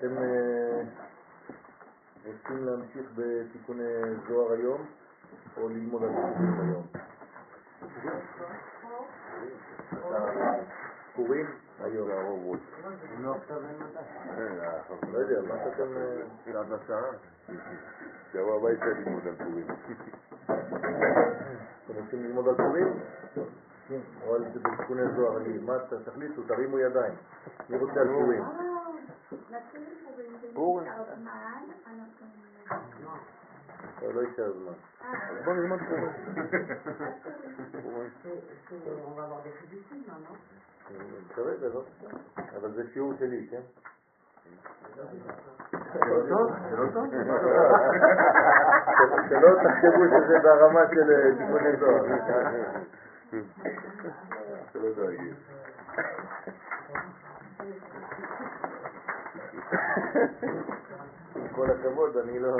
אתם אה, רוצים להמשיך בתיקוני זוהר היום, או ללמוד על תיקונים היום? פורים? היום. לא יודע, מה שאתם... תחילת השעה. שבוע הבא יצא לימוד על פורים. אתם רוצים ללמוד על פורים? או על תיקוני זוהר? אני- מה תחליטו? תרימו ידיים. מי רוצה על פורים? נתחיל פורים, פורים. ונשאר זמן, אנחנו... לא, לא יישאר זמן. אה, בוא נלמד פורים. On va avoir des ridicules maintenant. כרגע לא. אבל זה שיעור שלי, כן? זה לא טוב? זה לא טוב? שלא תחשבו שזה ברמה של אה, תיקוני זוהר. שלא דואגים. כל הכבוד, אני לא...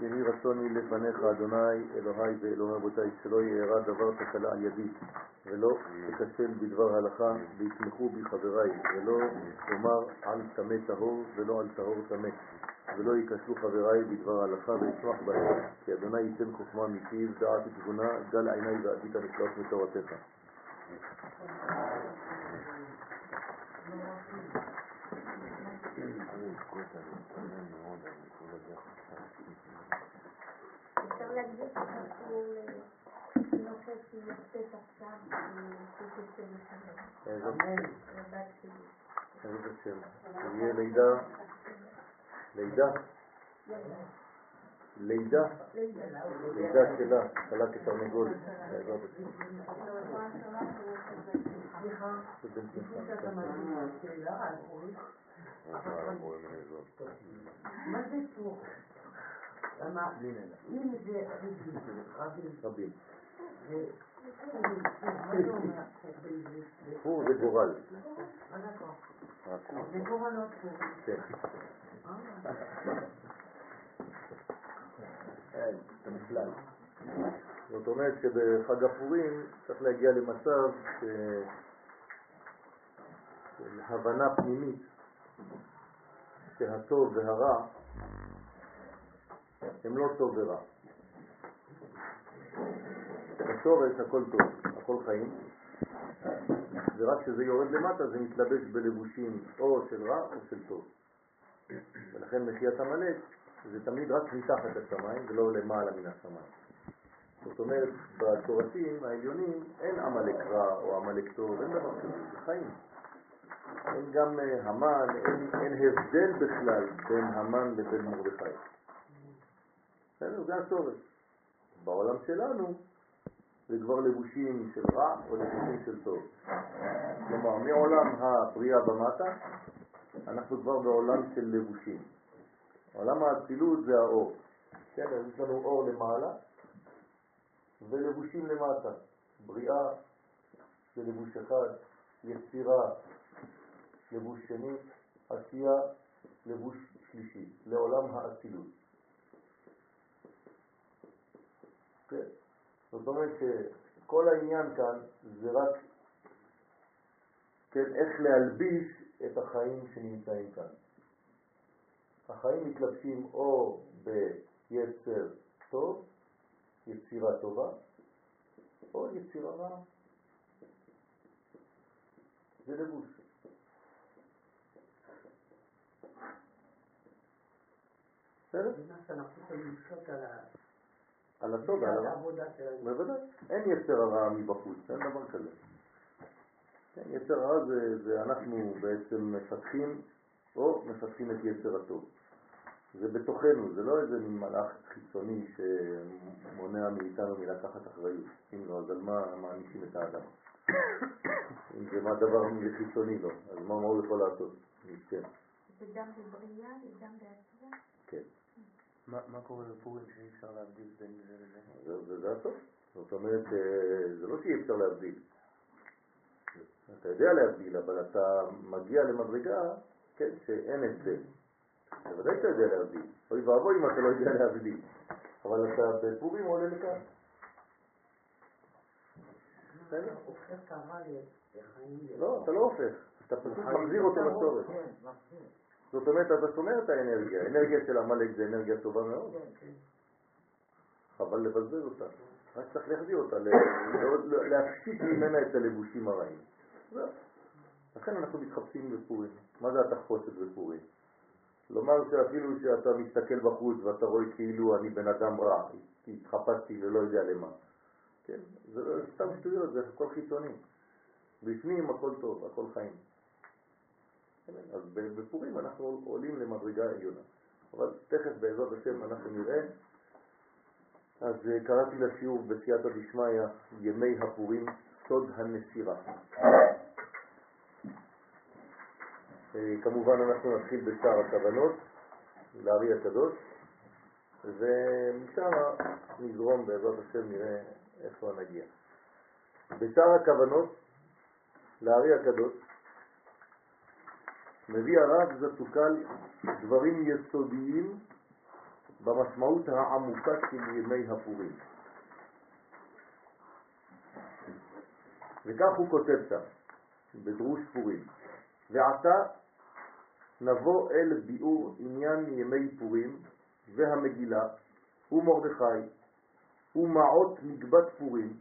יהי רצוני לפניך, אדוני, אלוהי ואלוהי אבותיי, שלא יארע דבר תקלה על ידי, ולא תכשל בדבר הלכה, ויתמכו בי חבריי, ולא תאמר על טמא טהור, ולא על טהור טמא, ולא ייכשלו חבריי בדבר הלכה, וישמח בהם, כי אדוני ייתן חוכמה מפיו, דעת ותבונה, גל עיניי ועתיד הנפלאות מתורתך. אפשר להגדיר את הסיפור לנושא שיוצאת עכשיו, שתצא לשם. איזה לבת שלי. איזה שם? שיהיה לידה, לידה, לידה, לידה שלה, קלה כתרנגול. בעזרת השם. שבן שמחה. מה זה פור? למה, אם זה רבים. זה פורים, מה זה אומר פור זה גורל. זה גורלות פור. כן. אה, זאת אומרת שבחג הפורים צריך להגיע למצב. של הבנה פנימית שהטוב והרע הם לא טוב ורע. בשורש הכל טוב, הכל חיים, ורק כשזה יורד למטה זה מתלבש בלבושים או של רע או של טוב. ולכן מחיית עמלק זה תמיד רק מתחת לשמיים ולא למעלה מן השמיים. זאת אומרת, בשורשים העליונים אין עמלק רע או עמלק טוב, אין דבר כזה, זה חיים. אין גם אה, המן, אין, אין הבדל בכלל בין המן לבין מרדכי. בסדר, זה השורש. בעולם שלנו זה כבר לבושים של רע או לבושים של טוב. כלומר, מעולם הבריאה במטה, אנחנו כבר בעולם של לבושים. עולם האצילות זה האור. כן, אז יש לנו אור למעלה ולבושים למטה. בריאה זה לבוש אחד, יצירה, לבוש שני, עשייה, לבוש שלישי, לעולם האצילות. כן? זאת אומרת שכל העניין כאן זה רק כן, איך להלביש את החיים שנמצאים כאן. החיים מתלבשים או ביצר טוב, יצירה טובה, או יצירה רעה. זה לבוש. בסדר? מה שאנחנו יכולים לשלוט על ה- על הטוב ועל על. העבודה שלנו. בוודאי. אין יצר הרע מבחוץ, אין דבר כזה. כן, יצר הרע זה, זה אנחנו בעצם מפתחים או מפתחים את יצר הטוב. זה בתוכנו, זה לא איזה מין מלאך חיצוני שמונע מאיתנו מלקחת אחריות. אם לא, אז על מה מענישים את האדם? אם זה מה דבר חיצוני לו, אז מה, הוא יכול לעשות? מסכן. זה גם בבריאה וגם בעשייה. כן. מה מה קורה בפורים שאי אפשר להבדיל בין זה לזה? זה, זה, זה הסוף. זאת אומרת, אה, זה לא שאי אפשר להבדיל. אתה יודע להבדיל, אבל אתה מגיע למדרגה, כן, שאין הבדל. בוודאי שאתה יודע להבדיל. אוי ואבוי אם אתה לא יודע להבדיל. אבל אתה בפורים עולה לכאן. את. לא, אתה לא הופך, אתה פשוט מחזיר אותו לשורש. זאת אומרת, אתה שומר את האנרגיה. האנרגיה של עמלק זה אנרגיה טובה מאוד, כן, כן. חבל לבזבז אותה. רק צריך להחזיר אותה, להפסיק ממנה את הלבושים הרעים. לכן אנחנו מתחפשים בפורים. מה זה התחפושת בפורים? לומר שאפילו שאתה מסתכל בחוץ ואתה רואה כאילו אני בן אדם רע, כי התחפשתי ללא יודע למה. כן? זה סתם שטויות, זה הכל חיצוני. בפנים הכל טוב, הכל חיים. כן, אז בפורים אנחנו עולים למדרגה עליונה. אבל תכף בעזרת השם אנחנו נראה. אז אה, קראתי לשיעור בסייעתא דשמיא, ימי הפורים, סוד הנסירה. אה, כמובן אנחנו נתחיל בשער הכוונות, לארי הקדוש, ומשם נזרום בעזרת השם נראה איפה נגיע. בשער הכוונות, לארי הקדוש, מביא הרב זצוקל דברים יסודיים במשמעות העמוקה של ימי הפורים. וכך הוא כותב שם, בדרוש פורים. ועתה נבוא אל ביאור עניין ימי פורים והמגילה ומרדכי ומעות נקבת פורים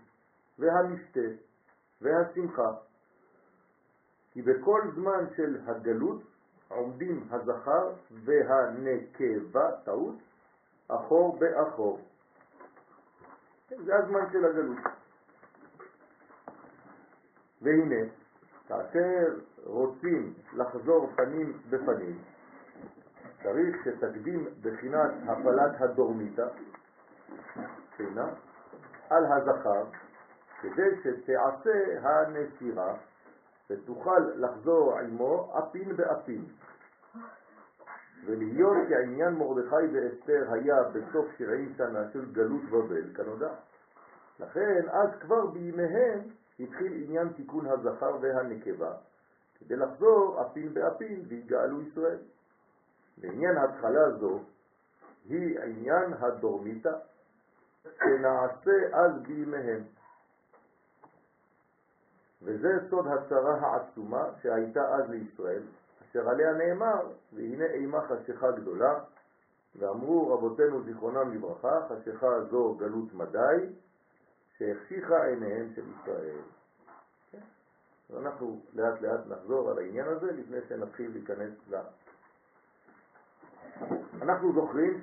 והמשתה והשמחה כי בכל זמן של הגלות עומדים הזכר והנקבה, טעות, אחור באחור. זה הזמן של הגלות. והנה, כאשר רוצים לחזור פנים בפנים, צריך שתקדים בחינת הפלת הדורמיתא, שינה, על הזכר, כדי שתעשה הנסירה ותוכל לחזור עמו אפין באפין. ולהיות כעניין מרדכי ואסתר היה בסוף שבעים שנה של גלות בבל, כנודע. לכן אז כבר בימיהם התחיל עניין תיקון הזכר והנקבה, כדי לחזור אפין באפין ויגאלו ישראל. לעניין התחלה זו היא עניין הדורמיתא, שנעשה אז בימיהם. וזה סוד הצרה העצומה שהייתה אז לישראל, אשר עליה נאמר, והנה אימה חשיכה גדולה, ואמרו רבותינו זיכרונם לברכה, חשיכה זו גלות מדי, שהחשיכה עיניהם של ישראל. כן? אז אנחנו לאט לאט נחזור על העניין הזה לפני שנתחיל להיכנס ל... אנחנו זוכרים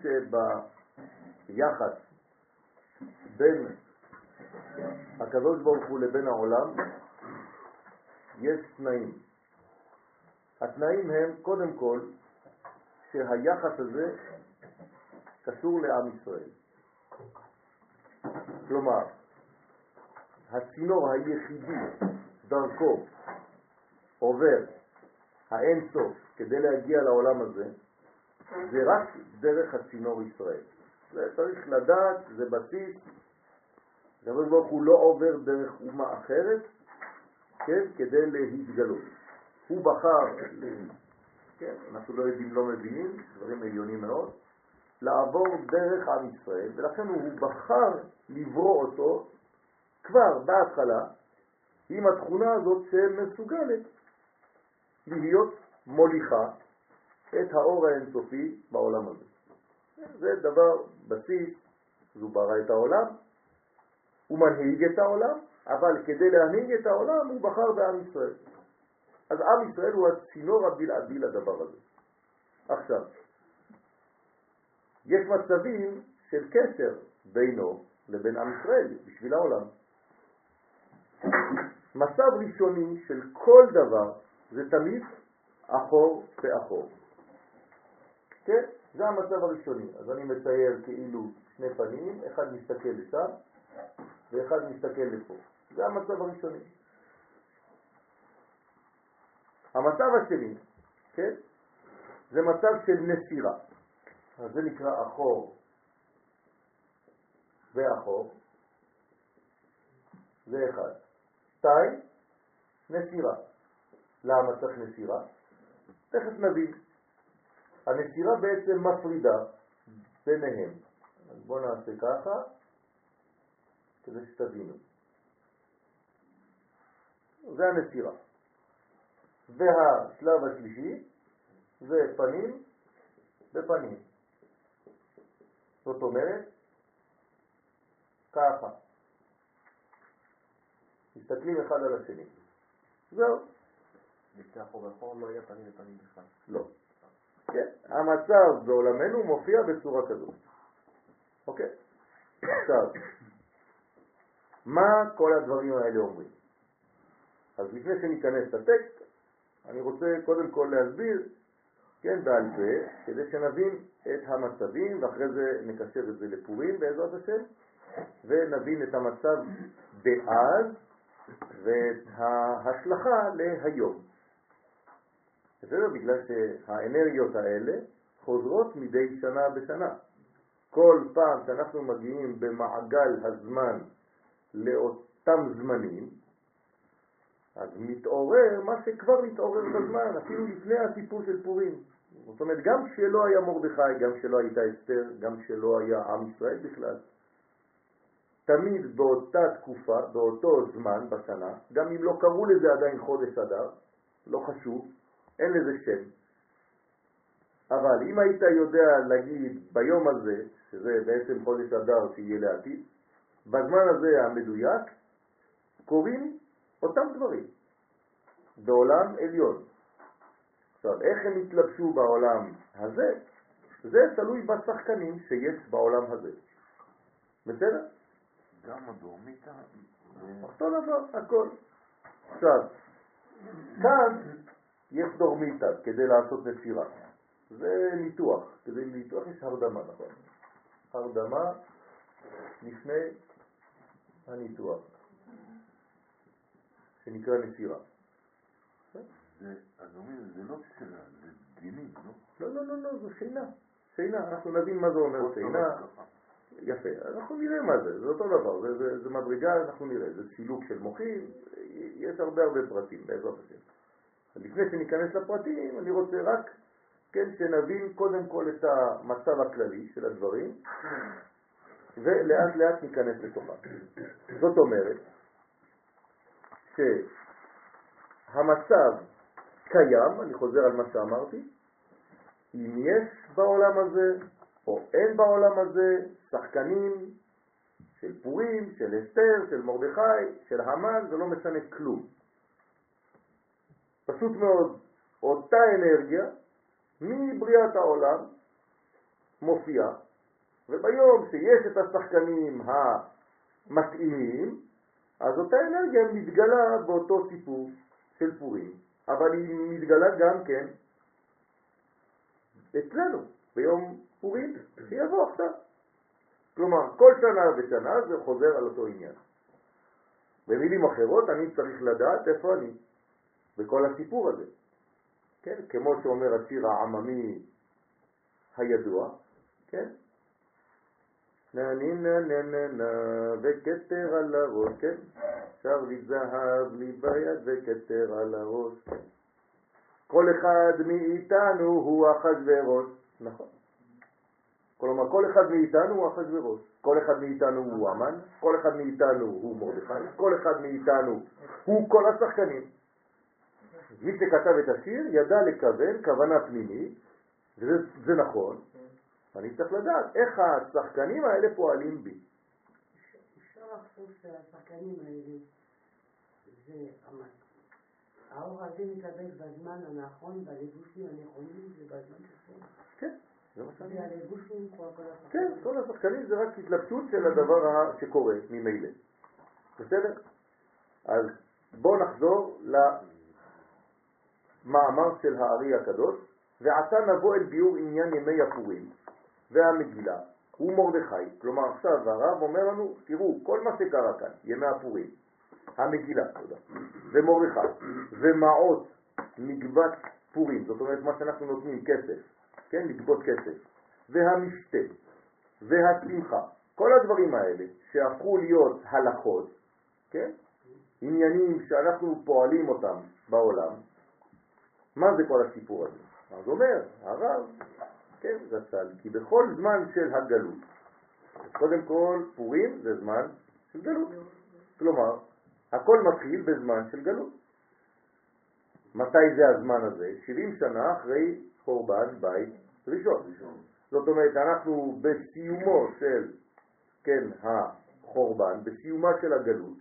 שביחס בין הקדוש ברוך הוא לבין העולם יש תנאים. התנאים הם קודם כל שהיחס הזה קשור לעם ישראל. כלומר, הצינור היחידי דרכו עובר האין סוף כדי להגיע לעולם הזה, זה רק דרך הצינור ישראל. זה צריך לדעת, זה בסיס. הקדוש ברוך הוא לא עובר דרך אומה אחרת, כן, כדי להתגלות. הוא בחר, כן, אנחנו לא יודעים, לא מבינים, דברים עליונים מאוד, לעבור דרך עם ישראל, ולכן הוא בחר לברוא אותו כבר בהתחלה עם התכונה הזאת שמסוגלת להיות מוליכה את האור האינסופי בעולם הזה. זה דבר בסיס, זו ברא את העולם, הוא מנהיג את העולם, אבל כדי להנהיג את העולם הוא בחר בעם ישראל. אז עם ישראל הוא הצינור הבלעדי לדבר הזה. עכשיו, יש מצבים של קשר בינו לבין עם ישראל בשביל העולם. מצב ראשוני של כל דבר זה תמיד אחור ואחור. כן? זה המצב הראשוני. אז אני מצייר כאילו שני פנים, אחד מסתכל לשם ואחד מסתכל לפה. זה המצב הראשוני. המצב השני, כן? זה מצב של נסירה. אז זה נקרא אחור ואחור. זה אחד. שתיים, נסירה. למה צריך נסירה? תכף נבין. הנסירה בעצם מפרידה ביניהם. אז בואו נעשה ככה, כדי שתבינו. זה הנסירה. והשלב השלישי זה פנים בפנים. זאת אומרת, ככה. מסתכלים אחד על השני. זהו. לפני אחור ואחור לא היה פנים לפנים בכלל. לא. כן, המצב בעולמנו מופיע בצורה כזאת. אוקיי? עכשיו, מה כל הדברים האלה אומרים? אז לפני שניכנס לטקסט, אני רוצה קודם כל להסביר, כן, בעל פה, כדי שנבין את המצבים, ואחרי זה נקשר את זה לפורים בעזרת השם, ונבין את המצב דאז ואת ההשלכה להיום. בסדר? בגלל שהאנרגיות האלה חוזרות מדי שנה בשנה. כל פעם שאנחנו מגיעים במעגל הזמן לאותם זמנים, אז מתעורר מה שכבר מתעורר בזמן, אפילו לפני הסיפור של פורים. זאת אומרת, גם כשלא היה מרדכי, גם כשלא הייתה אסתר, גם כשלא היה עם ישראל בכלל, תמיד באותה תקופה, באותו זמן בשנה, גם אם לא קראו לזה עדיין חודש אדר, לא חשוב, אין לזה שם. אבל אם היית יודע להגיד ביום הזה, שזה בעצם חודש אדר שיהיה לעתיד, בזמן הזה המדויק, קוראים אותם דברים בעולם עליון. עכשיו, איך הם התלבשו בעולם הזה? זה תלוי בשחקנים שיש בעולם הזה. בסדר? גם הדורמיתא, אותו דבר, הכל. עכשיו, כאן יש דורמיתא כדי לעשות נפירה. זה ניתוח. כדי ניתוח יש הרדמה, נכון? הרדמה לפני הניתוח, שנקרא נפירה. זה, אז אומרים, זה לא שינה, זה דינים, לא? לא, לא, לא, לא, זו שינה. שינה, אנחנו נבין מה זה אומר שינה. יפה, אנחנו נראה מה זה, זה אותו דבר, זה, זה, זה מדרגה, אנחנו נראה, זה סילוק של מוחים, יש הרבה הרבה פרטים בעזרת השם. לפני שניכנס לפרטים, אני רוצה רק, כן, שנבין קודם כל את המצב הכללי של הדברים, ולאט לאט ניכנס לתוכה. זאת אומרת, שהמצב קיים, אני חוזר על מה שאמרתי, אם יש בעולם הזה או אין בעולם הזה שחקנים של פורים, של אסתר, של מרדכי, של המן, זה לא משנה כלום. פשוט מאוד, אותה אנרגיה מבריאת העולם מופיעה, וביום שיש את השחקנים המתאימים, אז אותה אנרגיה מתגלה באותו סיפור של פורים, אבל היא מתגלה גם כן אצלנו, ביום פורים שיבוא עכשיו. כלומר, כל שנה ושנה זה חוזר על אותו עניין. במילים אחרות, אני צריך לדעת איפה אני בכל הסיפור הזה. כן? כמו שאומר השיר העממי הידוע, כן? נה נה נה נה נה נה וכתר על הראש, כן? שר לי זהב לי ביד וכתר על הראש, כן? כל אחד מאיתנו הוא אחשוורוש, נכון? כלומר, כל אחד מאיתנו הוא אחשוורוש, כל אחד מאיתנו הוא המן, כל אחד מאיתנו הוא מרדכי, כל אחד מאיתנו הוא כל השחקנים. מי שכתב את השיר ידע לכוון כוונה פנימית, וזה נכון, אני צריך לדעת איך השחקנים האלה פועלים בי. אפשר לחשוב שהשחקנים האלה זה. האור הזה מתלבש בזמן הנכון, בלבושים הנכונים ובזמן שלנו. כן, זה מה שאני... כל כן. כל השחקנים זה רק התלבשות של הדבר שקורה ממילא. בסדר? אז בואו נחזור למאמר של הארי הקדוש, ועתה נבוא אל ביאור עניין ימי הפורים והמגילה ומרדכי. כלומר עכשיו הרב אומר לנו, תראו, כל מה שקרה כאן, ימי הפורים, המגילה, תודה, ומרדכי, ומעות מגבת פורים, זאת אומרת מה שאנחנו נותנים כסף, כן, לגבות כסף, והמשתה, והשמחה, כל הדברים האלה שהפכו להיות הלכות, כן, עניינים שאנחנו פועלים אותם בעולם, מה זה כל הסיפור הזה? אז אומר הרב, כן, זצ"ל, כי בכל זמן של הגלות, קודם כל פורים זה זמן של גלות, כלומר, הכל מתחיל בזמן של גלות. מתי זה הזמן הזה? 70 שנה אחרי חורבן בית ראשון. זאת אומרת, אנחנו בסיומו של, כן, החורבן, בסיומה של הגלות,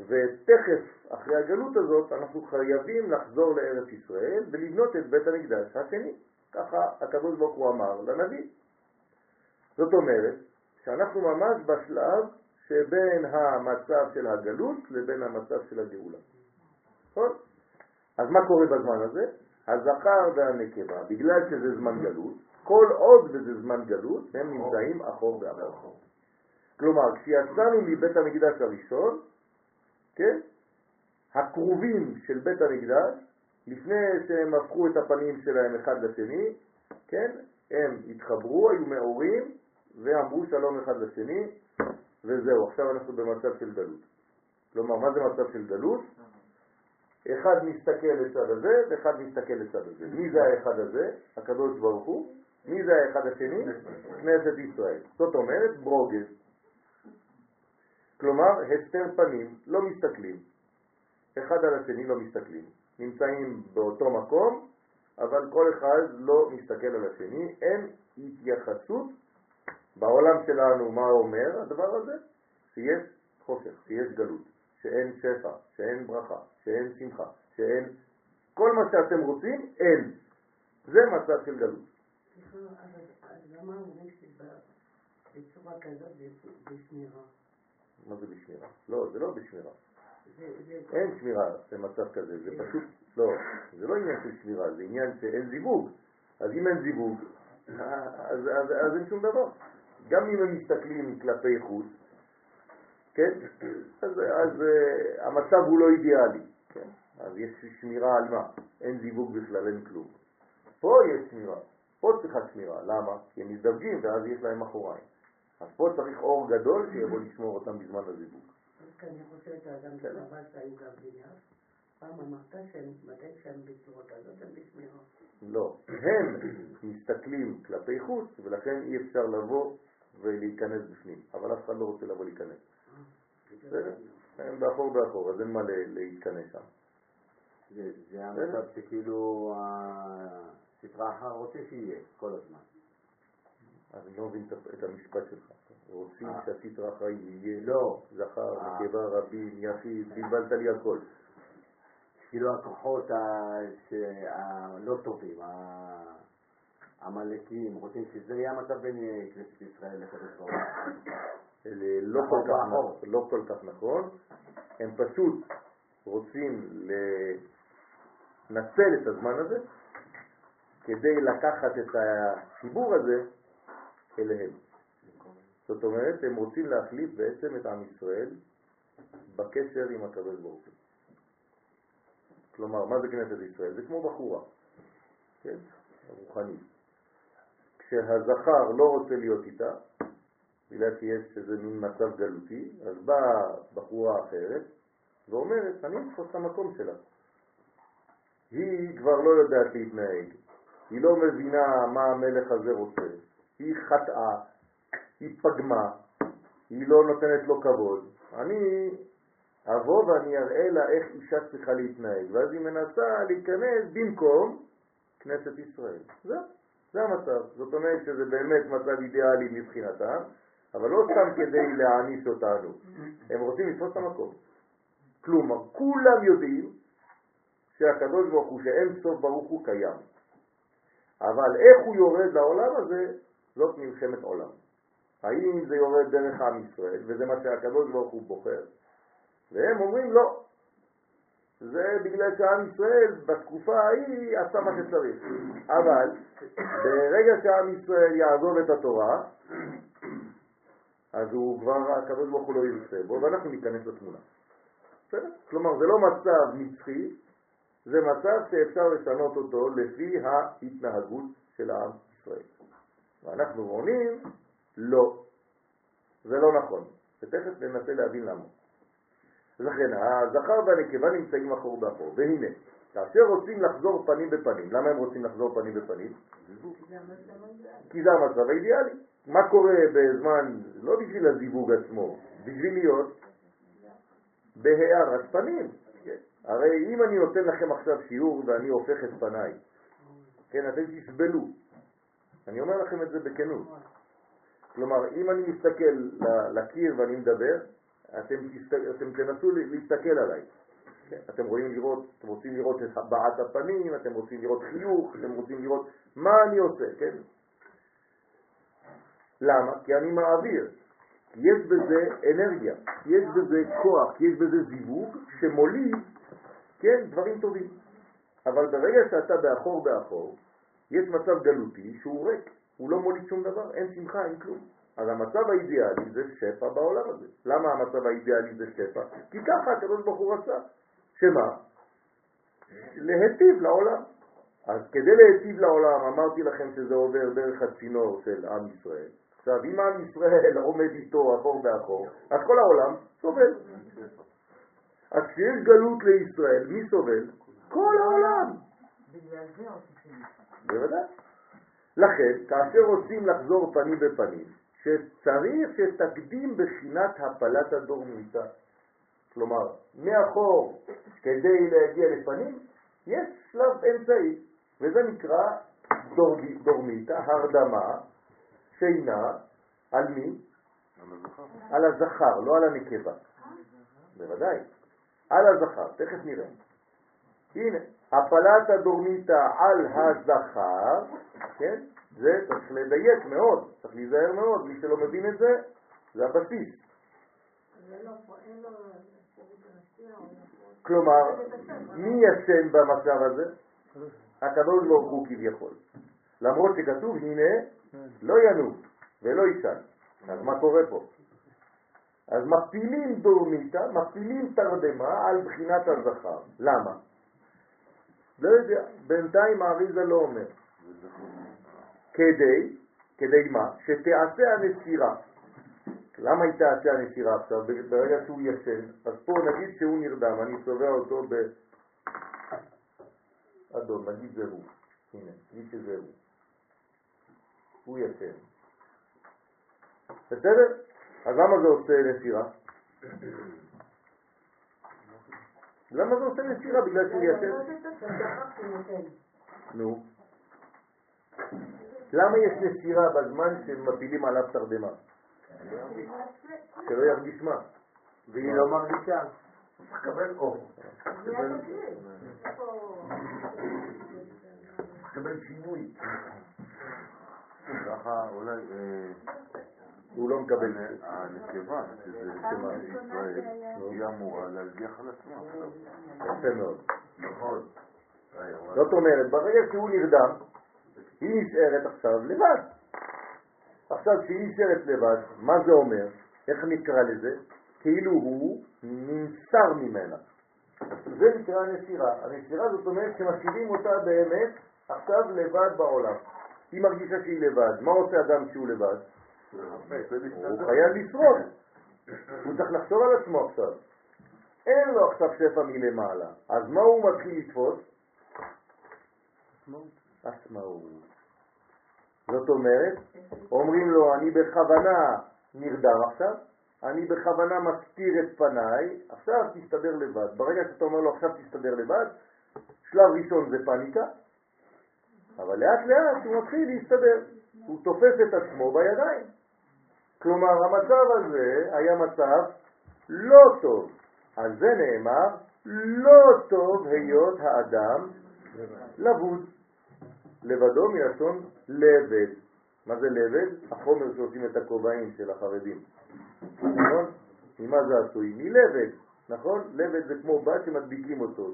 ותכף אחרי הגלות הזאת אנחנו חייבים לחזור לארץ ישראל ולבנות את בית המקדש השני. ככה הקדוש ברוך הוא אמר לנביא. זאת אומרת שאנחנו ממש בשלב שבין המצב של הגלות לבין המצב של הגאולה. נכון? אז מה קורה בזמן הזה? הזכר והנקבה, בגלל שזה זמן גלות, כל עוד וזה זמן גלות, הם נמצאים אחור ואחור. כלומר, כשיצאנו מבית המקדש הראשון, כן, הקרובים של בית המקדש, לפני שהם הפכו את הפנים שלהם אחד לשני, כן, הם התחברו, היו מאורים, ואמרו שלום אחד לשני, וזהו, עכשיו אנחנו במצב של גלות. כלומר, מה זה מצב של גלות? אחד מסתכל לצד הזה, ואחד מסתכל לצד הזה. מי זה האחד הזה? הקדוש ברוך הוא. מי זה האחד השני? כנסת ישראל. זאת אומרת, ברוגז. כלומר, הסתר פנים, לא מסתכלים. אחד על השני לא מסתכלים. נמצאים באותו מקום, אבל כל אחד לא מסתכל על השני. אין התייחסות בעולם שלנו, מה אומר הדבר הזה? שיש חושך, שיש גלות, שאין שפע, שאין ברכה, שאין שמחה, שאין... כל מה שאתם רוצים, אין. זה מצב של גלות. מה זה בשמירה? לא, זה לא בשמירה. אין שמירה במצב כזה, זה פשוט, לא, זה לא עניין של שמירה, זה עניין שאין זיווג. אז אם אין זיווג, אז, אז, אז אין שום דבר. גם אם הם מסתכלים כלפי חוץ, כן, אז, אז uh, המצב הוא לא אידיאלי, כן? אז יש שמירה על מה? אין זיווג בכלל, אין כלום. פה יש שמירה, פה צריכה שמירה, למה? כי הם מזדווגים ואז יש להם אחוריים. אז פה צריך אור גדול שיבוא לשמור אותם בזמן הזיווג. כי אני חושבת האדם בסדר. שחבל שהיו גם בניו, פעם אמרת שהם, מתי שהם בצורה כזאת הם בשמירה. לא, הם מסתכלים כלפי חוץ ולכן אי אפשר לבוא ולהיכנס בפנים, אבל אף אחד לא רוצה לבוא להיכנס. בסדר? הם באחור באחור, אז אין מה להתכנס שם. זה, זה המצב שכאילו הספרה אחר רוצה שיהיה כל הזמן. אז אני לא מבין את- המשפט שלך. רוצים אה. שהסטרא החיים יהיה לא. זכר, אה. נקבה, רבים, יחיד, בלבלת לי הכל. כאילו הכוחות הלא טובים, ה- העמלקים, רוצים שזה יהיה המצב בין אה, כנסת ישראל לקדוש ברוך הוא. לא כל אחור כך באחור. נכון, לא כל כך נכון. הם פשוט רוצים לנצל את הזמן הזה כדי לקחת את החיבור הזה אליהם. זאת אומרת, הם רוצים להחליף בעצם את עם ישראל בקשר עם הקדוש ברוך הוא. כלומר, מה זה כנסת ישראל? זה כמו בחורה, כן? רוחנית. כשהזכר לא רוצה להיות איתה, בגלל שיש איזה מין מצב גלותי, אז באה בחורה אחרת ואומרת, אני אתפוס את המקום שלה. היא כבר לא יודעת להתנהג, היא לא מבינה מה המלך הזה רוצה, היא חטאה, היא פגמה, היא לא נותנת לו כבוד. אני אבוא ואני אראה לה איך אישה צריכה להתנהג, ואז היא מנסה להיכנס במקום כנסת ישראל. זה, זה המצב. זאת אומרת שזה באמת מצב אידיאלי מבחינתם, אבל לא סתם כדי להעניש אותנו. הם רוצים לתפוס את המקום. כלומר, כולם יודעים שהקדוש ברוך הוא, שאין סוף ברוך הוא קיים. אבל איך הוא יורד לעולם הזה, זאת מלחמת עולם. האם זה יורד דרך עם ישראל, וזה מה שהקדוש ברוך הוא בוחר, והם אומרים לא. זה בגלל שעם ישראל בתקופה ההיא עשה מה שצריך. אבל ברגע שעם ישראל יעזוב את התורה, אז הוא כבר, הקדוש ברוך הוא לא ירצה בו, ואנחנו ניכנס לתמונה. בסדר? כלומר, זה לא מצב נצחי, זה מצב שאפשר לשנות אותו לפי ההתנהגות של העם ישראל. ואנחנו עונים, לא. זה לא נכון. ותכף ננסה להבין למה. לכן, הזכר והנקבה נמצאים אחור באחור. והנה, כאשר רוצים לחזור פנים בפנים, למה הם רוצים לחזור פנים בפנים? כי זה המצב האידיאלי. מה קורה בזמן, לא בשביל הזיווג עצמו, בשביל להיות בהארת פנים. כן. הרי אם אני נותן לכם עכשיו שיעור ואני הופך את פניי, כן, אתם תסבלו. אני אומר לכם את זה בכנות. כלומר, אם אני מסתכל לקיר ואני מדבר, אתם. אתם תנסו להסתכל עליי. אתם רואים לראות, אתם רוצים לראות את הבעת הפנים, אתם רוצים לראות חיוך, אתם רוצים לראות מה אני עושה, כן? למה? כי אני מעביר. יש בזה אנרגיה, יש בזה כוח, יש בזה זיווג שמוליד, כן, דברים טובים. אבל ברגע שאתה באחור באחור, יש מצב גלותי שהוא ריק, הוא לא מוליד שום דבר, אין שמחה, אין כלום. אז המצב האידיאלי זה שפע בעולם הזה. למה המצב האידיאלי זה שפע? כי ככה הקדוש ברוך הוא רצה. שמה? להיטיב לעולם. אז כדי להיטיב לעולם, אמרתי לכם שזה עובר דרך הצינור של עם ישראל. עכשיו, אם עם ישראל עומד איתו אחור באחור, אז כל העולם סובל. אז כשיש גלות לישראל, מי סובל? כל העולם. בגלל זה עושים. בוודאי. לכן, כאשר רוצים לחזור פנים בפנים, שצריך שתקדים בחינת הפלת הדורמיתא. כלומר, מאחור כדי להגיע לפנים, יש שלב אמצעי, וזה נקרא דור, דורמיתא, הרדמה, שינה, על מי? על הזכר. על הזכר, לא על הנקבה. בוודאי. על הזכר, תכף נראה. הנה, הפלת הדורמיתא על הזכר, כן? זה צריך לדייק מאוד, צריך להיזהר מאוד, מי שלא מבין את זה, זה הבסיס. לא יכול. כלומר, מי ישן במצב הזה? הקדוש ברוך הוא כביכול. למרות שכתוב, הנה, לא ינוב ולא יישן. אז מה קורה פה? אז מפילים דורמיתא, מפילים תרדמה על בחינת הזכר. למה? לא יודע, בינתיים האריזה לא אומר. כדי, כדי מה? שתעשה הנסירה. למה היא תעשה הנסירה עכשיו? ברגע שהוא ישן, אז פה נגיד שהוא נרדם, אני צובע אותו באדום, נגיד זה הוא. הנה, נגיד שזה הוא. הוא ישן. בסדר? אז למה זה עושה נסירה? למה זה עושה נסירה? בגלל שהוא ישן? נו. למה יש נסירה בזמן שמפילים עליו תרדמה? שלא ירגיש מה? והיא לא מרגישה. צריך לקבל אור. לקבל שינוי. ככה אולי אה, הוא לא מקבל. הנקבה, שזה? ישראל, היא אמורה להשגיח על עצמה עכשיו. יפה מאוד. נכון. זאת אומרת, ברגע שהוא נרדם, היא נשארת עכשיו לבד. עכשיו, כשהיא נשארת לבד, מה זה אומר? איך נקרא לזה? כאילו הוא נמסר ממנה. זה נקרא נסירה. הנסירה זאת אומרת שמשאירים אותה באמת עכשיו לבד בעולם. היא מרגישה שהיא לבד. מה עושה אדם כשהוא לבד? הוא חייב לשרוד. הוא צריך לחשוב על עצמו עכשיו. אין לו עכשיו שפע מלמעלה. אז מה הוא מתחיל לתפוס? עצמאות. זאת אומרת, אומרים לו, אני בכוונה נרדם עכשיו, אני בכוונה מסתיר את פניי, עכשיו תסתדר לבד. ברגע שאתה אומר לו עכשיו תסתדר לבד, שלב ראשון זה פניקה, אבל לאט לאט הוא מתחיל להסתדר, הוא תופס את עצמו בידיים. כלומר, המצב הזה היה מצב לא טוב. על זה נאמר, לא טוב היות האדם לבוד. לבדו מלשון לבד. מה זה לבד? החומר שעושים את הכובעים של החרדים. נכון? ממה זה עשוי? מלבד, נכון? לבד זה כמו בת שמדביקים אותו.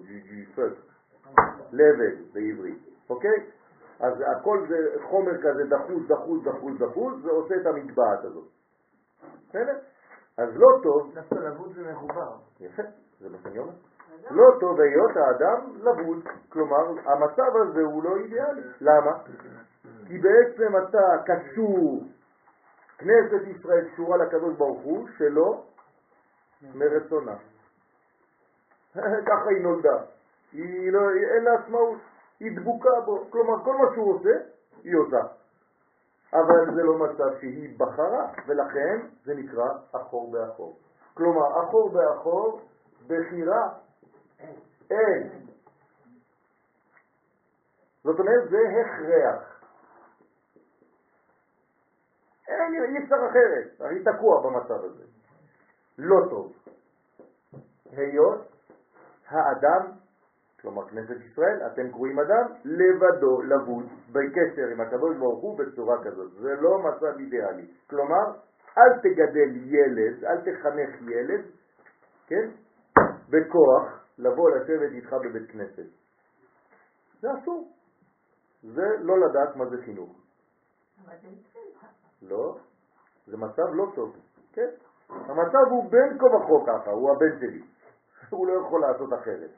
לבד בעברית, אוקיי? אז הכל זה חומר כזה דחוס, דחוס, דחוס, דחוס, זה עושה את המטבעת הזאת. בסדר? אז לא טוב, דווקא לבוד זה מחובר. יפה, זה מה שאני אומר. לא טוב היות האדם לבוד, כלומר המצב הזה הוא לא אידיאלי. למה? כי בעצם אתה קשור, כנסת ישראל קשורה לקדוש ברוך הוא שלא מרצונה. ככה היא נולדה. היא לא, אין לה עצמאות, היא דבוקה בו. כלומר כל מה שהוא עושה, היא עושה. אבל זה לא מצב שהיא בחרה, ולכן זה נקרא אחור באחור. כלומר, אחור באחור, בחירה. אין. זאת אומרת, זה הכרח. אין, אי אפשר אחרת, אני תקוע במצב הזה. לא טוב. היות האדם, כלומר כנסת ישראל, אתם קרואים אדם, לבדו לבוד בקשר עם הקדוש ברוך הוא בצורה כזאת. זה לא מצב אידיאלי. כלומר, אל תגדל ילד, אל תחנך ילד, כן? בכוח לבוא לשבת איתך בבית כנסת. זה אסור. זה לא לדעת מה זה חינוך. לא, זה מצב לא טוב, כן? המצב הוא בין כה וכה ככה, הוא הבן שלי, הוא לא יכול לעשות אחרת.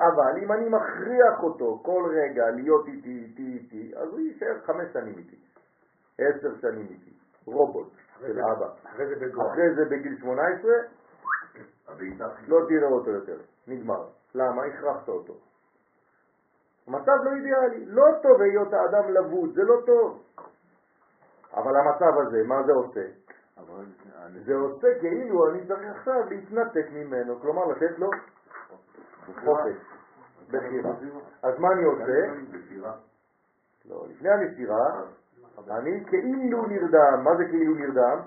אבל אם אני מכריח אותו כל רגע להיות איתי, איתי, איתי, אז הוא יישאר חמש שנים איתי, עשר שנים איתי, רובוט של אבא. אחרי זה בגיל 18, הבעיטה לא תראה אותו יותר, נגמר. למה? הכרחת אותו. המצב לא אידיאלי, לא טוב היות האדם לבוד, זה לא טוב. אבל המצב הזה, מה זה עושה? אבל זה עושה כאילו אני צריך עכשיו להתנתק ממנו, כלומר לתת לו חופש, בחירה. אז מה אני עושה? לא, לפני הנסירה, אני כאילו נרדם, מה זה כאילו נרדם?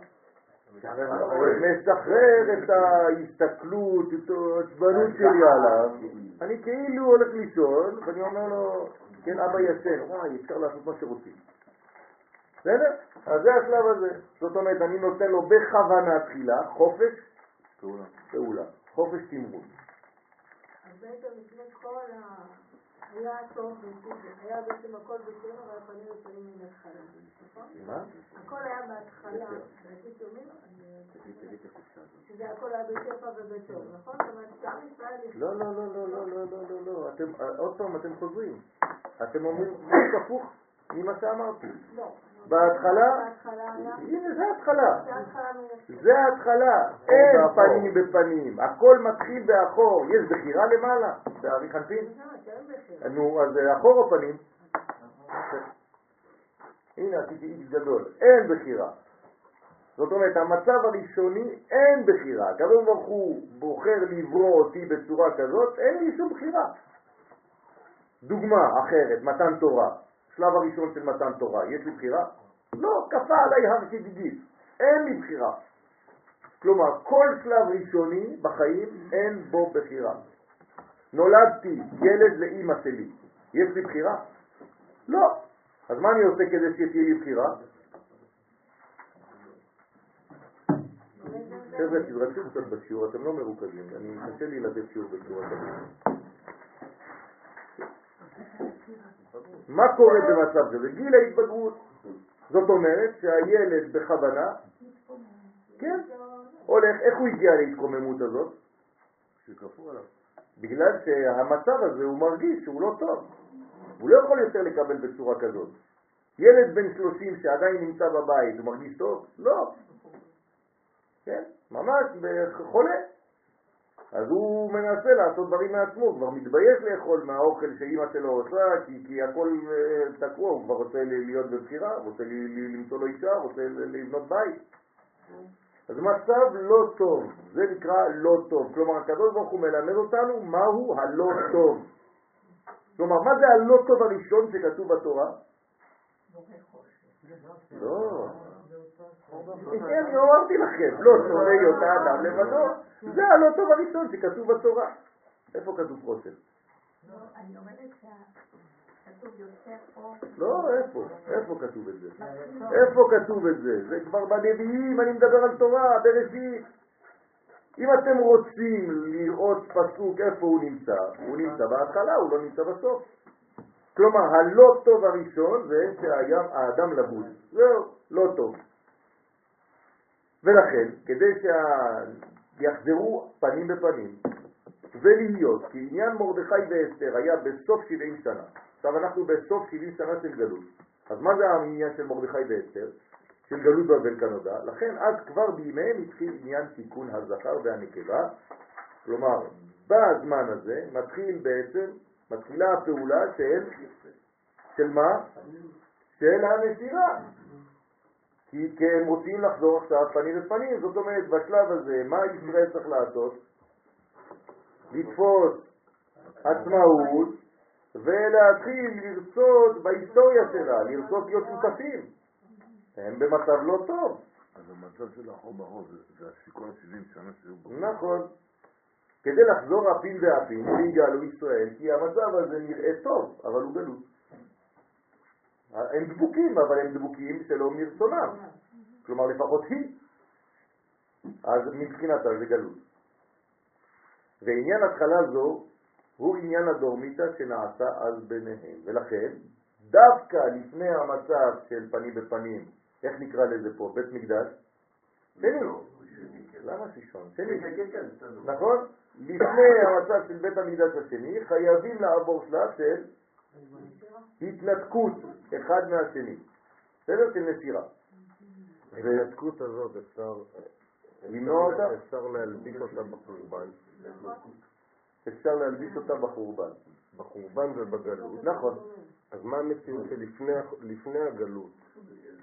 משחרר את ההסתכלות, את העצבנות שלי עליו, אני כאילו הולך לישון, ואני אומר לו, כן, אבא ישן, וואי, אפשר לעשות מה שרוצים. בסדר? אז זה השלב הזה. זאת אומרת, אני נותן לו בכוונה תחילה חופש. פעולה, חופש תמרון. בעצם לפני כל ה... היה טוב היה בעצם הכל בסדר, אבל הפנים יוצאים מן ההתחלה, נכון? מה? הכל היה בהתחלה, אומרים, שזה הכל היה בשפע ובטוב, נכון? זאת אומרת, שעם ישראל יש... לא, לא, לא, לא, לא, לא, לא, לא, לא, אתם, עוד פעם אתם חוזרים. אתם אומרים בדיוק הפוך ממה שאמרתי. לא. בהתחלה, היה... הנה זה ההתחלה. זה ההתחלה אין פנים בפנים, הכל מתחיל באחור, יש בחירה למעלה, בארי חנפין. בכלל. נו, אז זה אחור או פנים? הנה עשיתי איקס גדול, אין בחירה. זאת אומרת, המצב הראשוני אין בחירה. הקדוש ברוך הוא בוחר לברוא אותי בצורה כזאת, אין לי שום בחירה. דוגמה אחרת, מתן תורה. שלב הראשון של מתן תורה, יש לי בחירה? לא, כפה עליי הר כגיגית, אין לי בחירה. כלומר, כל שלב ראשוני בחיים אין בו בחירה. נולדתי ילד לאימא שלי, יש לי בחירה? לא. אז מה אני עושה כדי שתהיה לי בחירה? חבר'ה, תתרכזו קצת בשיעור, אתם לא מרוכזים, אני קשה לי לתת שיעור בצורה כזאת. מה קורה במצב כזה? גיל ההתבגרות. זאת אומרת שהילד בכוונה, כן, הולך, איך הוא הגיע להתקוממות הזאת? שכפו עליו. בגלל שהמצב הזה הוא מרגיש שהוא לא טוב. הוא לא יכול יותר לקבל בצורה כזאת. ילד בן 30 שעדיין נמצא בבית, הוא מרגיש טוב? לא. כן, ממש חולה. אז הוא מנסה לעשות דברים מעצמו, הוא כבר מתבייש לאכול מהאוכל שאימא שלו עושה, כי, כי הכל אה, תקוע, הוא כבר רוצה להיות בבחירה, רוצה ל- ל- למצוא לו אישה, רוצה לבנות בית. אז מצב לא טוב, זה נקרא לא טוב. כלומר, הקדוש ברוך הוא מלמד אותנו מהו הלא טוב. כלומר, מה זה הלא טוב הראשון שכתוב בתורה? לא. כן, אני אמרתי לכם, לא שונא יותה אדם לבדו. זה הלא טוב הראשון שכתוב בתורה. איפה כתוב חושך? לא, אני אומרת שהכתוב יוצר אור. לא, איפה? איפה כתוב את זה? איפה כתוב את זה? זה כבר בנביאים, אני מדבר על תורה, בראשית. אם אתם רוצים לראות פסוק איפה הוא נמצא, הוא נמצא בהתחלה, הוא לא נמצא בסוף. כלומר, הלא טוב הראשון זה שהיה האדם לבוד. זהו, לא טוב. ולכן, כדי שיחזרו פנים בפנים ולהיות, כי עניין מרדכי ואסתר היה בסוף 70 שנה. עכשיו אנחנו בסוף 70 שנה של גלות. אז מה זה העניין של מרדכי ואסתר? של גלות בבל כנודע. לכן אז כבר בימיהם התחיל עניין תיקון הזכר והנקבה. כלומר, בזמן הזה מתחיל בעצם, מתחילה הפעולה של, של מה? של הנסירה. כי, כי הם רוצים לחזור עכשיו פנים בפנים, זאת אומרת בשלב הזה, מה ישראל צריך לעשות? לתפוס עצמאות ולהתחיל לרצות בהיסטוריה שלה, לרצות להיות שותפים. הם במצב לא טוב. אז המצב של החור בחור זה- הסיכון ה-70 שנה שהיו בו. נכון. כדי לחזור אפים ואפים, ויגאלו ישראל, כי המצב הזה נראה טוב, אבל הוא גלות. הם דבוקים, אבל הם דבוקים שלא מרצונם. כלומר, לפחות היא. אז מבחינתה זה גלות. ועניין התחלה זו הוא עניין הדורמיתא שנעשה אז ביניהם. ולכן, דווקא לפני המצב של פנים בפנים, איך נקרא לזה פה? בית מקדש? שני. למה שישון? שני. נכון? לפני המצב של בית המקדש השני, חייבים לעבור שלב של התנתקות אחד מהשני. בסדר? של נסירה. ההתנתקות הזאת אפשר למנוע אותה? אפשר להלביש אותה בחורבן, אפשר להלביש אותה בחורבן. בחורבן ובגלות. נכון. אז מה המציאות שלפני הגלות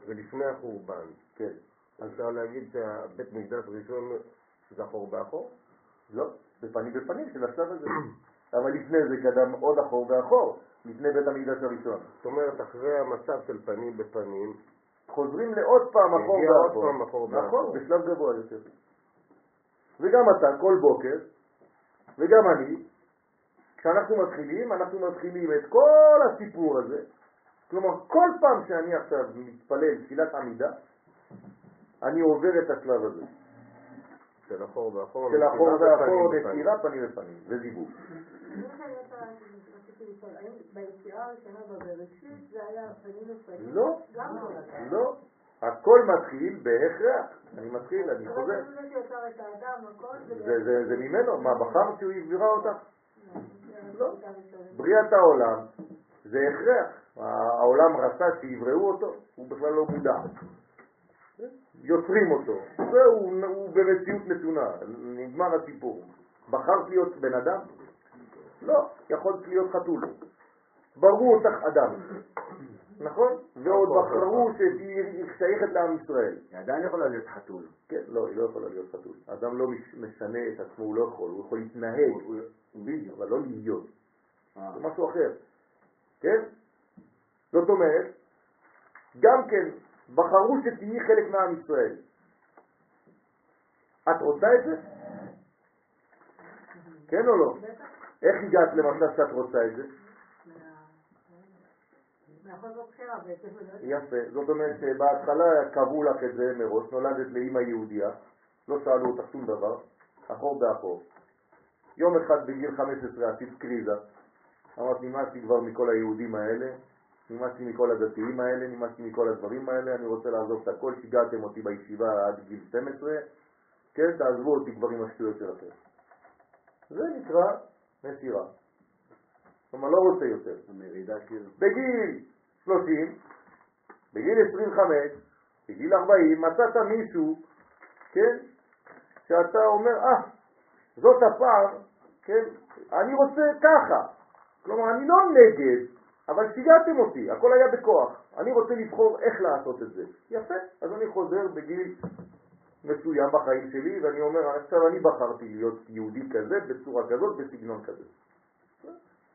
ולפני החורבן? כן. אפשר להגיד שהבית מקדש ראשון זה אחור באחור? לא, בפנים בפנים של השלב הזה. אבל לפני זה קדם עוד אחור ואחור, לפני בית המקדש הראשון. זאת אומרת, אחרי המצב של פנים בפנים, חוזרים לעוד פעם אחור ואחור. נכון. בשלב גבוה יותר. וגם אתה, כל בוקר, וגם אני, כשאנחנו מתחילים, אנחנו מתחילים את כל הסיפור הזה. כלומר, כל פעם שאני עכשיו מתפלל תפילת עמידה, אני עובר את השלב הזה. של אחור ואחור, של אחור ואחור, ופנים. נסירה פנים בבראשית זה לפנים? לא, לא. הכל מתחיל בהכרח. אני מתחיל, אני חוזר. זה ממנו, מה, בחר שהוא יברא אותך? לא. בריאת העולם זה הכרח. העולם רצה שיבראו אותו, הוא בכלל לא מודע. יוצרים אותו, והוא הוא במציאות נתונה, נגמר הסיפור. בחרת להיות בן אדם? לא, יכולת להיות חתול. בראו אותך אדם, נכון? ועוד בחרו שתהיי שייכת לעם ישראל. היא עדיין יכולה להיות חתול. כן, לא, היא לא יכולה להיות חתול. אדם לא מש- משנה את עצמו, הוא לא יכול, הוא יכול להתנהג, אבל לא להיות. אה. זה משהו אחר, כן? זאת אומרת, גם כן בחרו שתהיי חלק מעם ישראל. את רוצה את זה? כן או לא? איך הגעת למצב שאת רוצה את זה? בעצם. יפה. זאת אומרת שבהתחלה קבעו לך את זה מראש, נולדת לאימא יהודייה, לא שאלו אותך שום דבר, אחור באחור. יום אחד בגיל 15 עשית קריזה, אמרת נמאסתי כבר מכל היהודים האלה, נמאסתי מכל הדתיים האלה, נמאסתי מכל הדברים האלה, אני רוצה לעזוב את הכל, שיגעתם אותי בישיבה עד גיל 12, כן, תעזבו אותי כבר עם השטויות שלכם. זה נקרא מסירה. כלומר, לא רוצה יותר. המרידה כאילו. בגיל 30, בגיל 25, בגיל 40, מצאת מישהו, כן, שאתה אומר, אה, זאת הפער, כן, אני רוצה ככה. כלומר, אני לא נגד, אבל שיגעתם אותי, הכל היה בכוח. אני רוצה לבחור איך לעשות את זה. יפה, אז אני חוזר בגיל מסוים בחיים שלי, ואני אומר, עכשיו אני בחרתי להיות יהודי כזה, בצורה כזאת, בסגנון כזה.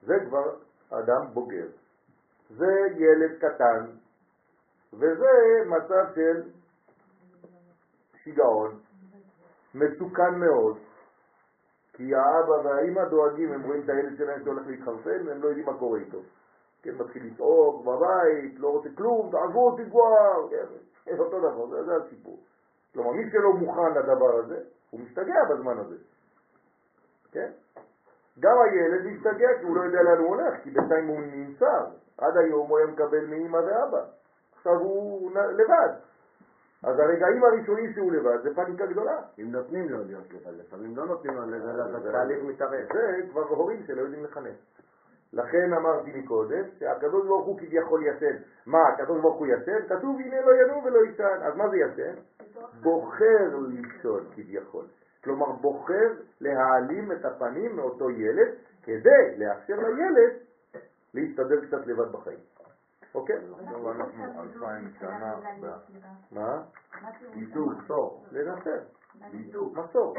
זה כבר אדם בוגר. זה ילד קטן, וזה מצב של שיגעון, מסוכן מאוד, כי האבא והאימא דואגים, הם רואים את הילד שלהם שהולך להתחרפן, והם לא יודעים מה קורה איתו. כן, מתחיל לצעוק בבית, לא רוצה כלום, תעזבו אותי כבר, כן, אותו דבר, זה, זה הסיפור. כלומר, מי שלא מוכן לדבר הזה, הוא משתגע בזמן הזה. כן? גם הילד משתגע כי הוא לא יודע לאן הוא הולך, כי בינתיים הוא נמצא. עד היום הוא היה מקבל מאמא ואבא. עכשיו הוא לבד. אז הרגעים הראשונים שהוא לבד זה פאניקה גדולה. אם נותנים לו להיות לבד, לפעמים לא נותנים לו לזה, זה- התהליך מתארך. זה כבר הורים שלא יודעים לחנך. לכן אמרתי מקודם שהקדוש ברוך הוא כביכול ישן. מה, הקדוש ברוך הוא ישן? כתוב הנה לא ינום ולא ישן. אז מה זה ישן? בוחר לישון כביכול. כלומר בוחר להעלים את הפנים מאותו ילד כדי לאפשר לילד להסתדר קצת לבד בחיים. אוקיי? עכשיו אנחנו אלפיים שנה ב- מה? ניתוק, מסור. לנסר. ניתוק. מסור.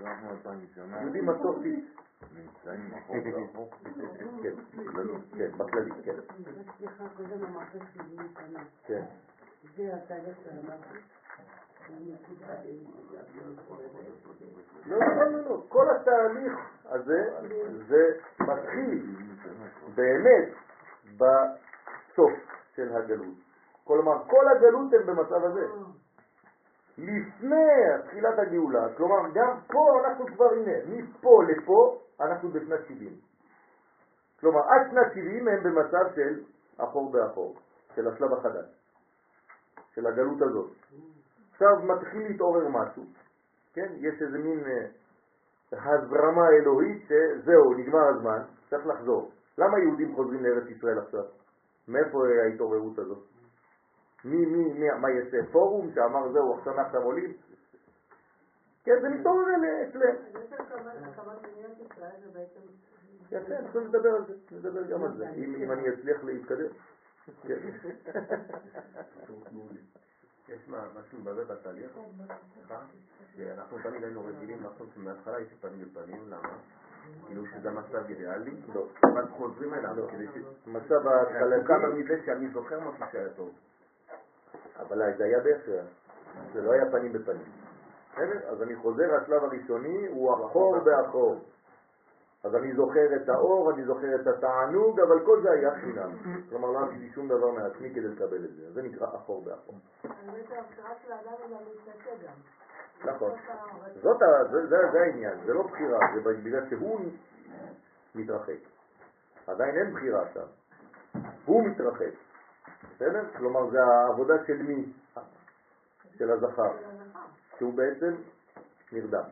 אנחנו אלפיים שנה יהודי מסורתי. נמצאים ואחור. כן, כן, בכללי, כן. סליחה, קודם אמרת שבעים שנה. כן. זה התהליך שאמרתי. לא, לא, לא, לא, כל התהליך הזה, זה מתחיל באמת בסוף של הגלות. כלומר, כל הגלות הם במצב הזה. לפני תחילת הגאולה, כלומר, גם פה אנחנו כבר, הנה, מפה לפה אנחנו בשנת 70. כלומר, עד שנת 70 הם במצב של אחור באחור, של השלב החדש, של הגלות הזאת. עכשיו מתחיל להתעורר משהו, כן? יש איזה מין אה, הזרמה אלוהית שזהו, נגמר הזמן, צריך לחזור. למה יהודים חוזרים לארץ ישראל עכשיו? מאיפה ההתעוררות הזאת? מי, מי, מי, מה יעשה? פורום שאמר זהו, עכשיו עכשיו עולים? כן, זה מתעורר אצלם. אז יש הקמת הקמת מדינת ישראל זה בעצם... יפה, אנחנו נדבר על זה, נדבר גם על זה, אם אני אצליח להתקדם. כן. יש מה- משהו בזה בתהליך, סליחה, שאנחנו תמיד היינו רגילים לעשות מההתחלה יש פנים בפנים, למה? כאילו שזה מצב אידיאלי, לא. אבל חוזרים אליו, כדי ש... מצב ההתחלקה ההתחלתי, מזה שאני זוכר משהו שהיה טוב. אבל זה היה בהכרח, זה לא היה פנים בפנים. בסדר? אז אני חוזר, השלב הראשוני הוא אחור באחור. אז אני זוכר את האור, אני זוכר את התענוג, אבל כל זה היה חינם. כלומר, לא עשיתי שום דבר מעצמי כדי לקבל את זה. זה נקרא אחור באחור. גם גם. נכון. זאת ה... זה, זה, זה העניין, זה לא בחירה, זה בגלל שהוא מתרחק. עדיין אין בחירה שם. הוא מתרחק. בסדר? כלומר, זה העבודה של מי? של הזכר. שהוא בעצם נרדם.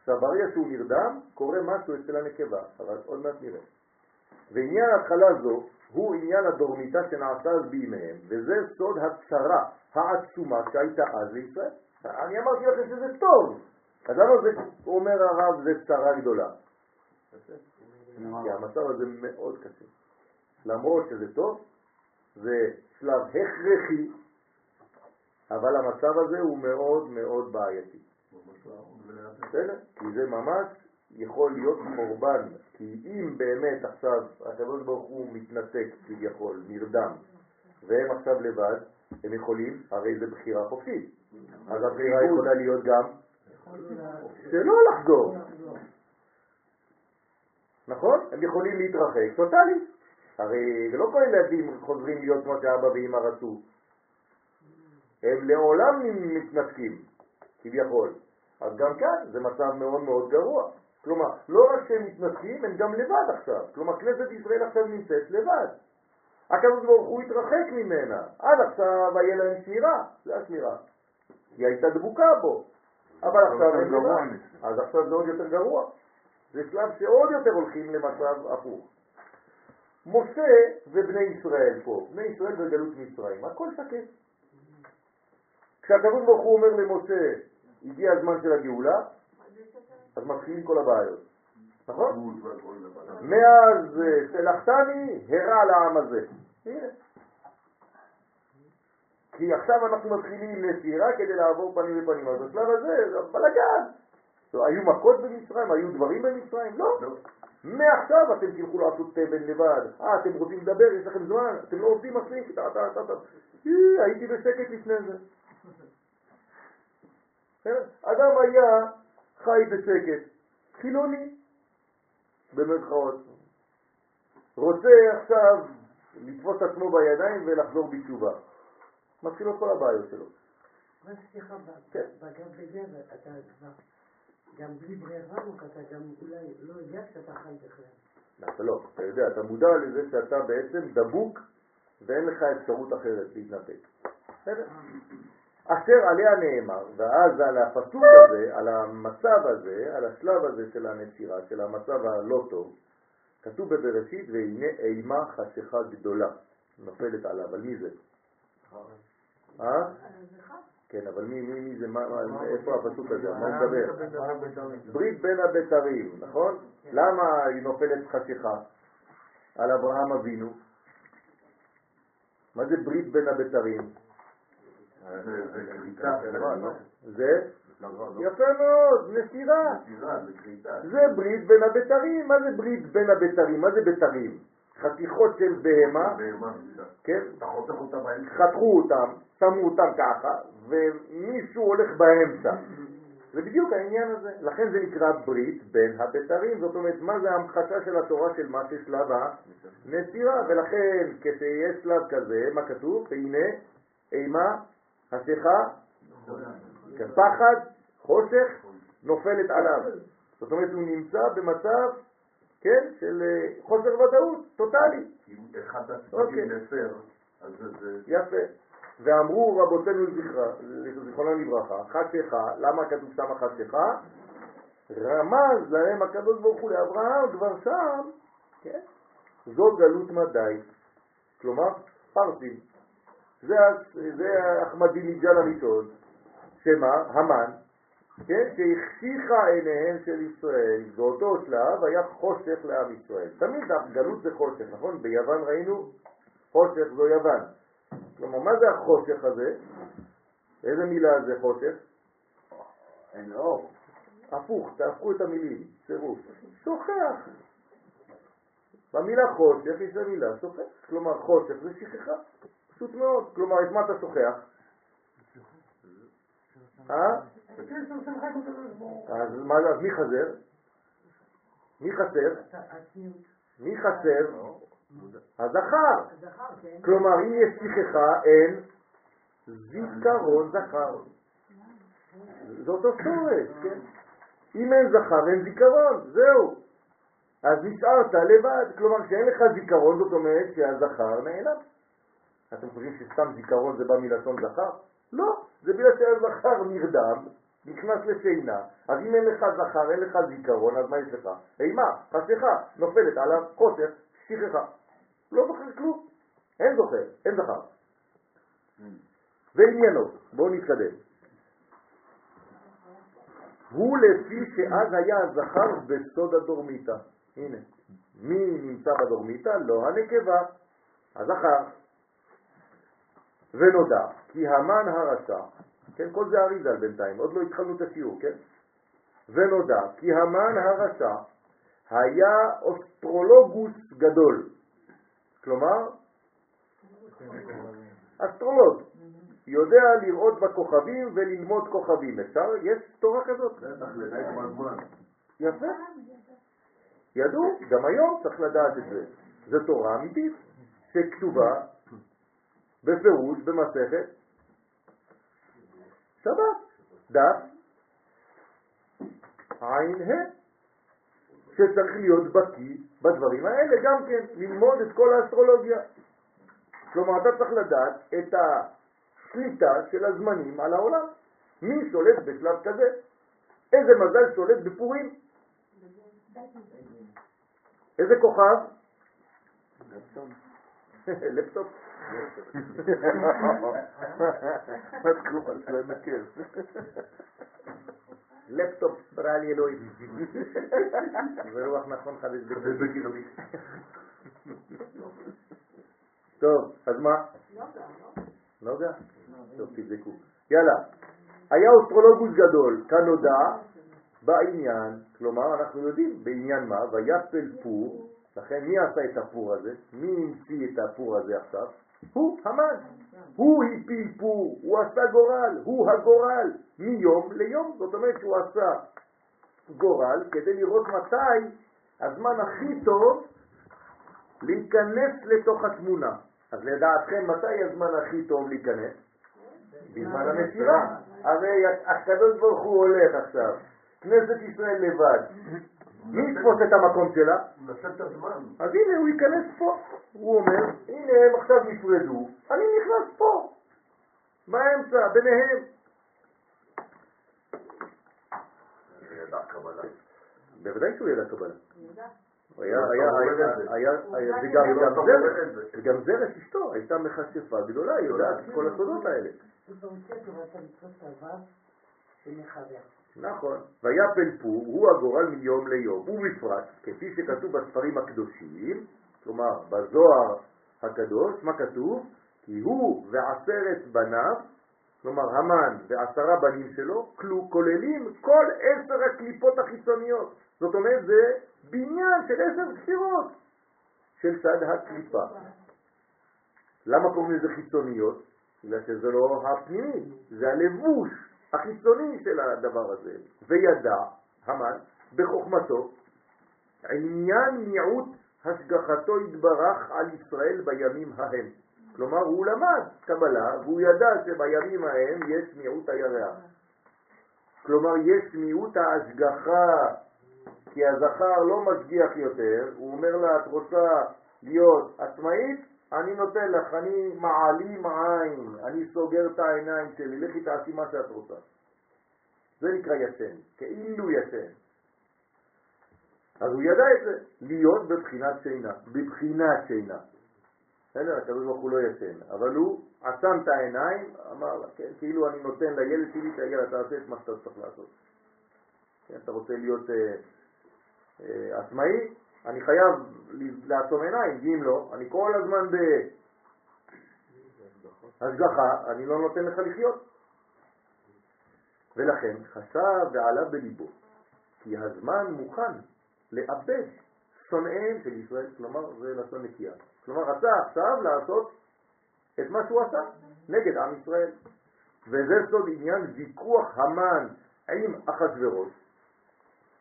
עכשיו, ברגע שהוא נרדם, קורה משהו אצל הנקבה, אבל עוד מעט נראה. ועניין ההתחלה זו הוא עניין הדורמיתה שנעשה אז בימיהם, וזה סוד הצרה העצומה שהייתה אז לישראל. אני אמרתי לכם שזה טוב, אז למה זה, אומר הרב, זה צרה גדולה? כי המצב הזה מאוד קשה. למרות שזה טוב, זה שלב הכרחי, אבל המצב הזה הוא מאוד מאוד בעייתי. בסדר? כי זה ממש יכול להיות חורבן. כי אם באמת עכשיו הקדוש ברוך הוא מתנתק כביכול, נרדם, והם עכשיו לבד, הם יכולים, הרי זה בחירה חופשית. אז הבחירה יכולה להיות גם שלא לחזור. נכון? הם יכולים להתרחק טוטאלית. הרי זה לא כל ילדים חוזרים להיות כמו שאבא ואמא רצו. הם לעולם מתנתקים, כביכול. אז גם כאן זה מצב מאוד מאוד גרוע. כלומר, לא רק שהם מתנתקים, הם גם לבד עכשיו. כלומר, כנסת ישראל עכשיו נמצאת לבד. הקדוש ברוך הוא התרחק ממנה. עד עכשיו היה להם שמירה, זה השמירה. היא הייתה דבוקה בו. אבל עכשיו הם לבד. אז עכשיו זה עוד יותר גרוע. זה שלב שעוד יותר הולכים למצב הפוך. משה ובני ישראל פה, בני ישראל בגלות מצרים, הכל שקט. כשהקדוש ברוך הוא אומר למשה, הגיע הזמן של הגאולה, אז מתחילים כל הבעיות, נכון? מאז אה, שלחתני, הרע לעם הזה. כי עכשיו אנחנו מתחילים לסירה כדי לעבור פנים בפנים, אז בשלב הזה זה בלאגן. לא, היו מכות במצרים? היו דברים במצרים? לא. מעכשיו אתם תלכו לעשות תבן לבד. אה, אתם רוצים לדבר? יש לכם זמן? אתם לא עובדים מספיק? טה, טה, טה, טה. אה, הייתי בשקט לפני זה. אדם היה חי בשקט, חילוני, במרכאות. רוצה עכשיו לתפוס את עצמו בידיים ולחזור בתשובה. מתחילות כל הבעיות שלו. רק סליחה, כן. גם בזה אתה כבר, גם בלי ברירה, אתה גם אולי לא יודע שאתה חי בכלל. אתה לא, אתה יודע, אתה מודע לזה שאתה בעצם דבוק ואין לך אפשרות אחרת להתנתק. בסדר? אשר עליה נאמר, ואז על הפסוק הזה, על המצב הזה, על השלב הזה של הנשירה, של המצב הלא טוב, כתוב בבראשית, והנה אימה חשיכה גדולה נופלת עליו. על מי זה? אה? כן, אבל מי, מי, מי זה, מה, מה, איפה הפסוק הזה? מה הוא מדבר? ברית בין הבתרים, נכון? למה היא נופלת חשיכה על אברהם אבינו? מה זה ברית בין הבתרים? זה לא? לא? יפה מאוד, נסירה. זה ברית בין הבתרים. מה זה ברית בין הבתרים? מה זה בתרים? חתיכות של בהמה, בהמה, כן? חתכו אותם, שמו אותם ככה, ומישהו הולך באמצע. זה בדיוק העניין הזה. לכן זה נקרא ברית בין הבתרים. זאת אומרת, מה זה ההמחשה של התורה של מה ששלב הנסירה? ולכן כשיש שלב כזה, מה כתוב? והנה אימה, השיחה, פחד, חושך, נופלת עליו. זאת אומרת, הוא נמצא במצב, כן, של אה, חוסר ודאות, טוטאלי. אם אחד אוקיי. הצדדים מפר, אז זה... זה- יפה. ואמרו רבותינו זיכרונם לברכה, חשיכה, למה כתוב שם חשיכה? רמז להם הקדוש ברוך הוא לאברהם כבר שם, כן? זו גלות מדי. כלומר, פרסים. זה, זה אחמדינג'אן הראשון, שמה? המן, כן? שהחשיכה עיניהם של ישראל. באותו שלב היה חושך לעם ישראל. תמיד הגלות זה חושך, נכון? ביוון ראינו חושך זו יוון. כלומר, מה זה החושך הזה? איזה מילה זה חושך? אין אור. הפוך, תהפכו את המילים, צירוף. שוכח. במילה חושך יש המילה שוכח. כלומר, חושך זה שכחה. פשוט מאוד. כלומר, את מה אתה שוכח? אה? אז מה, אז מי חזר? מי חסר? מי חסר? הזכר. כן. כלומר, אם יש שכחה, אין זיכרון זכר. זה אותו שורש, כן? אם אין זכר, אין זיכרון, זהו. אז נשארת לבד. כלומר, כשאין לך זיכרון, זאת אומרת שהזכר נעלם. אתם חושבים שסתם זיכרון זה בא מלשון זכר? לא, זה בגלל שהזכר נרדם, נכנס לשינה, אז אם אין לך זכר, אין לך זיכרון, אז מה יש לך? אימה, חשיכה, נופלת עליו, חושך, שכחה. לא זוכר כלום. אין זוכר, אין זכר. ועניינו, בואו נתקדם. הוא לפי שאז היה הזכר בסוד הדורמיתא. הנה, מי נמצא בדורמיתא? לא הנקבה, הזכר. ונודע כי המן הרשע, כן, כל זה אריזל בינתיים, עוד לא התחלנו את השיעור, כן? ונודע כי המן הרשע היה אסטרולוגוס גדול. כלומר, אסטרולוג, יודע לראות בכוכבים וללמוד כוכבים. אפשר? יש תורה כזאת. יפה. ידעו, גם היום צריך לדעת את זה. זו תורה אמיתית שכתובה בפירוש במסכת שבת, דף עין ה', שצריך להיות בקיא בדברים האלה גם כן, ללמוד את כל האסטרולוגיה. כלומר, אתה צריך לדעת את השליטה של הזמנים על העולם. מי שולט בשלב כזה? איזה מזל שולט בפורים? איזה כוכב? לפטופ. מה שלהם בכיף. לפטופ ברא לי אלוהים. ורוח נכון חדש זה. בקילומית. טוב, אז מה? לא יודע, לא? לא יודע? טוב, תבדקו. יאללה. היה אסטרולוגוס גדול, כנודע בעניין, כלומר אנחנו יודעים בעניין מה, ויפל פור, לכן מי עשה את הפור הזה? מי המציא את הפור הזה עכשיו? הוא, המן. הוא הפיל פור, הוא עשה גורל, הוא הגורל, מיום ליום. זאת אומרת שהוא עשה גורל כדי לראות מתי הזמן הכי טוב להיכנס לתוך התמונה. אז לדעתכם, מתי הזמן הכי טוב להיכנס? בזמן המסירה. הרי הקדוש ברוך הוא הולך עכשיו, כנסת ישראל לבד. מי יתפוס את המקום שלה? נעשה את הזמן. אז הנה הוא ייכנס פה. הוא אומר, הנה הם עכשיו נפרדו, אני נכנס פה. באמצע, ביניהם. בוודאי שהוא ידע קבלה. הוא את הוא וגם זרש, את אשתו הייתה מכשפה גדולה, היא יודעת את כל הסודות האלה. הוא רוצה תורת המצוות עבר ומחבר. נכון. ויפל פור הוא הגורל מיום ליום, ובפרט, כפי שכתוב בספרים הקדושים, כלומר בזוהר הקדוש, מה כתוב? כי הוא ועשרת בניו כלומר המן ועשרה בנים שלו, כוללים כל עשר הקליפות החיצוניות. זאת אומרת זה בניין של עשר ספירות של צד הקליפה. למה קוראים לזה חיצוניות? בגלל שזה לא הפנימי, זה הלבוש החיצוני של הדבר הזה. וידע המן בחוכמתו עניין מיעוט השגחתו יתברך על ישראל בימים ההם. כלומר, הוא למד קבלה והוא ידע שבימים ההם יש מיעוט הירח. כלומר, יש מיעוט ההשגחה, כי הזכר לא משגיח יותר, הוא אומר לה, את רוצה להיות עצמאית? אני נותן לך, אני מעלים עין, אני סוגר את העיניים שלי, לכי תעשי מה שאת רוצה. זה נקרא ישן, כאילו ישן. אז הוא ידע את זה, להיות בבחינת שינה, בבחינת שינה. בסדר, הקדוש ברוך הוא לא ישן, אבל הוא עצם את העיניים, אמר לה, כן, כאילו אני נותן לילד שלי, תגיע, תעשה את מה שאתה צריך לעשות. כן, אתה רוצה להיות אה, אה, עצמאי, אני חייב לעצום עיניים, אם לא, אני כל הזמן בהשגחה, אני לא נותן לך לחיות. ולכן חשב ועלה בליבו, כי הזמן מוכן לאבד שונאיהם של ישראל, כלומר זה לשון נקייה. כלומר רצה עכשיו לעשות את מה שהוא עשה נגד עם ישראל. וזה סוד עניין ויכוח המן עם אחשוורוש.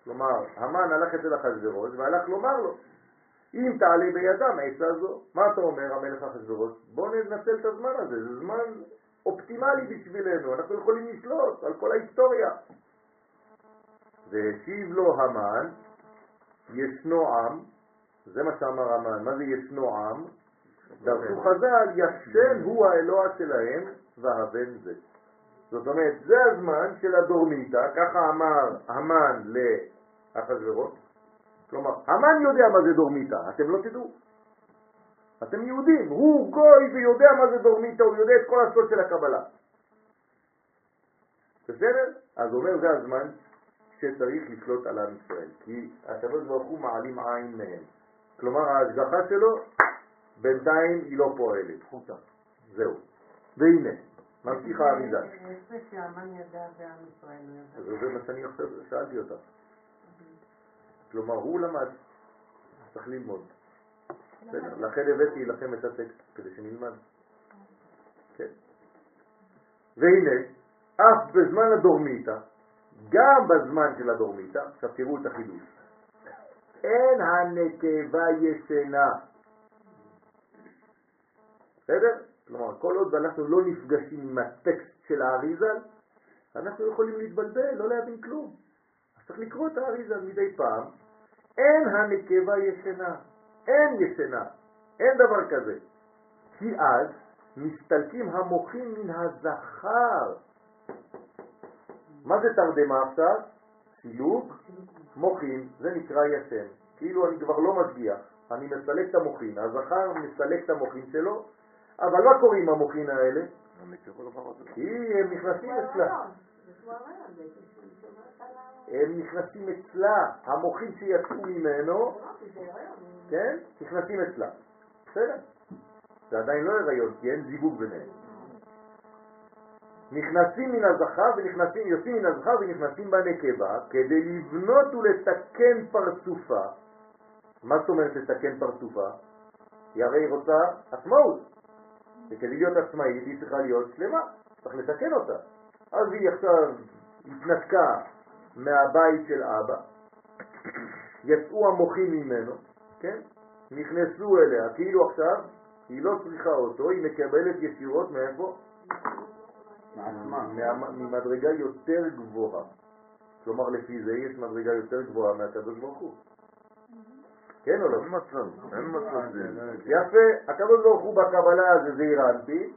כלומר, המן הלך אצל אחשוורוש והלך לומר לו, אם תעלה בידם עצה זו, מה אתה אומר המלך אחשוורוש? בוא ננצל את הזמן הזה, זה זמן אופטימלי בשבילנו, אנחנו יכולים לשלוט על כל ההיסטוריה. והשיב לו המן, ישנו עם, זה מה שאמר המן, מה זה ישנו עם? דרשו חז"ל, ישן הוא האלוה שלהם והבן זה. זאת אומרת, זה הזמן של הדורמיתא, ככה אמר המן לאחשוורוש. כלומר, המן יודע מה זה דורמיתא, אתם לא תדעו. אתם יהודים, הוא גוי ויודע מה זה דורמיתא, הוא יודע את כל הסוד של הקבלה. בסדר? אז אומר, זה הזמן שצריך לשלוט על עם ישראל, כי הקדוש ברוך הוא מעלים עין מהם. כלומר, ההשגחה שלו בינתיים היא לא פועלת. זהו. והנה, ממשיך האריזה. אז זה מה שאני עכשיו שאלתי אותה. כלומר, הוא למד, צריך ללמוד. בסדר, לכן הבאתי לכם את הטקסט, כדי שנלמד. כן. והנה, אף בזמן הדורמיתא, גם בזמן של הדורמיתא, עכשיו תראו את החידוש, אין הנקבה ישנה. בסדר? כלומר, כל עוד אנחנו לא נפגשים עם הטקסט של האריזל, אנחנו יכולים להתבלבל, לא להבין כלום. אז צריך לקרוא את האריזל מדי פעם. אין הנקבה ישנה, אין ישנה, אין דבר כזה. כי אז מסתלקים המוחים מן הזכר. מה זה תרדמה עכשיו? סילוק מוחין, זה נקרא ישן. כאילו אני כבר לא משגיח, אני מסלק את המוחין, הזכר מסלק את המוחין שלו, אבל מה קורה עם המוחין האלה? כי הם נכנסים אצלה. הם נכנסים אצלה, המוחין שיצאו ממנו. כן, נכנסים אצלה. בסדר. זה עדיין לא הריון, כי אין זיווג ביניהם. נכנסים מן הזכר ונכנסים, יוצאים מן הזכר ונכנסים בנקבה כדי לבנות ולתקן פרצופה. מה זאת אומרת לתקן פרצופה? היא הרי רוצה עצמאות. וכדי להיות עצמאית היא צריכה להיות שלמה, צריך לתקן אותה. אז היא עכשיו התנתקה מהבית של אבא, יצאו המוחים ממנו, כן? נכנסו אליה, כאילו עכשיו היא לא צריכה אותו, היא מקבלת ישירות מאיפה? ממדרגה יותר גבוהה. כלומר, לפי זה יש מדרגה יותר גבוהה מהקדוש ברוך הוא. כן או לא? אין מצב, אין מצב זה. יפה, הקדוש ברוך הוא בקבלה זה זעיר אנפין,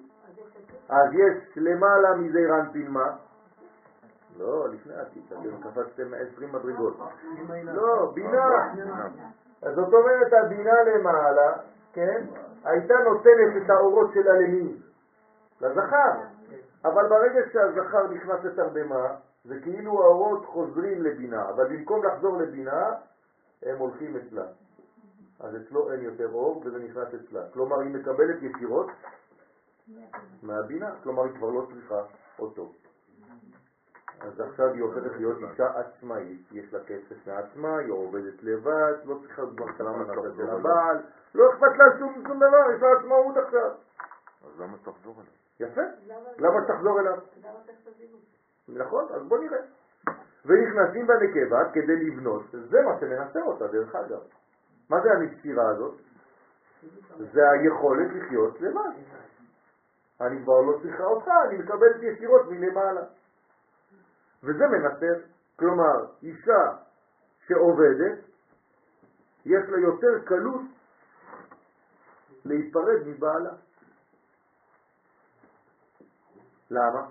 אז יש למעלה מזעיר אנפין מה? לא, לפני העתיד, אתם קפצתם 20 מדרגות. לא, בינה. אז זאת אומרת, הבינה למעלה, כן, הייתה נותנת את האורות שלה למי? לזכר. אבל ברגע שהזכר נכנס לתרדמה, זה כאילו האורות חוזרים לבינה, אבל במקום לחזור לבינה, הם הולכים אצלה. אז אצלו אין יותר אור וזה נכנס אצלה. כלומר, היא מקבלת ישירות מהבינה, כלומר, היא כבר לא צריכה אותו. אז עכשיו היא הופכת להיות אישה עצמאית, יש לה כסף מעצמה, היא עובדת לבד, לא צריכה כבר את המנתה של הבעל, לא אכפת לה שום דבר, יש לה עצמאות עכשיו. אז למה תחזור אליו? יפה, למה אליו? צריך את הזיווג? נכון, אז בוא נראה. ונכנסים בנקבה כדי לבנות, זה מה שמנסה אותה דרך אגב. מה זה הנקשירה הזאת? זה היכולת לחיות לבד. אני כבר לא צריכה אותך, אני מקבלת ישירות מלמעלה. וזה מנסר, כלומר, אישה שעובדת, יש לה יותר קלות להיפרד מבעלה. למה?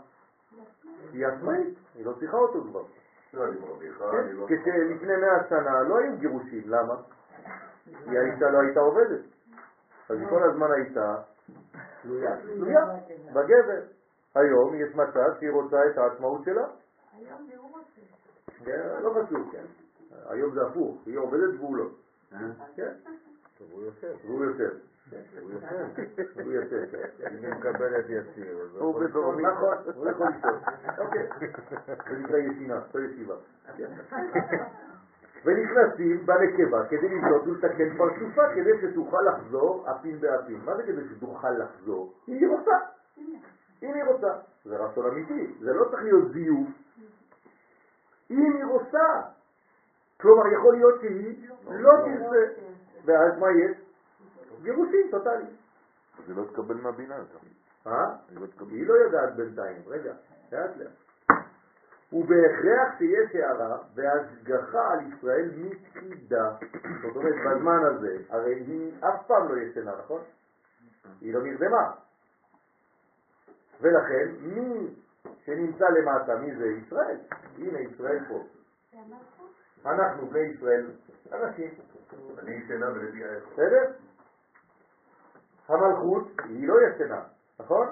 היא עצמאית, היא לא צריכה אותו כבר. לא, כן, לא... כשלפני מאה שנה לא היו גירושים, למה? כי האישה לא הייתה עובדת. אז היא כל הזמן הייתה תלויה תלויה בגבר. היום יש מצב שהיא רוצה את העצמאות שלה. היום זה הוא רוצה. כן, לא חשוב, כן. היום זה הפוך, היא עובדת והוא לא. כן, הוא יושב. והוא יושב. הוא יושב. הוא יושב, כן. אם היא מקבלת ישיר, אז הוא בדורמי. נכון, הוא יכול לשאול. אוקיי. זה נקרא ישינה, לא ישיבה. ונכנסים בנקבה כדי לבדוק ולתקן פרצופה כדי שתוכל לחזור אפים באפים. מה זה כדי שתוכל לחזור? אם היא רוצה. אם היא רוצה. זה רצון אמיתי, זה לא צריך להיות זיוף. אם היא רוצה. כלומר, יכול להיות שהיא לא תרצה. ואז מה יש? גירושים טוטאליים. אז היא לא תקבל מהבינה גם. אה? היא לא. היא לא יודעת בינתיים, רגע, לאט לאט. ובהכרח שיש הערה והשגחה על ישראל מתחידה. זאת אומרת, בזמן הזה, הרי היא אף פעם לא ישנה, נכון? היא לא נרדמה. ולכן, מי שנמצא למטה, מי זה ישראל? הנה ישראל פה. אנחנו, בני ישראל, אנשים. אני ישנה ולפי האיפה. בסדר? המלכות היא לא ישנה, נכון?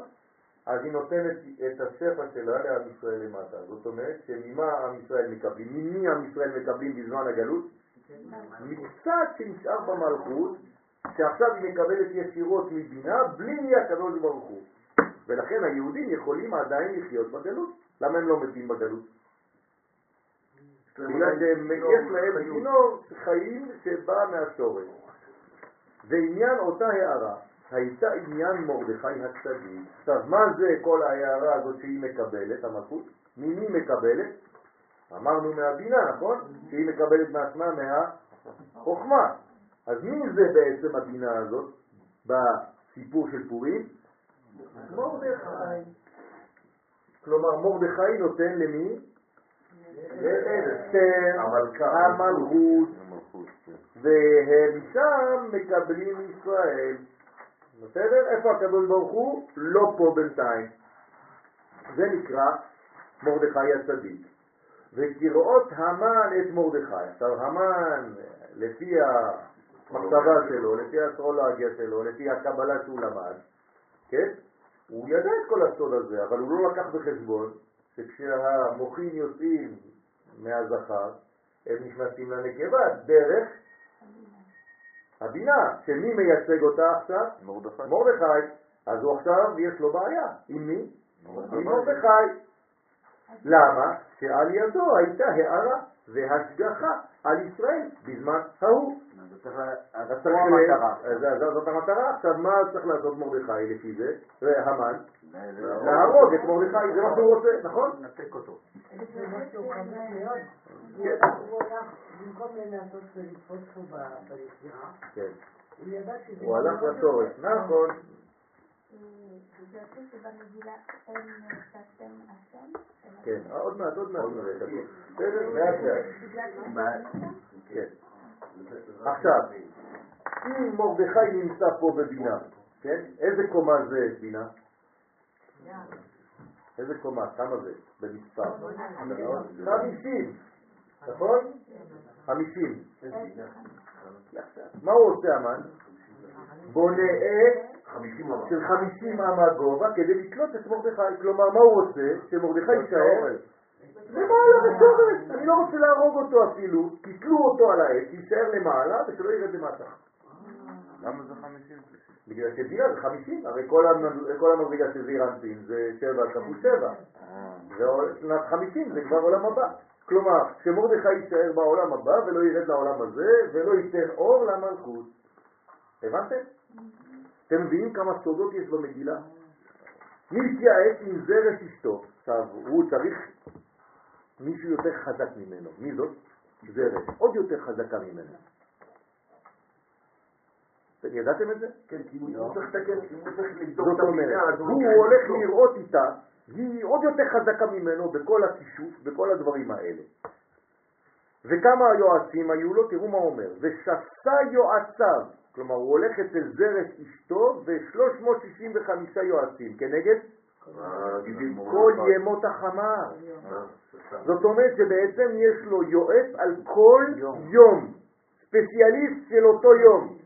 אז היא נותנת את השפע שלה לעם ישראל למטה. זאת אומרת שממה עם ישראל מקבלים? ממי עם ישראל מקבלים בזמן הגלות? מקצת שנשאר במלכות, שעכשיו היא מקבלת ישירות מבינה בלי הקדוש ברוך הוא. ולכן היהודים יכולים עדיין לחיות בגלות. למה הם לא מתים בגלות? בגלל שיש להם צינור חיים שבא מהשורש. ועניין אותה הערה הייתה עניין מרדכי הצדיק. עכשיו, מה זה כל ההערה הזאת שהיא מקבלת, המלכות? ממי מקבלת? אמרנו מהבינה, נכון? שהיא מקבלת מעצמה מהחוכמה. אז מי זה בעצם הבינה הזאת בסיפור של פורים? מרדכי. כלומר, מרדכי נותן למי? לאסתר. המלכות, כן. והם שם מקבלים ישראל. בסדר? איפה הקדוש ברוך הוא? לא פה בינתיים. זה נקרא מרדכי הצדיק. וכראות המן את מרדכי. עכשיו המן, לפי המחשבה שלו, לפי האסטרולוגיה שלו, לפי הקבלה שהוא למד, כן? הוא ידע את כל הסוד הזה, אבל הוא לא לקח בחשבון שכשהמוחים יוצאים מהזכר, הם נכנסים לנקבה דרך הבינה, שמי מייצג אותה עכשיו? מרדכי. מרדכי. אז הוא עכשיו יש לו בעיה. עם מי? עם מרדכי. למה? שעל ידו הייתה הערה והשגחה על ישראל בזמן ההוא. זאת המטרה. עכשיו מה צריך לעשות מרדכי לפי זה? והמן? להרוג את מרדכי, זה מה שהוא רוצה, נכון? לנתק אותו. כן. הוא הלך, ב- ביצירה, כן. הוא ידע שזה... הוא הלך מאוד לשורש, לא טוב. נכון. זה יוצא שבמגילה אין נתתם השם? כן, עוד מעט, עוד מעט נראה את הכל. בסדר? לאט לאט. עכשיו, אם מרדכי נמצא פה בבינה, כן? איזה קומה זה בינה? איזה קומה? כמה זה במספר? חמישים, נכון? חמישים. מה הוא עושה המן? בונה אמר. של חמישים אמה גובה כדי לתלות את מרדכי. כלומר, מה הוא עושה? שמרדכי יישאר למעלה בשורש. אני לא רוצה להרוג אותו אפילו, תתלו אותו על העץ, יישאר למעלה ושלא ירד למטה. למה זה חמישים? בגלל שבינה זה 50, הרי כל המד- כל המדרגה של זעיר אנפין זה 7 כפול 7. אה, ושנת 50 זה כבר עולם הבא. כלומר, שמרדכי יישאר בעולם הבא ולא ירד לעולם הזה ולא ייתן אור למלכות. הבנתם? אתם מבינים כמה סודות יש במגילה? מי התייעץ עם זרש אשתו? עכשיו, הוא צריך מישהו יותר חזק ממנו. מי זאת? זרש. עוד יותר חזקה ממנו. אתם ידעתם את זה? כן, כי הוא צריך לתקן, הוא צריך לבדוק את המילה, אומרת, הוא כן, הולך לא. לראות איתה, היא עוד יותר חזקה ממנו בכל הכישוף, בכל הדברים האלה. וכמה יועצים היו לו? תראו מה אומר. ושסה יועציו, כלומר הוא הולך אצל זרש אשתו ו-365 יועצים, כנגד כל ימות החמה. אה, זאת אומרת שבעצם יש לו יועץ על כל יום. ספציאליסט של אותו יום.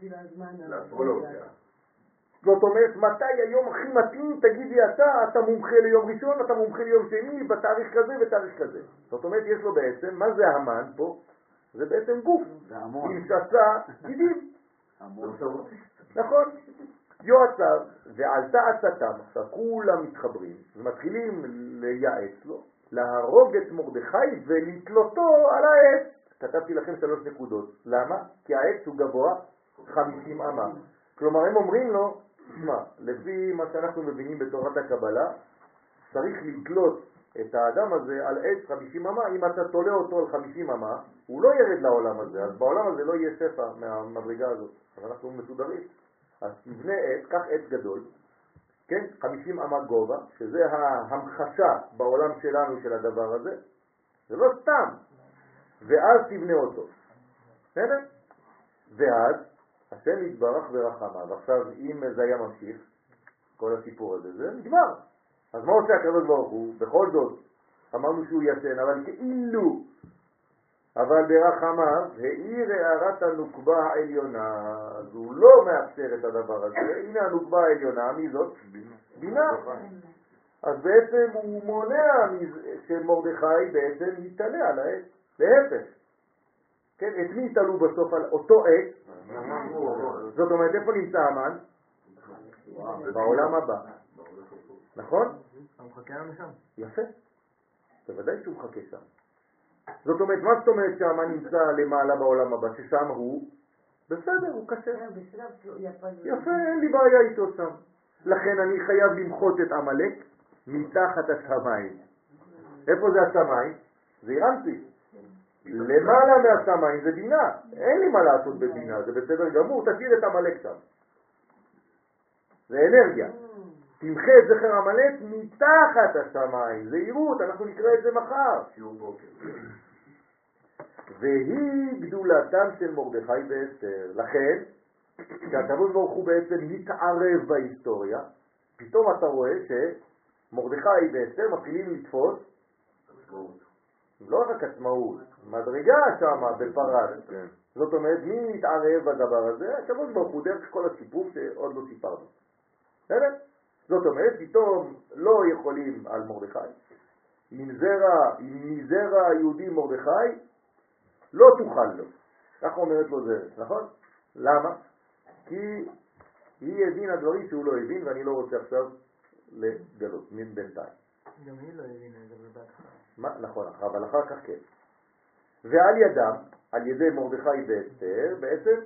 לאסטרולוגיה. זאת אומרת, מתי היום הכי מתאים, תגידי אתה, אתה מומחה ליום ראשון, אתה מומחה ליום שני, בתאריך כזה ותאריך כזה. זאת אומרת, יש לו בעצם, מה זה המן פה? זה בעצם גוף, זה המון. עם שסה גידים. נכון? יועציו, ועלתה עצתם, עכשיו כולם מתחברים ומתחילים לייעץ לו, להרוג את מרדכי ולתלותו על העץ. כתבתי לכם שלוש נקודות. למה? כי העץ הוא גבוה 50 אמה. כלומר, הם אומרים לו, תשמע, לפי מה שאנחנו מבינים בתורת הקבלה, צריך לתלות את האדם הזה על עץ 50 אמה, אם אתה תולה אותו על 50 אמה, הוא לא ירד לעולם הזה, אז בעולם הזה לא יהיה שפע מהמדרגה הזאת, אז אנחנו מסודרים. אז תבנה עץ, קח עץ גדול, כן, 50 אמה גובה, שזה ההמחשה בעולם שלנו של הדבר הזה, זה לא סתם, ואז תבנה אותו, בסדר? ואז השם יתברך ורחמה, ועכשיו אם זה היה ממשיך, כל הסיפור הזה, זה נגמר. אז מה עושה הוא? בכל זאת, אמרנו שהוא ישן, אבל כאילו, אבל ברחמיו האיר הערת הנוקבה העליונה, אז הוא לא מאפשר את הדבר הזה, הנה הנוקבה העליונה, מי זאת? בינה. אז בעצם הוא מונע שמרדכי בעצם יתעלה על העץ, להפך. כן, את מי יתעלו בסוף על אותו עץ? זאת אומרת, איפה נמצא המן? בעולם הבא. נכון? הוא מחכה לנו שם. יפה. בוודאי שהוא מחכה שם. זאת אומרת, מה זאת אומרת שהמן נמצא למעלה בעולם הבא? ששם הוא, בסדר, הוא קשה. שהוא יפה. אין לי בעיה איתו שם. לכן אני חייב למחות את עמלק מתחת השמיים. איפה זה השמיים? זה אירנטי. למעלה מהשמיים זה בינה. אין לי מה לעשות בבינה, זה בסדר גמור, תשאיר את עמלק שם. זה אנרגיה. תמחה את זכר עמלק מתחת השמיים. זהירות, אנחנו נקרא את זה מחר. שיעור בוקר. והיא גדולתם של מרדכי ואסתר. לכן, כשהקדוש ברוך הוא בעצם מתערב בהיסטוריה, פתאום אתה רואה שמרדכי ואסתר מתחילים לתפוס לא רק עצמאות, מדרגה שם בפרס. כן. זאת אומרת, מי מתערב בדבר הזה? הקדוש ברוך הוא דרך כל הסיפור שעוד לא סיפרנו. בסדר? זאת אומרת, פתאום לא יכולים על מרדכי. עם זרע, עם מזרע היהודי מרדכי, לא תוכל לו. ככה אומרת לו זרע, נכון? למה? כי היא הבינה דברים שהוא לא הבין, ואני לא רוצה עכשיו לגלות, בינתיים. גם היא לא הבינה את זה בהתחלה. מה, נכון, אבל אחר כך כן. ועל ידם, על ידי מרדכי ואסתר, בעצם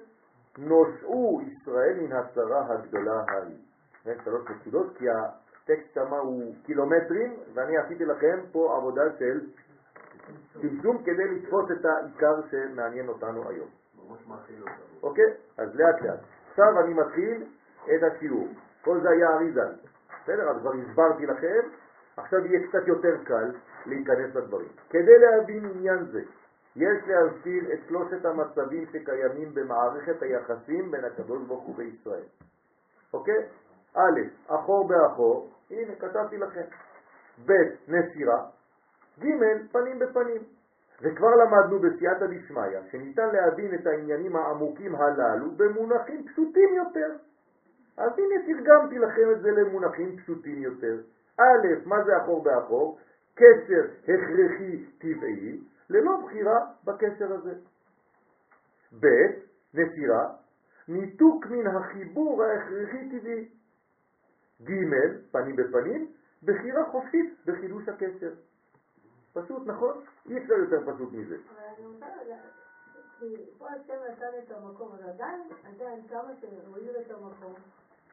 נושעו ישראל מן הצרה הגדולה ההיא. כן, שלוש נקודות, כי הטקסט שם הוא קילומטרים, ואני עשיתי לכם פה עבודה של צמצום כדי לתפוס את העיקר שמעניין אותנו היום. אוקיי? אז לאט לאט. עכשיו אני מתחיל את השיעור. כל זה היה אריזל. בסדר? אז כבר הסברתי לכם, עכשיו יהיה קצת יותר קל להיכנס לדברים. כדי להבין עניין זה, יש להזכיר את שלושת המצבים שקיימים במערכת היחסים בין הקדוש ברוך הוא וישראל. אוקיי? א', אחור באחור, הנה כתבתי לכם. ב', נסירה. ג', פנים בפנים. וכבר למדנו בסייעתא דשמיא שניתן להבין את העניינים העמוקים הללו במונחים פשוטים יותר. אז הנה תרגמתי לכם את זה למונחים פשוטים יותר. א', מה זה אחור באחור? קשר הכרחי טבעי, ללא בחירה בקשר הזה. ב', נסירה, ניתוק מן החיבור ההכרחי טבעי. ג' פנים בפנים, בחירה חופשית בחידוש הקשר. פשוט, נכון? אי אפשר יותר פשוט מזה. אבל אני רוצה לדעת, כי פה השם נתן את המקום, אבל עדיין, עדיין כמה שהוא העיר את המקום,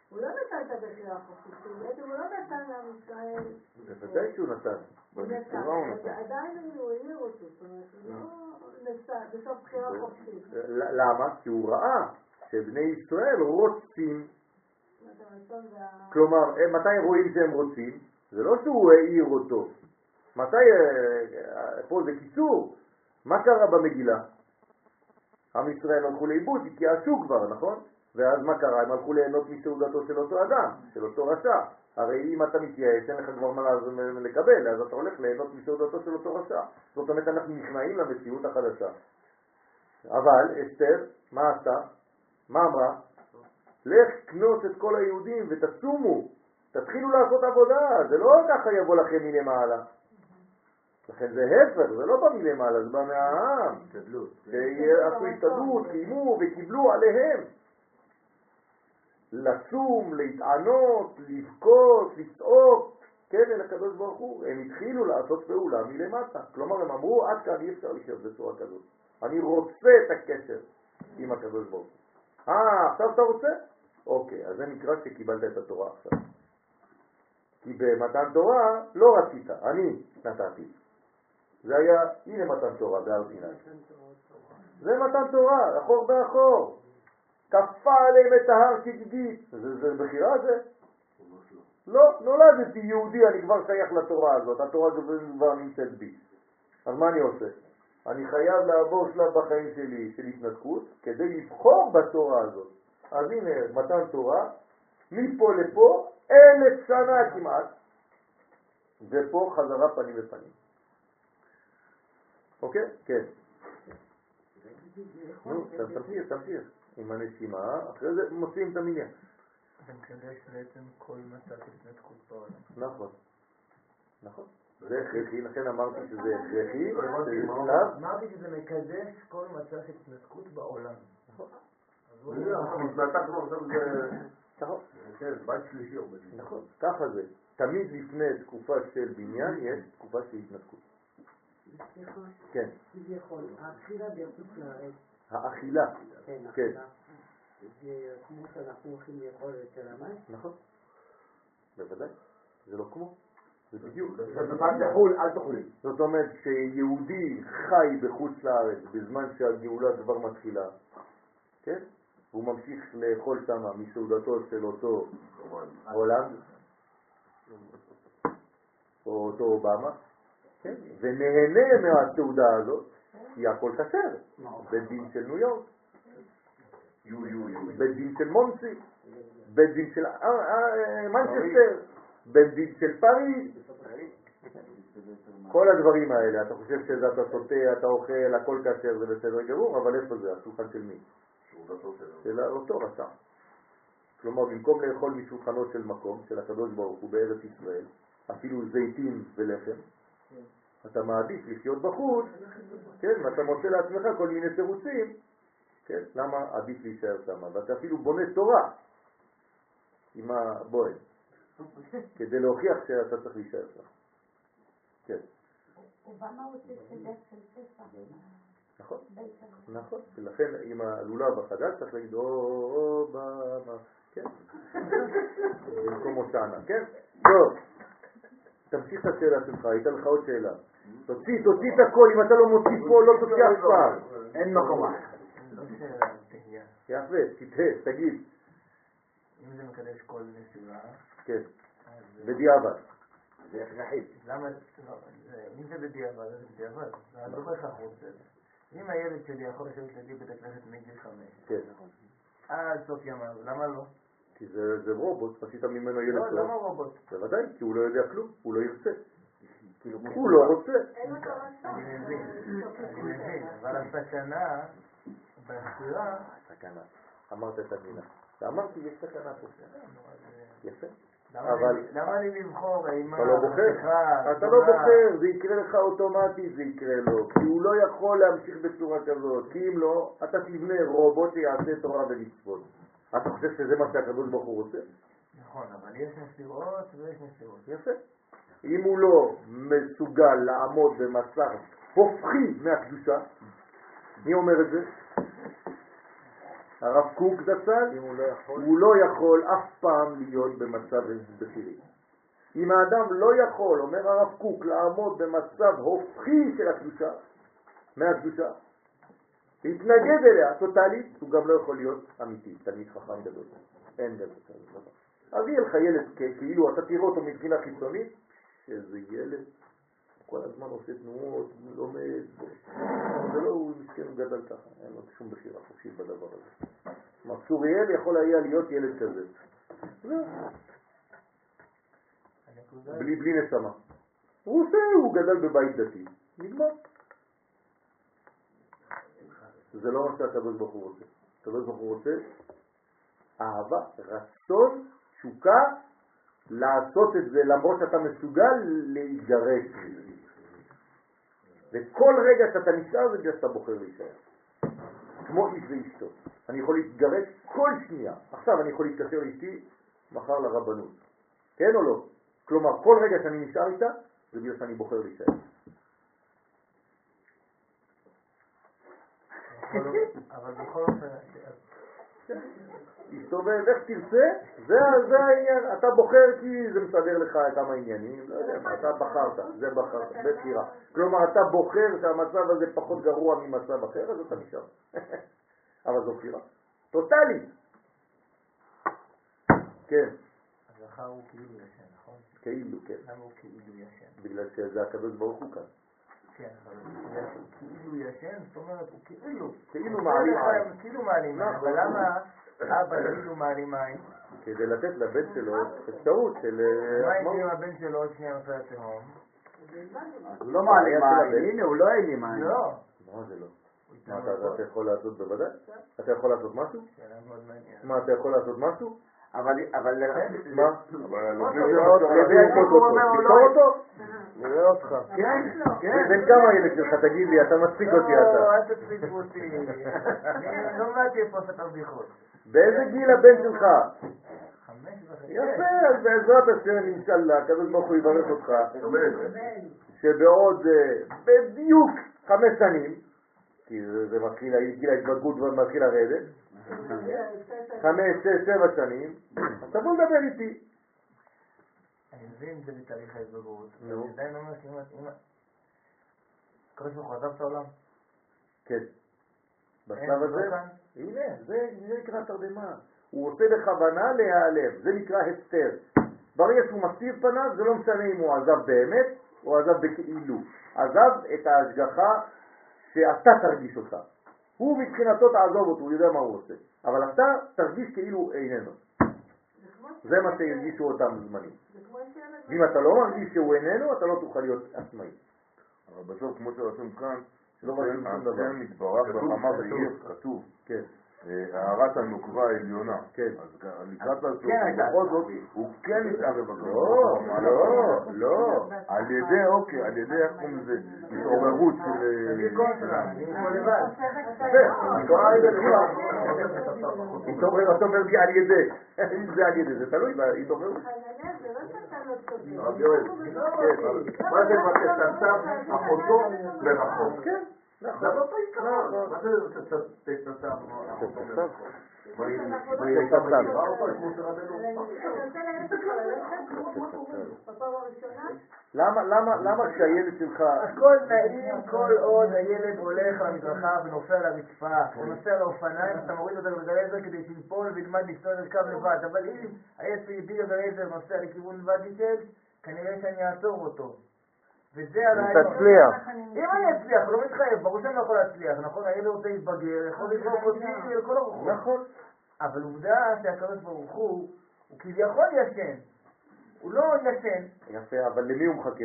הוא לא נתן את הבחירה החופשית, בעצם הוא לא נתן לעם ישראל, בוודאי שהוא נתן. הוא נתן, נתן. עדיין הוא העיר אותו, זאת אומרת, הוא לא נסע בסוף בחירה חופשית. ל- למה? כי הוא ראה שבני ישראל רוצים, זאת אומרת, הרצון וה... כלומר, מתי רואים שהם רוצים? זה לא שהוא העיר אותו. מתי, אה, אה, פה זה קיצור, מה קרה במגילה? עם ישראל הלכו לאיבוד, התייאשו כבר, נכון? ואז מה קרה? הם הלכו ליהנות מסעודתו של אותו אדם, של אותו רשע. הרי אם אתה מתייאש, אין לך כבר מה לקבל, אז אתה הולך ליהנות מסעודתו של אותו רשע. זאת אומרת, אנחנו נכנעים למציאות החדשה. אבל אסתר, מה עשתה? מה אמרה? לך כנוס את כל היהודים ותצומו, תתחילו לעשות עבודה, זה לא ככה יבוא לכם מלמעלה. לכן זה הפך, זה לא בא מלמעלה, זה בא מהעם. השתדלות. שעשו השתדלות, קיימו וקיבלו עליהם. לצום, להתענות, לבכות, לצעוק, כן, אל הקדוש ברוך הוא. הם התחילו לעשות פעולה מלמטה. כלומר, הם אמרו, עד כאן אי אפשר לחיות בצורה כזאת. אני רוצה את הקשר עם הקדוש ברוך הוא. אה, עכשיו אתה רוצה? אוקיי, אז זה נקרא שקיבלת את התורה עכשיו. כי במתן תורה לא רצית, אני נתתי. זה היה, הנה מתן תורה בהר סיני. זה מתן תורה, אחור באחור. כפה עליהם את ההר כגיגית. זה, זה בחירה זה? לא, נולדתי יהודי, אני כבר שייך לתורה הזאת, התורה כבר נמצאת בי. אז מה אני עושה? אני חייב לעבור שלב בחיים שלי של התנתקות כדי לבחור בתורה הזאת. אז הנה, מתן תורה, מפה לפה, אלף שנה כמעט, ופה חזרה פנים בפנים. אוקיי? כן. נו, תמשיך, תמשיך. עם הנשימה, אחרי זה מוציאים את המניין. זה מקדש בעצם כל מצב של התנתקות בעולם. נכון. נכון. זה הכרחי, לכן אמרתי שזה הכרחי. אמרתי שזה מקדש כל מצב של התנתקות בעולם. נכון. כן, בית שלישי עובד. נכון, ככה זה. תמיד לפני תקופה של בניין יש תקופה של התנתקות. כן. כביכול, האכילה בחוץ לארץ, האכילה. כן, כן. זה כמו שאנחנו הולכים לאכול אצל המים, נכון. בוודאי. זה לא כמו. זה בדיוק. אל תאכלי. זאת אומרת שיהודי חי בחוץ לארץ בזמן שהגאולה כבר מתחילה, כן? והוא ממשיך לאכול שם מסעודתו של אותו הולנד, או אותו אובמה, כן? ונהנה מהסעודה הזאת, כי הכל כשר. בית דין של ניו יורק, יו יו יו. בית דין של מונסי, בית דין של אה, אה, מנצ'סטר, בית דין של פריז, כל הדברים האלה, אתה חושב שזה אתה שותה, אתה אוכל, הכל כשר, זה בסדר גמור, אבל איפה זה? השולחן של מי? של אותו רשע. כלומר, במקום לאכול משולחנו של מקום, של הקדוש ברוך הוא בארץ ישראל, אפילו זיתים ולחם, אתה מעדיף לחיות בחוץ, כן, ואתה מוצא לעצמך כל מיני תירוצים, כן, למה עדיף להישאר שם, ואתה אפילו בונה תורה עם הבוהן, כדי להוכיח שאתה צריך להישאר שם. כן, אובמה רוצה סדר של פסח. נכון. נכון, ולכן עם הלולב החדש צריך להגיד אובמה, כן, במקום הושענא, כן? טוב, תמשיך את השאלה שלך, הייתה לך עוד שאלה. תוציא, תוציא את הכל, אם אתה לא מוציא פה, לא תוציא אף פעם. אין מקום אחר. לא. יפה, תתהה, תגיד, אם זה מקדש כל נסיבה, כן, בדיעבד. זה הכרחי. למה, לא, אם זה בדיעבד, אז זה בדיעבד. אני לא בהכרח רוצה את זה. אם הילד שלי יכול לשבת לידי בית הכנסת מגיל חמש, כן, עד סוף ימיו, למה לא? כי זה זה רובוט, עשית ממנו ילד לא, טוב. למה רובוט? בוודאי, כי הוא לא יודע כלום, הוא לא ירצה. כאילו, הוא לא רוצה. אין לו את הרצון. אני מבין, אני מבין, אבל הסכנה בבחירה, סכנה. אמרת את המילה. ואמרתי, יש סכנה פה. יפה. למה אבל- לי- למה לי לבחור אימה, אתה לא בוחר, אתה לא? בוחר, זה יקרה לך אוטומטית, זה יקרה לו, כי הוא לא יכול להמשיך בצורה כזאת, כי אם לא, אתה תבנה רובוט שיעשה תורה ומצוות. אתה חושב שזה מה שהקדוש ברוך הוא רוצה? נכון, אבל יש נסירות ויש נסירות. יפה. אם הוא לא מסוגל לעמוד במצב הופכי מהקדושה, מי אומר את זה? הרב קוק זצ"ל, הוא לא יכול, הוא לא יכול אף פעם להיות במצב בכירי. אם האדם לא יכול, אומר הרב קוק, לעמוד במצב הופכי של הקדושה, מהקדושה, להתנגד אליה טוטאלית, הוא גם לא יכול להיות אמיתי, תלמיד חכם גדול. אין כזה דבר. אז יהיה לך ילד כאילו אתה תראה אותו מבחינה חיצונית, איזה ילד, כל הזמן עושה תנועות, לומד, זה לא, הוא מסכן, הוא גדל ככה, אין לו שום בחירה חופשית בדבר הזה. כלומר, צוריאל יכול היה להיות ילד כזה. הנקודה בלי, בלי נשמה. הוא עושה, הוא גדל בבית דתי, נגמר. זה לא מה שהקדוש ברוך הוא רוצה. הקדוש ברוך הוא רוצה אהבה, רצון, תשוקה, לעשות את זה למרות שאתה מסוגל להתגרש מזה. וכל רגע שאתה נשאר זה בגלל שאתה בוחר להישאר. כמו איש ואשתו. אני יכול להתגרש כל שנייה. עכשיו אני יכול להתקשר לאשתי, מחר לרבנות. כן או לא? כלומר, כל רגע שאני נשאר איתה, זה בגלל שאני בוחר להישאר. אבל בכל אופן, תסתובב, איך תרצה, זה, זה העניין. אתה בוחר כי זה מסדר לך כמה עניינים, לא יודע אתה בחרת, זה בחרת, בבחירה. כלומר, אתה בוחר שהמצב הזה פחות גרוע ממצב אחר, אז אתה נשאר. אבל זו בחירה. טוטאלית. כן, הזכר הוא כאילו ישן, נכון? כאילו, כן. למה הוא כאילו ישן? בגלל שזה הקדוש ברוך הוא כאן. כן, אבל שהוא כאילו ישן, זאת אומרת, הוא כאילו. כאילו הוא מעלים עין. כאילו מעלים עין, נכון. אבל למה אבא כאילו מעלים עין? כדי לתת לבן שלו אפשרות של... אה, מה. יקרה אם הבן שלו עוד שנייה נופל לתהום? הוא לא מעלים של עין, הבן. הנה הוא לא העלים עין. לא. מה זה לא? מה לו אתה יכול לעשות בוודאי? אתה יכול לעשות משהו? מה, אתה יכול לעשות משהו? אבל, אבל, מה? אבל עוד לפני לא, זה עוד אפשר לא. לעשות? נראה אותך. כן, כן. בן כמה הילד שלך? תגיד לי, אתה מצחיק אותי לא, אתה. אל תצחיקו אותי. לא באתי פה לספר בדיחות. באיזה גיל הבן שלך? יפה, אז בעזרת השם, אינשאללה, הקדוש ברוך הוא יברך אותך, שבעוד אה, בדיוק חמש שנים, כי זה מתחיל, גיל ההתבגרות ומתחיל לרדת, חמש, שש, שבע שנים, אז תבוא לדבר איתי. את זה בתהליך ההתבגרות. נו. עדיין אומר שאם... אם- הקדוש ברוך הוא עזב את העולם. כן. בשלב לא הזה. הנה, זה זה נקרא תרדמה. הוא עושה בכוונה להיעלם, זה נקרא הסתר. ברגע שהוא מסתיר פניו, זה לא משנה אם הוא עזב באמת או עזב בכאילו. עזב את ההשגחה שאתה תרגיש אותה. הוא מבחינתו תעזוב אותו, הוא יודע מה הוא עושה. אבל אתה תרגיש כאילו איננו. זה מה שהרגישו אותם זמנים. ואם אתה לא מרגיש שהוא איננו, אתה לא תוכל להיות עצמאי. אבל בסוף, כמו שרשום כאן, לא רשום שום דבר. השם כתוב, בחמה כתוב. בעיר, כתוב, כן, הערת הנוקבה העליונה. כן. אז לקראת הסוף, כן בכל זאת. הוא כן התערב בקדוש לא, לא, לא. על ידי, אוקיי, על ידי, איך קוראים לזה, התעוררות של... אה. התעורר, אתה אומר לי על ידי. אם זה על ידי, זה תלוי בהתעוררות. הרב יואל, כן, מה זה הצו אחותו מרחוק? כן, זה אותו עיקרון. מה זה למה, למה, למה כשהילד שלך... הכל נעים כל עוד הילד הולך על המדרכה ונופל על הרצפה, או נוסע על האופניים, אתה מוריד אותו לגלגל עזר כדי שיפול וילמד לנסוע לרכב לבד. אבל אם הילד שלי בלי גלגל עזר נוסע לכיוון ואדיצ'ל, כנראה שאני אעצור אותו. וזה הרעיון. תצליח. אם אני אצליח, לא מתחייב, ברור שאני לא יכול להצליח, נכון? הילד רוצה להתבגר, יכול לזרוק אותי לכל הרוחות. נכון. אבל עובדה שהקדוש ברוך הוא, הוא כביכול ישן. הוא לא ישן, יפה, אבל למי הוא מחכה?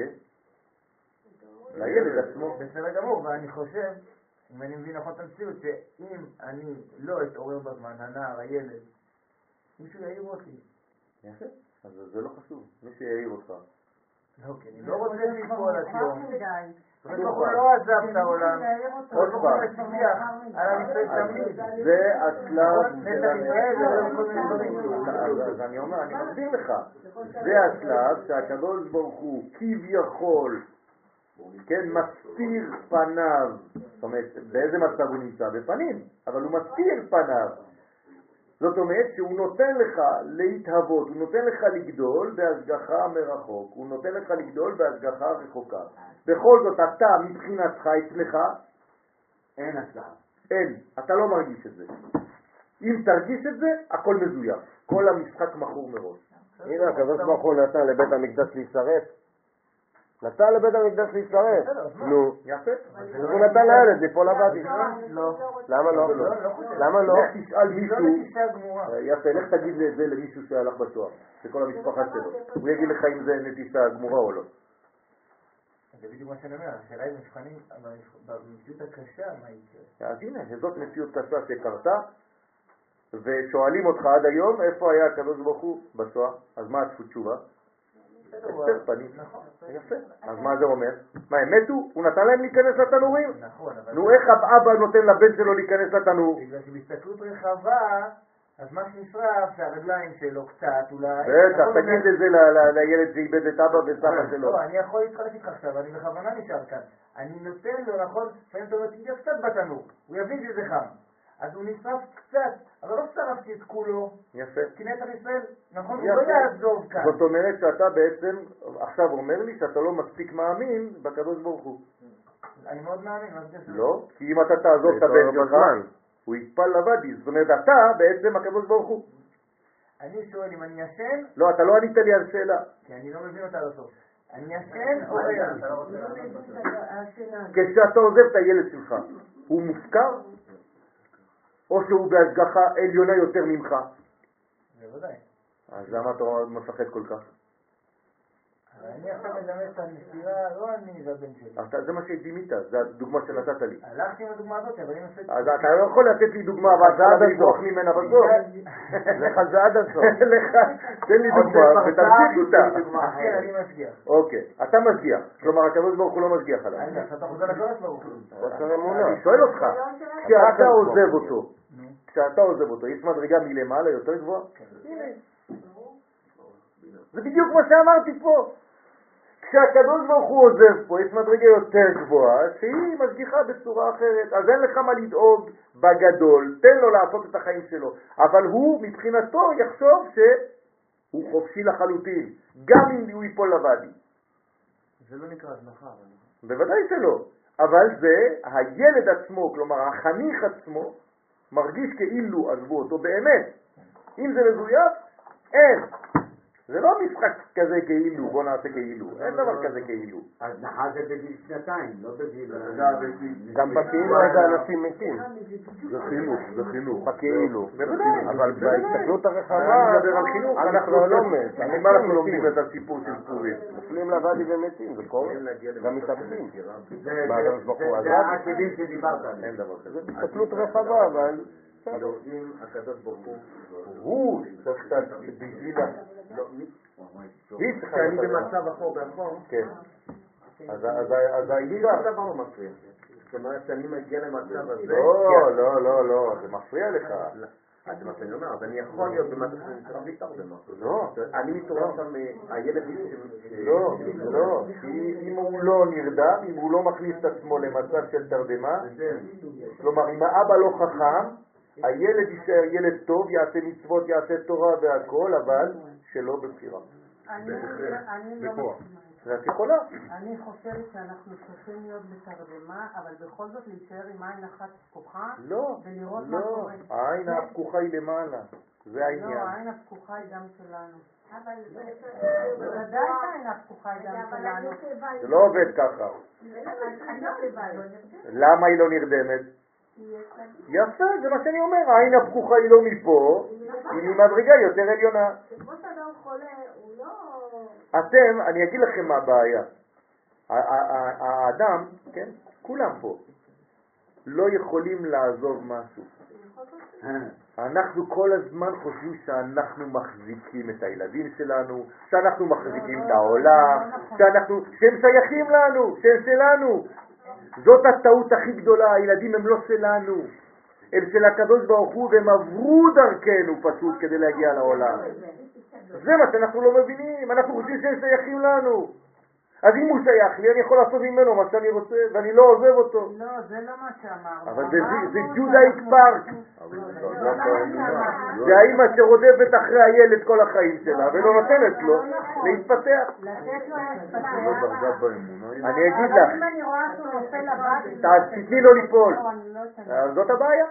לילד עצמו. בסדר גמור, ואני חושב, אם אני מבין נכון את המציאות, שאם אני לא אתעורר בזמן, הנער, הילד, מישהו יעיר אותי. יפה, אז זה לא חשוב, מי שהעיר אותך. לא, כי אני לא רוצה ליפול. הקדוש ברוך הוא לא עזב את העולם. עוד פעם. על עם ישראל תמיד. זה השלב של. אז אז אני אומר, אני מסביר לך, זה השלב שהקדוש ברוך הוא כביכול, כן, מסתיר פניו, זאת אומרת, באיזה מצב הוא נמצא? בפנים, אבל הוא מסתיר פניו. זאת אומרת שהוא נותן לך להתהוות, הוא נותן לך לגדול בהשגחה מרחוק, הוא נותן לך לגדול בהשגחה רחוקה. בכל זאת, אתה מבחינתך, אצלך, אין הצלחה. אין, אתה לא מרגיש את זה. אם תרגיש את זה, הכל מזויף. כל המשחק מכור מראש. הנה, הוא נתן לבית המקדש להישרף. נתן לבית המקדש להישרף. נו, יפה. הוא נתן לילד ליפול לוואדי. לא. למה לא? למה לא? לך תשאל מישהו, גמורה. יפה, לך תגיד את זה למישהו שהלך בשואה, שכל המשפחה שלו. הוא יגיד לך אם זה נטישה גמורה או לא. זה בדיוק מה שאני אומר, השאלה היא מבחנים, במציאות הקשה, מה יקרה? אז הנה, זאת מציאות קשה שקרתה, ושואלים אותך עד היום איפה היה הקדוש ברוך הוא בשואה. אז מה התשובה? הסתר פנים. נכון. יפה. אז מה זה אומר? מה, הם מתו? הוא נתן להם להיכנס לתנורים? נכון, אבל... נו, איך אבא נותן לבן שלו להיכנס לתנור? בגלל שבהסתכלות רחבה, אז מה שנשרף זה הרגליים שלו קצת, אולי. בטח, נכון, תגיד את זה לילד שאיבד את אבא וסבא שלו. לא, אני יכול להתחלק איתך עכשיו, אני בכוונה נשאר כאן. אני נותן לו, נכון, לפעמים אתה אומר, תהיה קצת בתנור, הוא יבין שזה חם. אז הוא נשרף קצת, אבל לא שרפתי את כולו, יפה. כי נצח ישראל, נכון, הוא יפה. לא יעזוב כאן. זאת אומרת שאתה בעצם עכשיו אומר לי שאתה לא מספיק מאמין בקדוש ברוך הוא. אני מאוד מאמין, מה זה? לא, כי אם אתה תעזוב את הבן שלך, בזמן. הוא יתפל לוואדי. זאת אומרת, אתה בעצם הקדוש ברוך הוא. אני שואל אם אני ישן, לא, אתה לא ענית לי על שאלה. כי אני לא מבין אותה עד הסוף. אני ישן או ער? כשאתה עוזב את הילד שלך, הוא מופקר? או שהוא בהשגחה עליונה יותר ממך? בוודאי. אז למה אתה מפחד כל כך? אבל אני עכשיו מדמה את המסירה, לא אני והבן שלי. אתה, זה מה שדימית, זה הדוגמה שנתת לי. הלכתי עם הדוגמה הזאת, אבל אם עושה... אז אתה לא יכול לתת לי דוגמה בהתחלה ולברוח ממנה בסוף. לך זה עד הסוף. לך, תן לי דוגמה ותמשיך איתה. כן, אני משגיח. אוקיי, אתה משגיח, כלומר הקדוש ברוך הוא לא משגיח עליו. אני עכשיו אתה חוזר לקדוש ברוך הוא. אני שואל אותך, כשאתה עוזב אותו. כשאתה עוזב אותו, יש מדרגה מלמעלה יותר גבוהה? הנה. זה בדיוק מה שאמרתי פה. כשהקדוש ברוך הוא עוזב פה, יש מדרגה יותר גבוהה, שהיא משגיחה בצורה אחרת. אז אין לך מה לדאוג בגדול, תן לו לעשות את החיים שלו. אבל הוא, מבחינתו, יחשוב שהוא חופשי לחלוטין, גם אם הוא ייפול לוואדי. זה לא נקרא הזנחה, אבל... בוודאי שלא. אבל זה הילד עצמו, כלומר החניך עצמו, מרגיש כאילו עזבו אותו באמת. אם זה מזויף, אין. זה לא משחק כזה כאילו, בוא נעשה כאילו. אין דבר כזה כאילו. הזנחה זה בגיל שנתיים, לא בגיל... גם בכאילו הזה אנשים מתים. זה חינוך, זה חינוך. בכאילו. בוודאי. אבל. בהסתכלות הרחבה, אנחנו לא לא מת. אני מה אנחנו לומדים. את הסיפור של פורים? נופלים לוואדי ומתים, זה קורה. גם מתאבדים. זה- זה- זה-? זה העקבים שדיברת עליהם. אין דבר כזה. זה בהסתכלות רחבה, אבל... אם הקדוש ברוך הוא... הוא צריך קצת בשביל. לא, היא צריכה כשאני להיות במצב אחור באחור, כן. אז אז- אז דבר לא מפריע. זאת אומרת שאני מגיע למצב הזה... לא, לא, לא, לא, זה מפריע לך. אז זה מה שאני אומר, אז אני יכול להיות במצב שאני צריך להתערב במשהו. לא. אני מתעורר שם, אה, הילד... לא, לא, כי אם הוא לא נרדם, אם הוא לא מכניס את עצמו למצב של תרדמה, כלומר אם האבא לא חכם, הילד יישאר ילד טוב, יעשה מצוות, יעשה תורה והכל, אבל שלא בבחירה. אני אני לא בכוח. מסכימה. ואת יכולה. אני חושבת שאנחנו צריכים להיות בתרדמה, אבל בכל זאת להישאר עם עין אחת פקוחה לא, ולראות מה לא, קורה. העין הפקוחה היא למעלה, זה לא, העניין. העין הפקוחה היא גם שלנו. אבל בוודאי שהעין הפקוחה היא גם שלנו. זה לא עובד ככה. לא. למה היא לא נרדמת? יפה, זה מה שאני אומר, העין הפקוחה היא לא מפה, היא ממדרגה יותר עליונה. כמו שאדם חולה, הוא לא... אתם, אני אגיד לכם מה הבעיה. האדם, כן, כולם פה, לא יכולים לעזוב משהו. אנחנו כל הזמן חושבים שאנחנו מחזיקים את הילדים שלנו, שאנחנו מחזיקים את העולם, שאנחנו, שהם שייכים לנו, שהם שלנו. זאת הטעות הכי גדולה, הילדים הם לא שלנו, הם של הקדוש ברוך הוא והם עברו דרכנו פשוט כדי להגיע לעולם. זה מה שאנחנו לא מבינים, אנחנו חושבים שהם שייכים לנו. אז אם הוא שייך לי, אני יכול לעשות ממנו מה שאני רוצה, ואני לא עוזב אותו. לא, זה לא מה שאמרנו. אבל זה- זה ג'ודאיק פארק. זה לא מה שאמרנו. זה האימא שרודפת אחרי הילד כל החיים שלה ולא נותנת לו להתפתח. לתת לו לא דרגה להתפתח. באמונה. אני אגיד אבל לך, אם אני רואה שהוא נופל לבד... ת- תתני לו ליפול. לא, לא זאת הבעיה.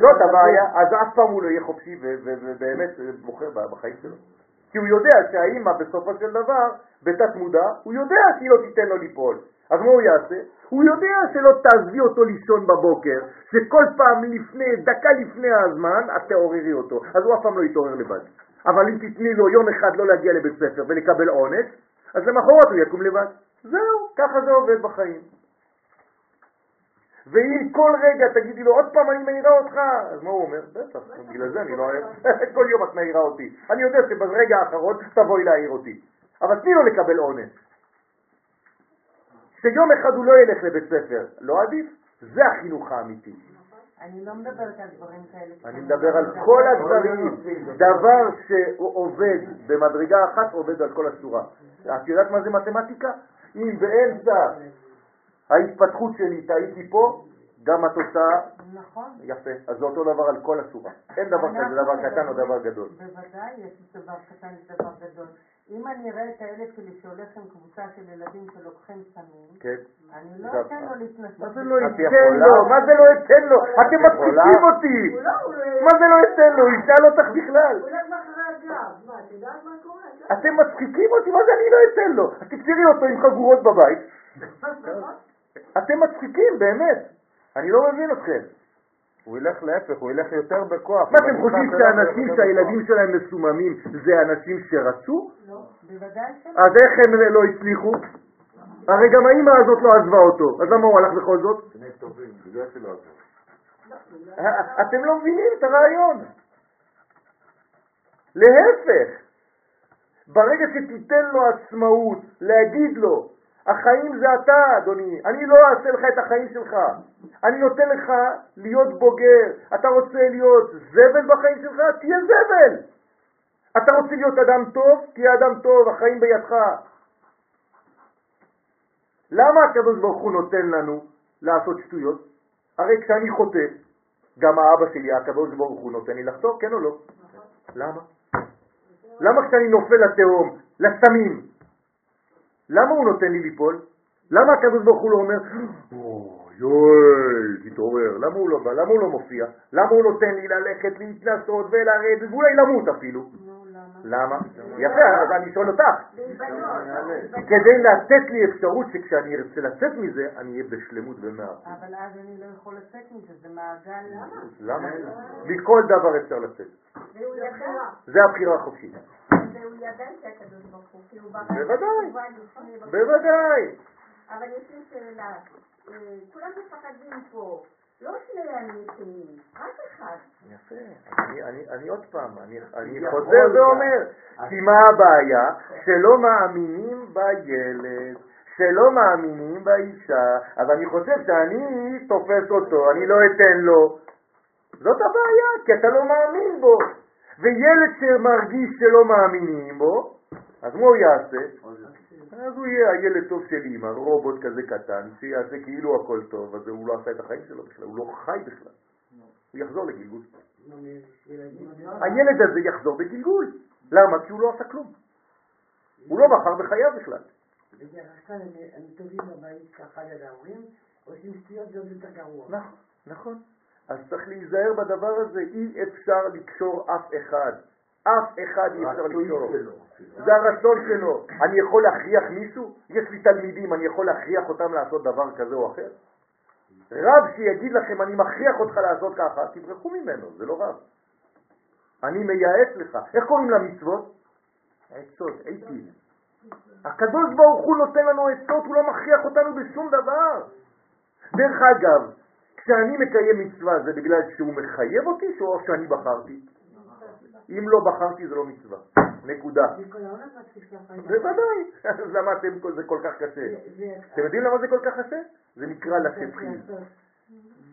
זאת הבעיה, אז אף פעם הוא לא יהיה חופשי ובאמת בוחר בחיים שלו. כי הוא יודע שהאימא בסופו של דבר, בתת מודע, הוא יודע שהיא לא תיתן לו ליפול. אז מה הוא יעשה? הוא יודע שלא תעזבי אותו לישון בבוקר, שכל פעם לפני, דקה לפני הזמן, את תעוררי אותו. אז הוא אף פעם לא יתעורר לבד. אבל אם תתני לו יום אחד לא להגיע לבית ספר ולקבל עונש, אז למחרת הוא יקום לבד. זהו, ככה זה עובד בחיים. ואם כל רגע תגידי לו, עוד פעם אני מעירה אותך, אז מה הוא אומר? בטח, בגלל זה אני לא אוהב, כל יום את מעירה אותי. אני יודע שברגע האחרון תבואי להעיר אותי. אבל תני לו לקבל עונש. שיום אחד הוא לא ילך לבית ספר, לא עדיף? זה החינוך האמיתי. אני לא מדברת על דברים כאלה. אני מדבר על כל הדברים. דבר שעובד במדרגה אחת עובד על כל הצורה. את יודעת מה זה מתמטיקה? אם באמצע ההתפתחות שלי טעיתי פה, גם התוצאה נכון. יפה. אז זה אותו דבר על כל הצורה. אין דבר כזה דבר קטן או דבר גדול. בוודאי יש דבר קטן ודבר גדול. אם אני אראה את הילד שלי שהולך עם קבוצה של ילדים שלוקחים סמים, כן. אני לא אתן לו להתנסות. מה זה לא את ייתן יכולה? לו? מה זה לא ייתן לו? אתם מצחיקים אותי! הוא לא, מה זה לא ייתן לו? ישאל אותך בכלל. הוא הולך מאחורי הגב. מה, את יודעת מה קורה? את לא- אתם מצחיקים אותי, מה זה אני לא אתן לו? אז תפתרי אותו עם חגורות בבית. אתם מצחיקים, באמת. אני לא מבין אתכם. הוא ילך להפך, הוא ילך יותר בכוח. מה אתם חושבים שהאנשים שהילדים. שלהם מסוממים זה אנשים שרצו? לא, בוודאי שלא. אז איך הם לא הצליחו? הרי גם האימא הזאת לא עזבה אותו, אז למה הוא הלך בכל זאת? עזרו. אתם לא מבינים את הרעיון. להפך, ברגע שתיתן לו עצמאות, להגיד לו, החיים זה אתה, אדוני, אני לא אעשה לך את החיים שלך. אני נותן לך להיות בוגר. אתה רוצה להיות זבל בחיים שלך? תהיה זבל. אתה רוצה להיות אדם טוב? תהיה אדם טוב, החיים בידך. למה הקדוש ברוך הוא נותן לנו לעשות שטויות? הרי כשאני חוטא, גם האבא שלי, הקדוש ברוך הוא נותן לי לחטוא, כן או לא? למה? למה כשאני נופל לתהום, לסמים, למה הוא נותן לי ליפול? למה הקדוש ברוך הוא לא אומר, "או, יואל, תתעורר, למה הוא לא בא? למה הוא לא מופיע? למה הוא נותן לי ללכת, להתנסות ולרדת, ואולי למות אפילו? למה? למה? יפה, אז אני שואל אותך. כדי לתת לי אפשרות שכשאני ארצה לצאת מזה, אני אהיה בשלמות במאה. אבל אז אני לא יכול לצאת מזה, זה מעגל... למה? מכל דבר אפשר לצאת. זה הבחירה החופשית. והוא ידע שהקדוש ברוך הוא, כי הוא ברא את בוודאי. התשובה לפני בחוץ. בוודאי. אבל יש לי שאלה, אה, כולם מפחדים פה, לא שני אמיתיים, רק אחד. יפה. אני, אני, אני עוד פעם, אני, חוזר. ואומר, כי מה הבעיה? שלא מאמינים בילד. שלא מאמינים באישה, אז אני חושב שאני תופס אותו, אני לא אתן לו. זאת הבעיה, כי אתה לא מאמין בו. וילד שמרגיש שלא מאמינים בו, אז מה הוא יעשה? אז הוא יהיה הילד טוב של אימא, רובוט כזה קטן, שיעשה כאילו הכל טוב, אז הוא לא עשה את החיים שלו בכלל, הוא לא חי בכלל. הוא יחזור לגלגול. הילד הזה יחזור בגלגול. למה? כי הוא לא עשה כלום. הוא לא בחר בחייו בכלל. בדרך כלל הם טובים בבית ככה ליד ההורים, עושים שטויות זה עוד יותר גרוע. נכון, נכון. אז צריך להיזהר בדבר הזה, אי אפשר לקשור אף אחד. אף אחד אי אפשר לקשור. זה הרצון שלו. אני יכול להכריח מישהו? יש לי תלמידים, אני יכול להכריח אותם לעשות דבר כזה או אחר? רב שיגיד לכם, אני מכריח אותך לעשות ככה, תברחו ממנו, זה לא רב. אני מייעץ לך. איך קוראים למצוות? עצות, עיתים. הקדוש ברוך הוא נותן לנו עצות, הוא לא מכריח אותנו בשום דבר. דרך אגב, כשאני מקיים מצווה זה בגלל שהוא מחייב אותי או שאני בחרתי? אם לא בחרתי זה לא מצווה, נקודה. בוודאי, אז למה זה כל כך קשה? אתם יודעים למה זה כל כך קשה? זה נקרא לכתחיל.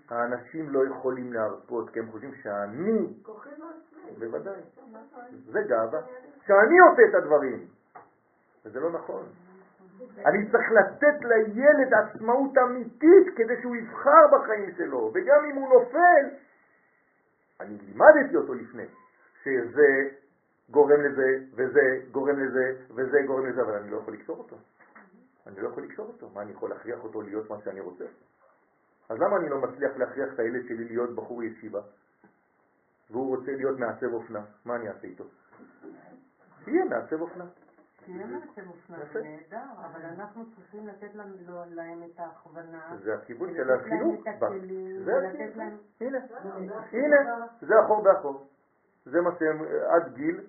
האנשים לא יכולים להרפות כי הם חושבים שאני, מעצמי. בוודאי, זה גאווה, שאני עושה את הדברים. וזה לא נכון. אני צריך לתת לילד עצמאות אמיתית כדי שהוא יבחר בחיים שלו, וגם אם הוא נופל, אני לימדתי אותו לפני, שזה גורם לזה, וזה גורם לזה, וזה גורם לזה, אבל אני לא יכול לקשור אותו. אני לא יכול לקשור אותו. מה, אני יכול להכריח אותו להיות מה שאני רוצה? אז למה אני לא מצליח להכריח את הילד שלי להיות בחור ישיבה? והוא רוצה להיות מעצב אופנה, מה אני אעשה איתו? שיהיה מעצב אופנה. נהדר, אבל אנחנו צריכים לתת להם, לא- את ההכוונה. זה הכיוון של החינוך. את זה הכיוון. הנה, הנה, זה אחור באחור. זה מה שהם עד גיל,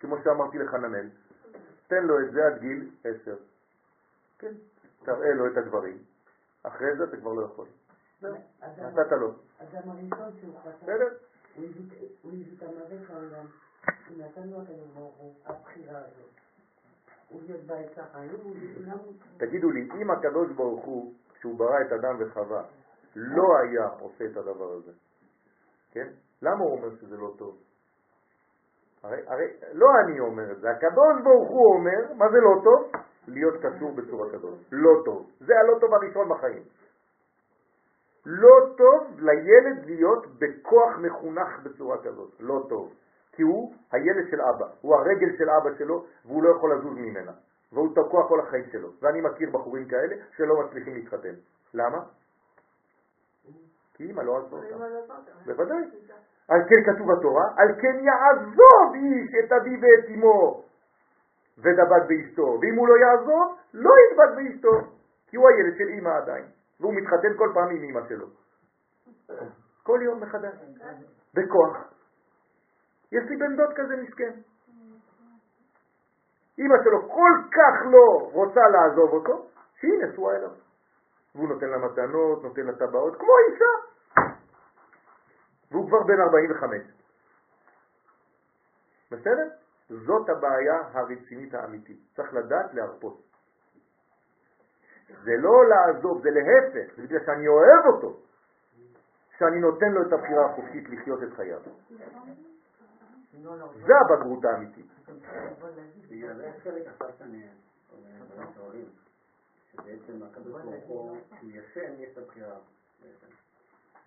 כמו שאמרתי לחננאל, תן לו את זה עד גיל עשר. כן, תראה לו את הדברים. אחרי זה אתה כבר לא יכול. זהו, נתת לו. אדם הראשון שהוא חשב, בסדר? הוא הביא- את המוות לעולם. הוא נתן לו הוא, הבחירה הזאת. תגידו לי, אם הקדוש ברוך הוא, כשהוא ברא את אדם וחווה, לא היה עושה את הדבר הזה, כן? למה הוא אומר שזה לא טוב? הרי, הרי לא אני אומר את זה, הקדוש ברוך הוא אומר, מה זה לא טוב? להיות קשור בצורה כזאת. לא טוב. זה הלא טוב הראשון בחיים. לא טוב לילד להיות בכוח מחונך בצורה כזאת. לא טוב. כי הוא הילד של אבא, הוא הרגל של אבא שלו, והוא לא יכול לזוז ממנה. והוא תקוע כל החיים שלו. ואני מכיר בחורים כאלה שלא מצליחים להתחתן. למה? כי אמא לא עזבה אותם. בוודאי. על כן כתוב בתורה, על כן יעזוב איש את אביו ואת אמו ודבק באשתו, ואם הוא לא יעזוב, לא ידבק באשתו, כי הוא הילד של אמא עדיין, והוא מתחתן כל פעם עם אמא שלו. כל יום מחדש, בכוח. יש לי בן דוד כזה מסכן. אמא שלו כל כך לא רוצה לעזוב אותו, שהיא נשואה אליו. והוא נותן לה מתנות, נותן לה טבעות, כמו אישה. והוא כבר בן 45. בסדר? זאת הבעיה הרצינית האמיתית. צריך לדעת להרפות. זה לא לעזוב, זה להפך, זה בגלל שאני אוהב אותו, שאני נותן לו את הבחירה החופשית לחיות את חייו. זה הבגרות האמיתית.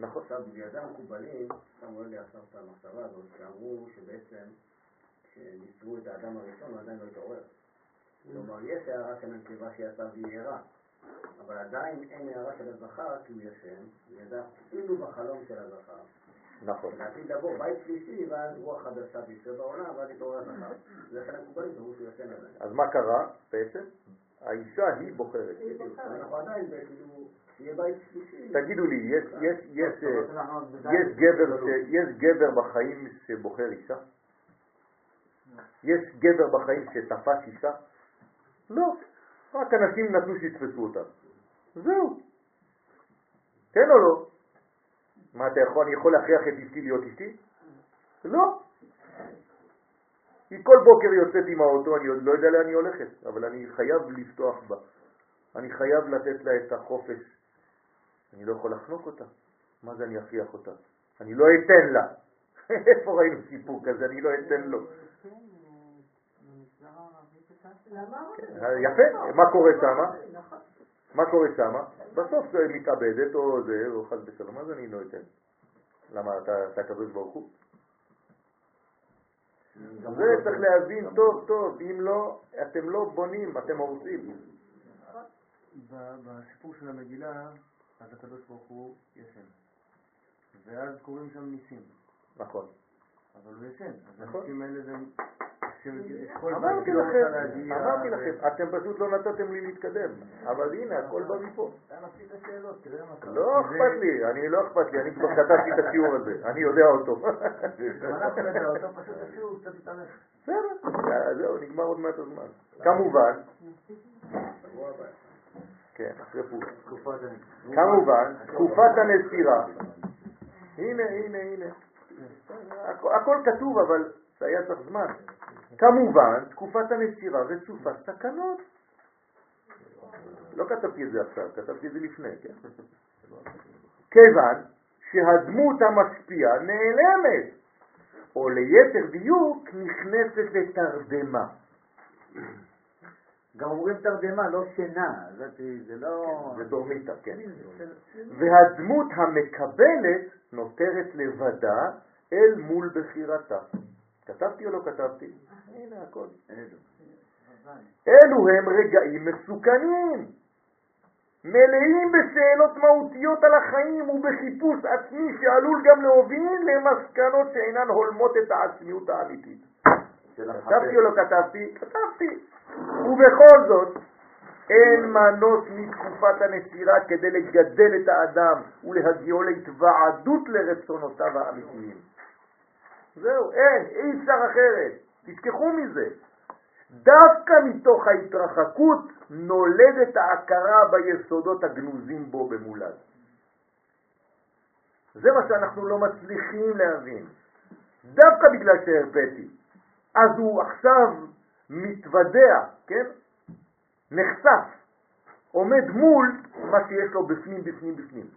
נכון. עכשיו, בגלל זה המקובלים, שמו לי עכשיו את המחשבה הזאת, שאמרו שבעצם, כשניסרו את האדם הראשון, הוא עדיין לא התעורר. כלומר, יש הערה של הנקבה שיצאה והיא אבל עדיין אין הערה של הזכר כי הוא ישן, אפילו בחלום של הזכר. נכון. לעתיד לבוא בית שלישי, ואז רוח חדשה תצא בעולם, ואז יתעורר הזכר. לכן המקובלים אמרו שהוא ישן עדיין. אז מה קרה בעצם? האישה היא בוחרת. אנחנו עדיין, כאילו. תגידו לי, יש גבר בחיים שבוחר אישה? יש גבר בחיים שתפס אישה? לא. רק אנשים נתנו שיתפסו אותם. זהו. כן או לא? מה אתה יכול, אני יכול להכריח את אשתי להיות אשתי? לא. היא כל בוקר יוצאת עם האוטו, אני עוד לא יודע לאן היא הולכת, אבל אני חייב לפתוח בה. אני חייב לתת לה את החופש. אני לא יכול לחנוק אותה. מה זה אני אכריח אותה? אני לא אתן לה. איפה ראינו סיפור כזה? אני לא אתן לו. כן? יפה, מה קורה שמה? מה קורה שמה? בסוף זה מתאבדת או זה, או חס ושלום, אז אני לא אתן. למה, אתה הקדוש ברוך הוא? זה צריך להבין טוב טוב, אם לא, אתם לא בונים, אתם הורסים. בסיפור של המגילה, אז הקדוש ברוך הוא ישן. ואז קוראים שם ניסים. נכון. אבל הוא ישן. אז נכון. הניסים האלה זה... כל אמרתי רוצה לכם, אמרתי לכם, אתם פשוט לא נתתם לי להתקדם, אבל הנה, הכל בא מפה. אתה נפסיד את השאלות, תראה מה קרה. לא אכפת לי, אני לא אכפת לי, אני כבר כתבתי את השיעור הזה, אני יודע אותו. התארך. בסדר, זהו, נגמר עוד מעט הזמן. כמובן. כן, אחרי פורים. כמובן, תקופת הנסירה. הנה, הנה, הנה. הכ- הכל כתוב, אבל זה היה צריך זמן. כמובן, תקופת הנסירה רצופה סכנות. לא כתבתי את זה עכשיו, כתבתי את זה לפני, כן? כיוון שהדמות המשפיעה נעלמת, או ליתר דיוק נכנסת לתרדמה. גם אומרים תרדמה, לא שינה, זה לא... זה דורמיתא, כן. והדמות המקבלת נותרת לבדה אל מול בחירתה. כתבתי או לא כתבתי? הנה הכל. אלו הם רגעים מסוכנים, מלאים בשאלות מהותיות על החיים ובחיפוש עצמי שעלול גם להוביל למסקנות שאינן הולמות את העצמיות האמיתית. כתבתי או לא כתבתי? כתבתי. ובכל זאת, אין מנוס מתקופת הנסירה כדי לגדל את האדם ולהגיעו להתוועדות לרצונותיו האמיתיים. זהו, אין, אי אפשר אחרת. תשכחו מזה. דווקא מתוך ההתרחקות נולדת ההכרה ביסודות הגנוזים בו במולד. זה מה שאנחנו לא מצליחים להבין. דווקא בגלל שהרפאתי. אז הוא עכשיו מתוודע, כן? נחשף, עומד מול מה שיש לו בפנים, בפנים, בפנים.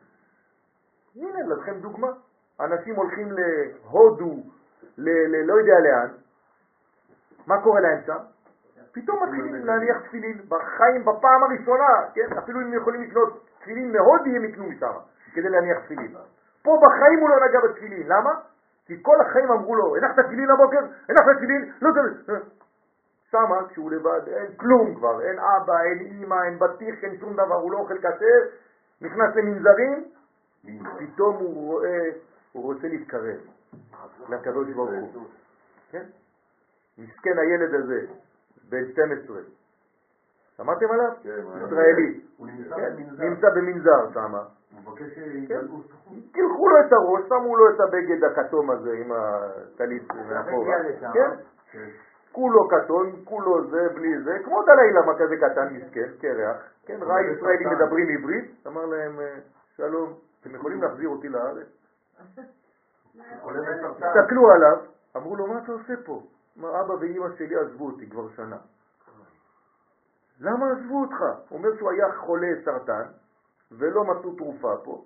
הנה לכם דוגמה. אנשים הולכים להודו, ל- ל- לא יודע לאן, מה קורה להם שם? פתאום מתחילים להניח תפילין, בחיים בפעם הראשונה, כן? אפילו אם יכולים לקנות תפילין מהודי הם יקנו משם, כדי להניח תפילין. פה בחיים הוא לא נגע בתפילין, למה? כי כל החיים אמרו לו, הנחת תפילין לבוקר? הנחת תפילין? לא צריך. שמה, כשהוא לבד, אין כלום כבר, אין אבא, אין אימא, אין בטיח, אין שום דבר, הוא לא אוכל כשר, נכנס למנזרים, פתאום הוא רואה, הוא רוצה להתקרב לקדוש ברוך הוא. כן? מסכן הילד הזה, בן 12. שמעתם עליו? ישראלי. הוא נמצא כן, במנזר. נמצא במנזר שמה. הוא מבקש שיגלו קילחו לו את הראש, שמו לו את הבגד הכתום הזה עם הטלית מאחורה. כן? כולו כתום, כולו זה, בלי זה, כמו דלי למה כזה קטן מסכן, קרח. כן, ראה ישראלים מדברים עברית, אמר להם, אה, שלום, אתם יכולים להחזיר אותי לארץ? הסתכלו עליו, אמרו לו, מה אתה עושה פה? אמר, אבא ואימא שלי עזבו אותי כבר שנה. למה עזבו אותך? הוא אומר שהוא היה חולה סרטן, ולא מצאו תרופה פה,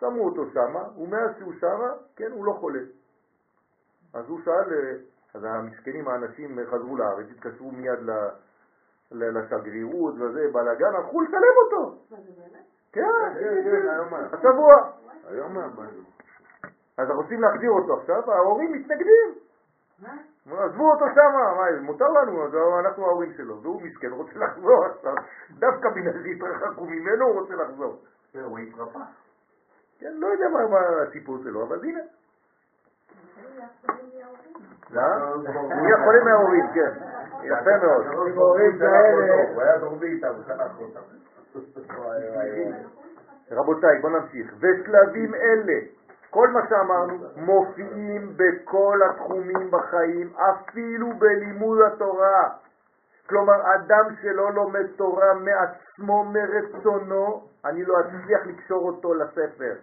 שמו אותו שמה, ומאז שהוא שמה, כן, הוא לא חולה. אז הוא שאל, אז המסכנים האנשים חזרו לארץ, התקשרו מיד ל- ל- לשגרירות וזה, בלאגן, הלכו לצלם אותו. כן, כן, כן, היום היה. השבוע. היום מהבית. אז רוצים להחזיר אותו עכשיו, ההורים מתנגדים. מה, עזבו אותו שם, מה, מותר לנו, אז אנחנו ההורים שלו, והוא מסכן, רוצה לחזור עכשיו, דווקא בגלל שהתרחקו ממנו הוא רוצה לחזור. כן, הוא התרפא. כן, לא יודע מה מה הסיפור שלו, אבל הנה. מה? הוא יהיה חולה מההורים, כן. יפה מאוד. הוא היה דורבי איתם, הוא שלח אותם. רבותיי, בואו נמשיך. ושלבים אלה, כל מה שאמרנו, מופיעים בכל התחומים בחיים, אפילו בלימוד התורה. כלומר, אדם שלא לומד תורה מעצמו, מרצונו, אני לא אצליח לקשור אותו לספר.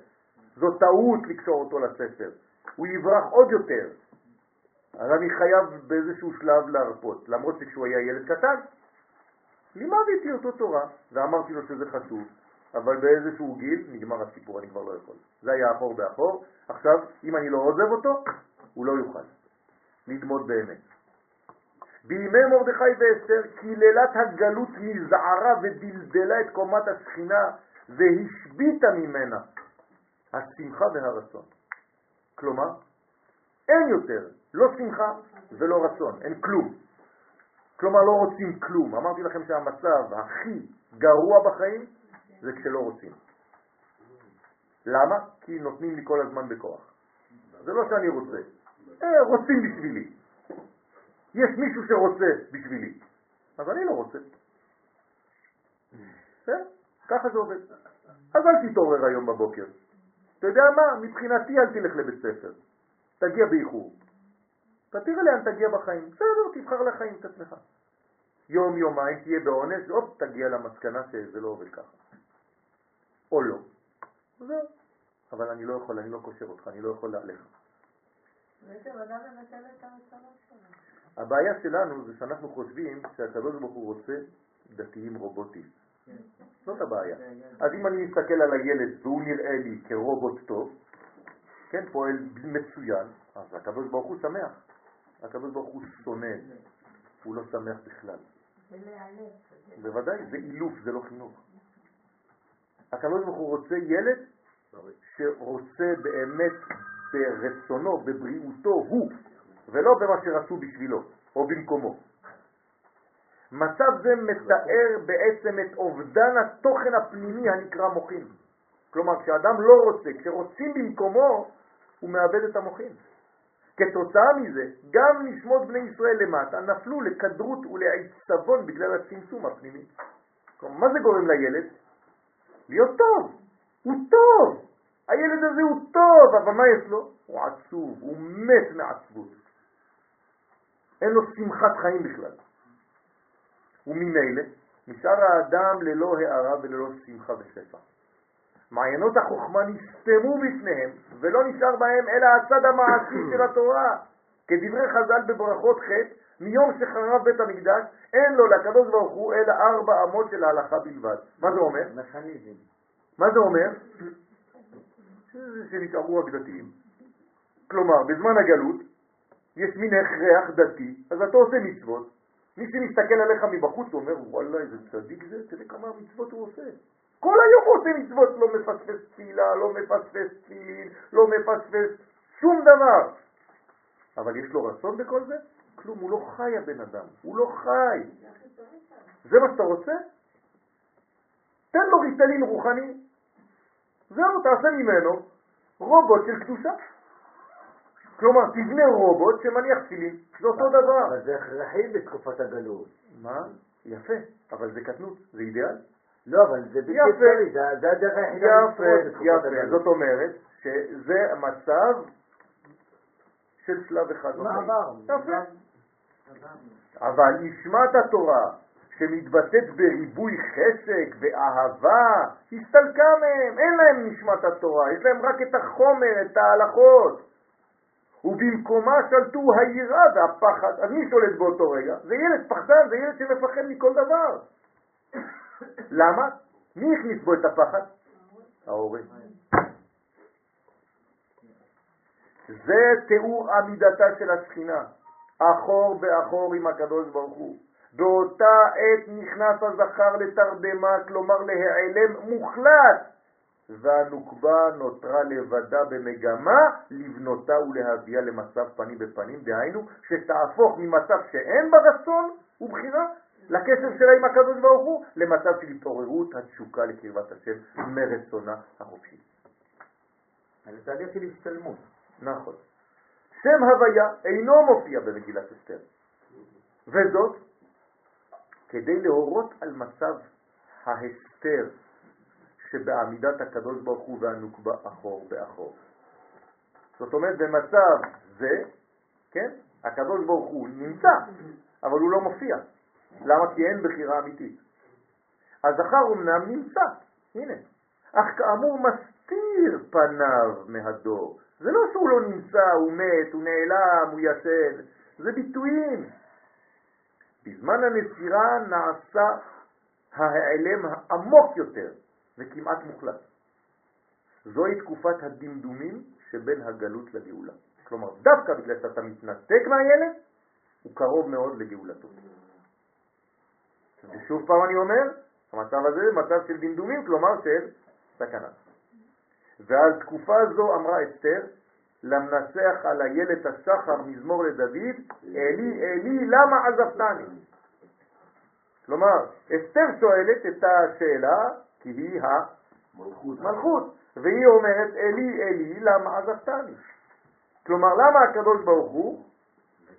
זו טעות לקשור אותו לספר. הוא יברח עוד יותר. אז אני חייב באיזשהו שלב להרפות, למרות שכשהוא היה ילד קטן, לימדתי אותו תורה, ואמרתי לו שזה חשוב, אבל באיזשהו גיל נגמר הסיפור, אני כבר לא יכול. זה היה אחור באחור, עכשיו, אם אני לא עוזב אותו, הוא לא יוכל ללמוד באמת. בימי מרדכי ואסתר קיללת הגלות נזערה ודלדלה את קומת השכינה והשביתה ממנה השמחה והרצון. כלומר, אין יותר, לא שמחה ולא רצון, אין כלום. כלומר, לא רוצים כלום. אמרתי לכם שהמצב הכי גרוע בחיים זה כשלא רוצים. למה? כי נותנים לי כל הזמן בכוח. זה לא שאני רוצה. אה, רוצים בשבילי. יש מישהו שרוצה בשבילי, אז אני לא רוצה. בסדר? ככה זה עובד. אז אל תתעורר היום בבוקר. אתה יודע מה? מבחינתי אל תלך לבית ספר. תגיע באיחור. אתה תראה לאן תגיע בחיים. בסדר, תבחר לחיים את עצמך. יום יומיים תהיה באונס, הופ, תגיע למסקנה שזה לא עובד ככה. או לא. זהו. אבל אני לא יכול, אני לא קושר אותך, אני לא יכול לעליך. בעצם אדם מבטל את המטרה שלו. הבעיה שלנו זה שאנחנו חושבים שהקדוש ברוך הוא רוצה דתיים רובוטים. זאת הבעיה. אז אם אני מסתכל על הילד והוא נראה לי כרובוט טוב, כן, פועל מצוין, אז הקדוש ברוך הוא שמח. הקדוש ברוך הוא שונא, הוא לא שמח בכלל. זה להיעלב. בוודאי, זה אילוף, זה לא חינוך. הקדוש ברוך הוא רוצה ילד שרוצה באמת ברצונו, בבריאותו, הוא, ולא במה שרצו בשבילו או במקומו. מצב זה מתאר בעצם את אובדן התוכן הפנימי הנקרא מוחין. כלומר, כשאדם לא רוצה, כשרוצים במקומו, הוא מאבד את המוחין. כתוצאה מזה, גם נשמות בני ישראל למטה נפלו לכדרות ולעיצבון בגלל הצמצום הפנימי. כלומר, מה זה גורם לילד? להיות טוב. הוא טוב. הילד הזה הוא טוב, אבל מה יש לו? הוא עצוב, הוא מת מעצבות. אין לו שמחת חיים בכלל. וממילא נשאר האדם ללא הערה וללא שמחה ושפע. מעיינות החוכמה נסתמו בפניהם, ולא נשאר בהם אלא הצד המעשי של התורה. כדברי חז"ל בברכות ח' מיום שחרב בית המקדש, אין לו לקדוש ברוך הוא אלא ארבע אמות של ההלכה בלבד. מה זה אומר? מכניזם. מה זה אומר? שנשארו רק דתיים. כלומר, בזמן הגלות יש מין הכרח דתי, אז אתה עושה מצוות. מי שמסתכל עליך מבחוץ אומר, וואלה, איזה צדיק זה, תראה כמה מצוות הוא עושה. כל היום הוא עושה מצוות, לא מפספס תפילה, לא מפספס תפילין, לא מפספס שום דבר. אבל יש לו רצון בכל זה? כלום, הוא לא חי הבן אדם, הוא לא חי. זה מה שאתה רוצה? תן לו ריטלין רוחני. זהו, תעשה ממנו רובוט של קדושה. כלומר, תבנה רובוט שמניח תפילין, זה אותו דבר. אבל זה הכרחי בתקופת הגלות. מה? יפה, אבל זה קטנות, זה אידיאל. לא, אבל זה בלתי יפה. אפשרי, זה הדרך היחידה יפה, בתקופת יפה. הגלות. זאת אומרת שזה המצב של שלב אחד. מעבר. יפה. אבל נשמת התורה שמתבטאת בריבוי חשק ואהבה, הסתלקה מהם, אין להם נשמת התורה, יש להם רק את החומר, את ההלכות. ובמקומה שלטו היראה והפחד. אז מי שולט באותו רגע? זה ילד פחדן, זה ילד שמפחד מכל דבר. למה? מי הכניס בו את הפחד? ההורים. זה תיאור עמידתה של השכינה, אחור באחור עם הקדוש ברוך הוא. באותה עת נכנס הזכר לתרדמה, כלומר להיעלם מוחלט, והנוקבה נותרה לבדה במגמה לבנותה ולהביאה למצב פנים בפנים, דהיינו שתהפוך ממצב שאין בה רצון ובחירה לקשר שלה עם הקדוש ברוך הוא, למצב של התעוררות התשוקה לקרבת השם מרצונה החופשי. זה תהליך של השתלמות. נכון. שם הוויה אינו מופיע במגילת אסתר, וזאת כדי להורות על מצב ההסתר שבעמידת הקדוש ברוך הוא והנוקבה אחור באחור. זאת אומרת, במצב זה, כן, הקדוש ברוך הוא נמצא, אבל הוא לא מופיע. למה? כי אין בחירה אמיתית. הזכר אמנם נמצא, הנה, אך כאמור מסתיר פניו מהדור. זה לא שהוא לא נמצא, הוא מת, הוא נעלם, הוא ישן, זה ביטויים. בזמן הנסירה נעשה ההיעלם העמוק יותר וכמעט מוחלט. זוהי תקופת הדמדומים שבין הגלות לגאולה. כלומר, דווקא בגלל שאתה מתנתק מהילד, הוא קרוב מאוד לגאולתו. ושוב פעם אני אומר, המצב הזה זה מצב של דמדומים, כלומר של סכנה. ועל תקופה זו אמרה אסתר, למנצח על הילד השחר מזמור לדוד, אלי אלי למה עזבתני? כלומר, אסתר שואלת את השאלה, כי היא המלכות, מלכות, והיא אומרת אלי אלי למה עזבתני? כלומר, למה הקדוש ברוך הוא?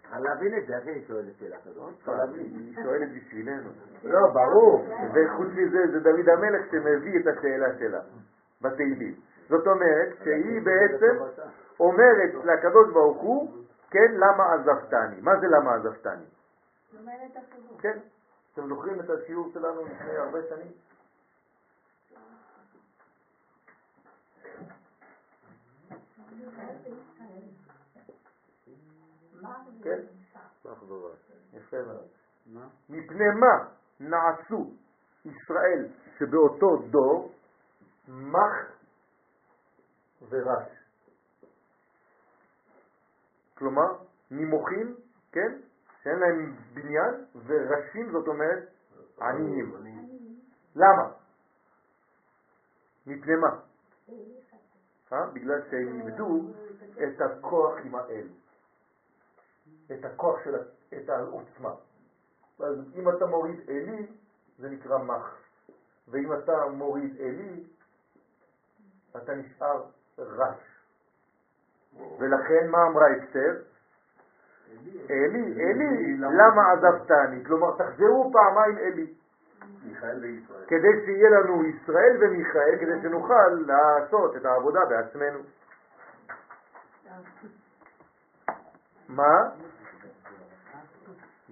צריכה להבין את זה, איך היא שואלת שאלה כזאת? היא שואלת בשבילנו. לא, ברור. וחוץ מזה, זה דוד המלך שמביא את השאלה שלה בתהילים. זאת אומרת שהיא בעצם אומרת לקדוש ברוך הוא, כן, למה עזבתני? מה זה למה עזבתני? לומדת החיבור. כן. אתם זוכרים את השיעור שלנו לפני הרבה שנים? כן? יפה מאוד. מפני מה נעשו ישראל שבאותו דור מח ורש? כלומר, ממוחים, כן? שאין להם בניין, וראשים זאת אומרת עניים. למה? מפני מה? אה? בגלל שהם איבדו את הכוח עם האל, את הכוח של את העוצמה. אז אם אתה מוריד אלי, זה נקרא מח. ואם אתה מוריד אלי, אתה נשאר רש. ולכן מה אמרה אסתר? אלי, אלי, למה עזבתני? כלומר, תחזרו פעמיים אלי. כדי שיהיה לנו ישראל ומיכאל, כדי שנוכל לעשות את העבודה בעצמנו. מה?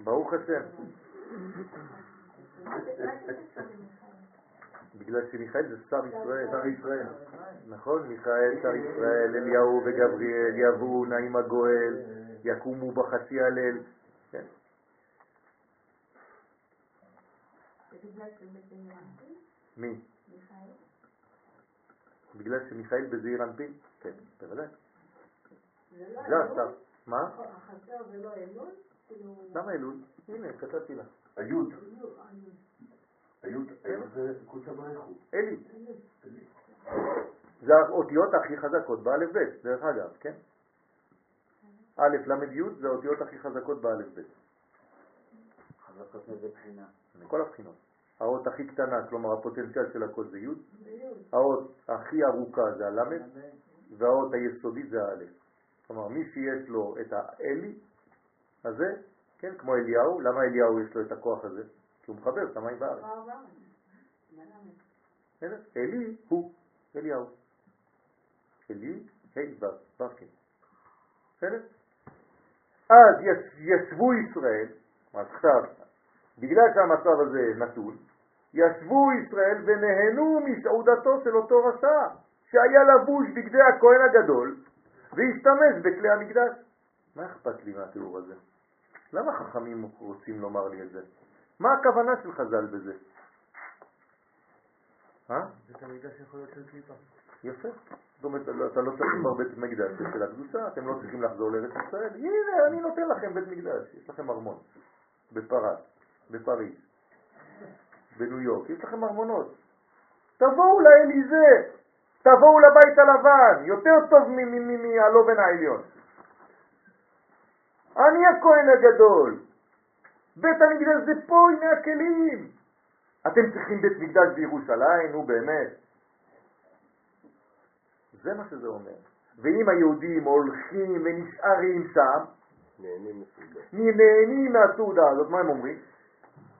ברוך השם. בגלל שמיכאל זה שר ישראל. שר ישראל. נכון, מיכאל, שר ישראל, אליהו וגבריאל, יבואו נעים הגואל, יקומו בחצי הלל. כן. מי? בגלל שמיכאל בזעיר אנפין? כן, בוודאי. זה השר. מה? החסר זה לא אלול? כאילו... למה אלול? הנה, כתבתי לך. היוד. היוד, היוד זה קודשא בריך הוא. אלי. זה האותיות הכי חזקות באלף בית, דרך אגב, כן? א', ל', י' זה האותיות הכי חזקות באלף בית. חזקות מאיזה בחינה? מכל הבחינות. האות הכי קטנה, כלומר הפוטנציאל של הכל זה י', האות הכי ארוכה זה הל', והאות היסודית זה האלף. כלומר, מי שיש לו את האלי הזה, כן, כמו אליהו, למה אליהו יש לו את הכוח הזה? כי הוא מחבר את המים בארץ. אלי הוא אליהו. אלי, ה' ו', ו'. בסדר? אז יש- ישבו ישראל, עכשיו, בגלל שהמצב הזה נתון, ישבו ישראל ונהנו מסעודתו של אותו רשע, שהיה לבוש בגדי הכהן הגדול, והשתמש בכלי המקדש. מה אכפת לי מהתיאור הזה? למה חכמים רוצים לומר לי את זה? מה הכוונה של חז"ל בזה? אה? בית המקדש יכול להיות של קליפה. יפה. זאת אומרת, לא- אתה לא צריך כבר בית מקדש של הקדושה, אתם לא צריכים לחזור לארץ ישראל. הנה, אני נותן לכם בית מקדש, יש לכם ארמון. בפרס, בפריז, בניו יורק, יש לכם ארמונות. תבואו לאליזה, תבואו לבית הלבן, יותר טוב מהלובן העליון. אני הכהן הגדול. בית המקדש זה פה, הנה הכלים. אתם צריכים בית מקדש בירושלים, נו באמת. זה מה שזה אומר. ואם היהודים הולכים ונשארים שם, נהנים מהסעודה הזאת, מה הם אומרים?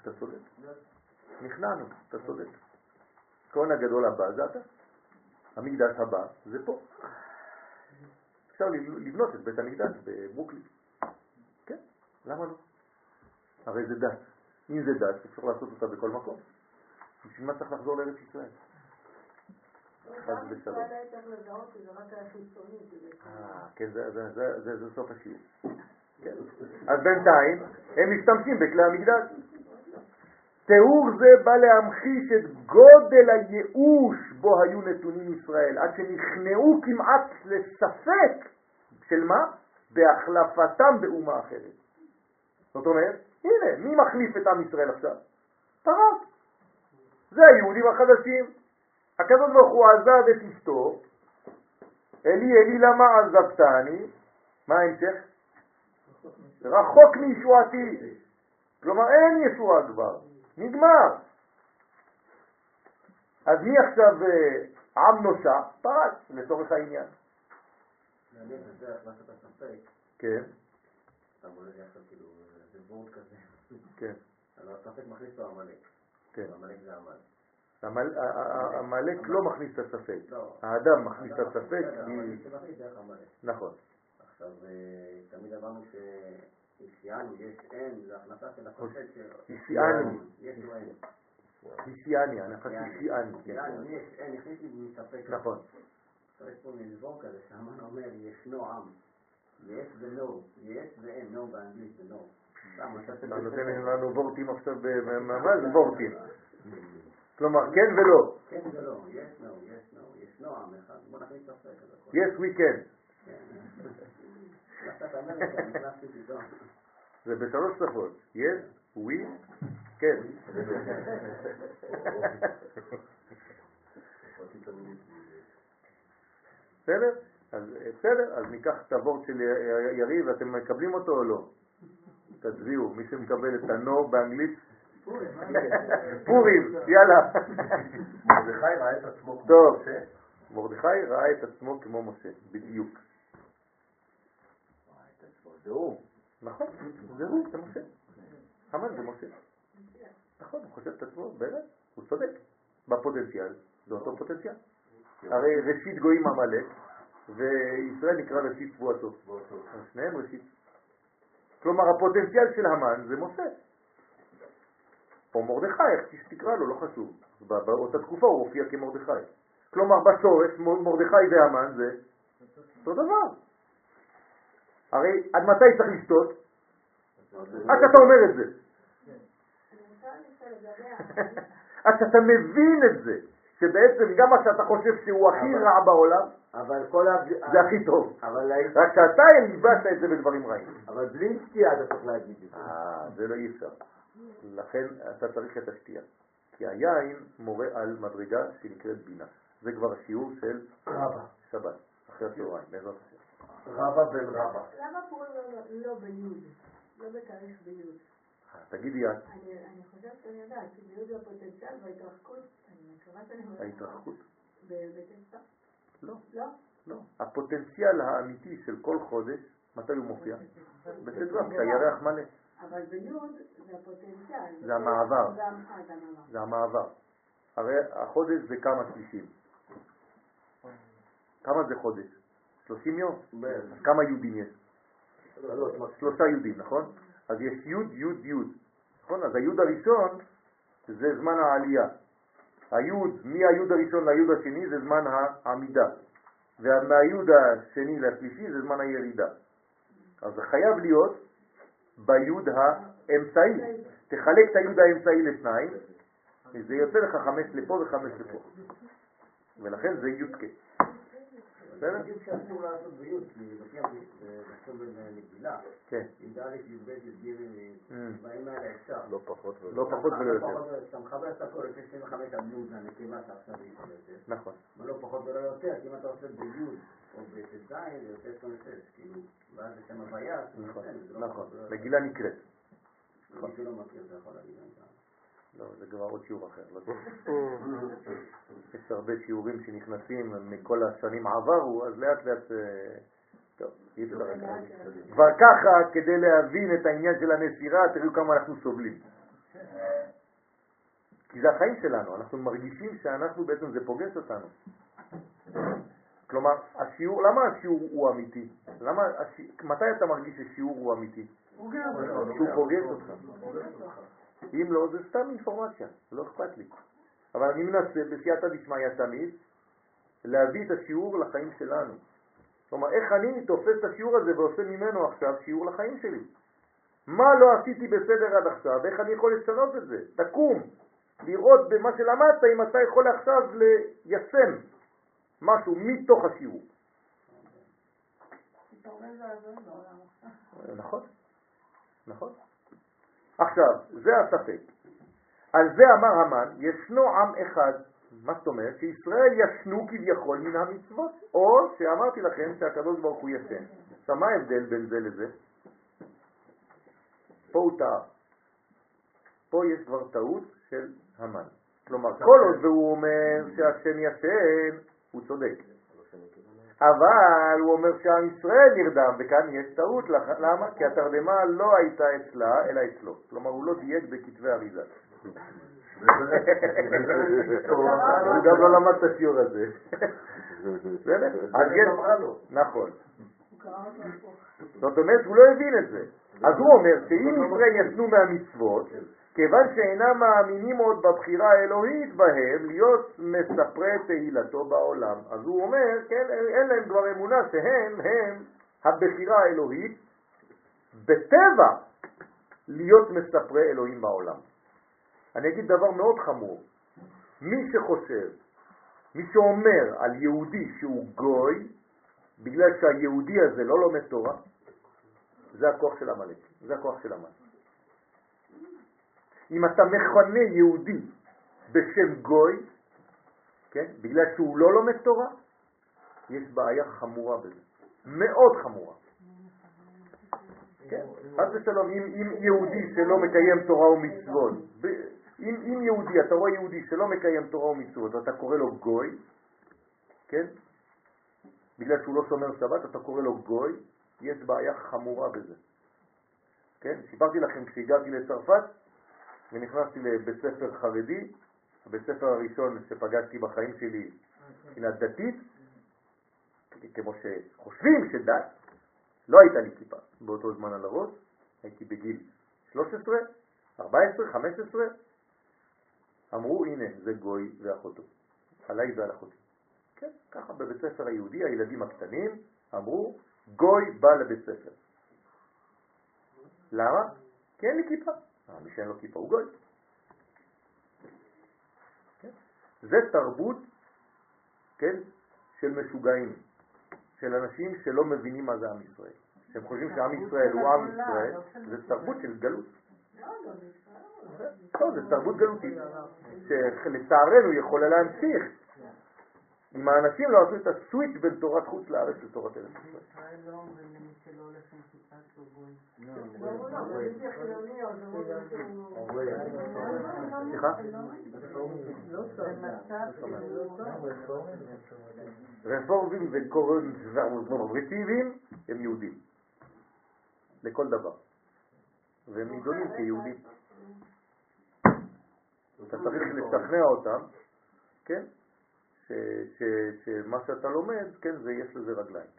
אתה צודק. נכנענו, אתה צודק. כהן הגדול הבא זה אתה. המקדש הבא זה פה. אפשר לבנות את בית המקדש בברוקלין. כן, למה לא? הרי זה דת. אם זה דת, אפשר לעשות אותה בכל מקום. בשביל מה צריך לחזור לארץ ישראל? חס ושלום. אה, כן, זה סוף השיעור. כן. אז בינתיים הם משתמשים בכלי המקדש. תיאור זה בא להמחיש את גודל הייאוש בו היו נתונים ישראל, עד שנכנעו כמעט לספק של מה? בהחלפתם באומה אחרת. זאת אומרת, הנה, מי מחליף את עם ישראל עכשיו? פרס. זה היהודים החדשים. הקדוש ברוך הוא עזב את אשתו, אלי אלי למה עזבתני? מה ההמשך? רחוק מישועתי. כלומר אין ישועה כבר, נגמר. אז מי עכשיו אה, עם נוסע? פרץ לצורך העניין. מעניין, וזה הכנסת הספק, כן, בורד כזה. כן, אבל הספק מכניס לו עמלק. כן. עמלק זה עמל. המלאק לא מכניס את הספק, לא. האדם מכניס את הספק, עמלק. נכון, עכשיו, אה, תמיד אמרנו שיש שיענו, יש אין, זה הכנסה של הכוסת של... שיאני, יש לו אין. שיאני, הנחה של שיאני. כן. יש אין, הכניס לי מספק. נכון. יש פה מלבור כזה, שהמן אומר, ישנו עם. יש ונו, יש ואין, נו באנגלית זה נו. אתה נותן לנו וורטים עכשיו, מה זה וורטים? כלומר, כן ולא. כן ולא, יש נו, יש נו, ישנו עם אחד. בוא נכניס הכל. yes we can. כן. זה בשלוש שפות. yes, we, כן. בסדר? אז בסדר, אז ניקח את הוורט של יריב, ואתם מקבלים אותו או לא? תצביעו, מי שמקבל את הנו באנגלית? פורים, יאללה. מרדכי ראה את עצמו כמו טוב. משה. מרדכי ראה את עצמו כמו משה, בדיוק. זה הוא. נכון, זה הוא, זה משה. המן זה משה. נכון, הוא חושב את עצמו, באמת, הוא צודק. בפוטנציאל, זה אותו פוטנציאל. הרי ראשית גויים עמלק, וישראל נקרא ראשית תבואתו. שניהם ראשית. כלומר, הפוטנציאל של המן זה משה. או מרדכי, איך שתקרא לו, לא חשוב. בא- באותה תקופה הוא הופיע כמרדכי. כלומר, בשורש, מרדכי והמן זה אותו דבר. הרי עד מתי צריך לשתות? עד שאתה אומר את זה. לגבי עד שאתה מבין את זה, שבעצם גם מה שאתה חושב שהוא הכי רע בעולם, אבל כל ה... זה הכי טוב. אבל רק שאתה הלבשת את זה בדברים רעים. אבל בלי שתייה אתה צריך להגיד את זה. אה, זה לא אי אפשר. לכן אתה צריך את השתייה. כי היין מורה על מדרגה שנקראת בינה. זה כבר השיעור של רבא. שבת, אחרי הצהריים, בעזרת השם. רבא בן רבא. למה קוראים לו לא ביוד? לא בתאריך ביוד. אה, תגידי את, אני אני חושבת שאני יודעת, כי זה הפוטנציאל וההתרחקות, אני מקווה שאני אומרת ההתרחקות? בטקסט. לא, לא? לא. הפוטנציאל האמיתי של כל חודש, מתי הוא מופיע? בט"ו, כשהירח מלא. אבל ביוד זה הפוטנציאל. זה המעבר. גם, אה, זה המעבר. זה המעבר. הרי החודש זה כמה שלישים. כמה זה חודש? 30 יום? כמה יהודים יש? שלושה יהודים, נכון? אז יש יוד, יוד, יוד. נכון? אז היוד הראשון זה זמן העלייה. היוד, מהיוד הראשון ליוד השני זה זמן העמידה. ומהיוד השני לשלישי זה זמן הירידה. אז זה חייב להיות ביוד האמצעי. תחלק את היוד האמצעי לשניים, וזה יוצא לך חמש לפה וחמש לפה. ולכן זה יודקה. בסדר? בדיוק שאסור לעשות ביוד, כי לפי לכתוב במגילה, כן. י"א, י"ב, י"ג. דברים האלה אפשר. לא פחות ולא לא יותר. אתה מחבר את הכל לפי 25 עמוד מהנקבה שעכשיו היא יותר. נכון. ולא פחות ולא יותר, כי אם אתה עושה ביוד או בט"ז, זה יוצא 26, כאילו, ואז יש שם הוויה, זה נכון, לא נכון. מגילה נקראת. מי שלא מכיר, זה יכול להגיד גם ככה. לא, זה כבר עוד שיעור אחר. לא צריך. יש הרבה שיעורים שנכנסים מכל השנים עברו, אז לאט לאט... אה, טוב, אי אפשר. כבר ככה, כדי להבין את העניין של הנסירה, תראו כמה אנחנו סובלים. כי זה החיים שלנו, אנחנו מרגישים שאנחנו בעצם, זה פוגש אותנו. כלומר, השיעור, למה השיעור הוא אמיתי? למה, השי, מתי אתה מרגיש ששיעור הוא אמיתי? שהוא פוגש אותך. אם לא, זה סתם אינפורמציה, לא אכפת לי. אבל אני מנסה בסייעתא דשמיא תמיד להביא את השיעור לחיים שלנו. כלומר, איך אני תופס את השיעור הזה ועושה ממנו עכשיו שיעור לחיים שלי. מה לא עשיתי בסדר עד עכשיו, איך אני יכול לשנות את זה? תקום, לראות במה שלמדת אם אתה יכול עכשיו ליישם משהו מתוך השיעור. נכון, נכון. עכשיו, זה הספק. על זה אמר המן, ישנו עם אחד. מה זאת אומרת? שישראל ישנו כביכול מן המצוות, או שאמרתי לכם שהקדוש ברוך הוא ישן. עכשיו, מה ההבדל בין זה לזה? פה הוא טעה. פה יש כבר טעות של המן. כלומר, כל עוד והוא אומר שהשם ישן, הוא צודק. אבל הוא אומר שעם ישראל נרדם, וכאן יש טעות, למה? כי התרדמה לא הייתה אצלה, אלא אצלו. כלומר, הוא לא דייק בכתבי אריזה. הוא גם לא למד את השיעור הזה. נכון. זאת אומרת, הוא לא הבין את זה. אז הוא אומר שאם ישראל ישנו מהמצוות, כיוון שאינם מאמינים עוד בבחירה האלוהית בהם, להיות מספרי תהילתו בעולם. אז הוא אומר, כן, אין להם כבר אמונה שהם, הם הבחירה האלוהית בטבע להיות מספרי אלוהים בעולם. אני אגיד דבר מאוד חמור. מי שחושב, מי שאומר על יהודי שהוא גוי, בגלל שהיהודי הזה לא לומד תורה, זה הכוח של המלאק, זה הכוח של המלאק. אם אתה מכנה יהודי בשם גוי, כן, בגלל שהוא לא לומד תורה, יש בעיה חמורה בזה, מאוד חמורה. כן, חס ושלום, אם, אם יהודי שלא מקיים תורה ומצוות, אם, אם יהודי, אתה רואה יהודי שלא מקיים תורה ומצוות ואתה קורא לו גוי, כן, בגלל שהוא לא שומר שבת, אתה קורא לו גוי, יש בעיה חמורה בזה. כן, סיפרתי לכם כשהגעתי לצרפת ונכנסתי לבית ספר חרדי, הבית ספר הראשון שפגשתי בחיים שלי מבחינה דתית, כמו שחושבים שדת, לא הייתה לי כיפה באותו זמן על הראש, הייתי בגיל 13, 14, 15, אמרו הנה זה גוי ואחותו, עליי ועל אחותי. כן, ככה בבית ספר היהודי הילדים הקטנים אמרו גוי בא לבית ספר. למה? כי אין לי כיפה. מי שאין לו כיפה הוא גוי. כן? זה תרבות, כן, של משוגעים, של אנשים שלא מבינים מה זה עם ישראל. שהם חושבים שעם ישראל הוא עם ישראל, זה תרבות של גלות. לא, זה תרבות גלותית, שלצערנו יכולה להמשיך. אם האנשים לא עשו את הסוויץ' בין תורת חוץ לארץ לתורת ארץ ישראל. לא? רפורמים וקונסרבטיביים הם יהודים, לכל דבר, והם נידונים כיהודים. אתה צריך לשכנע אותם, כן? שמה שאתה לומד, כן, זה יש לזה רגליים.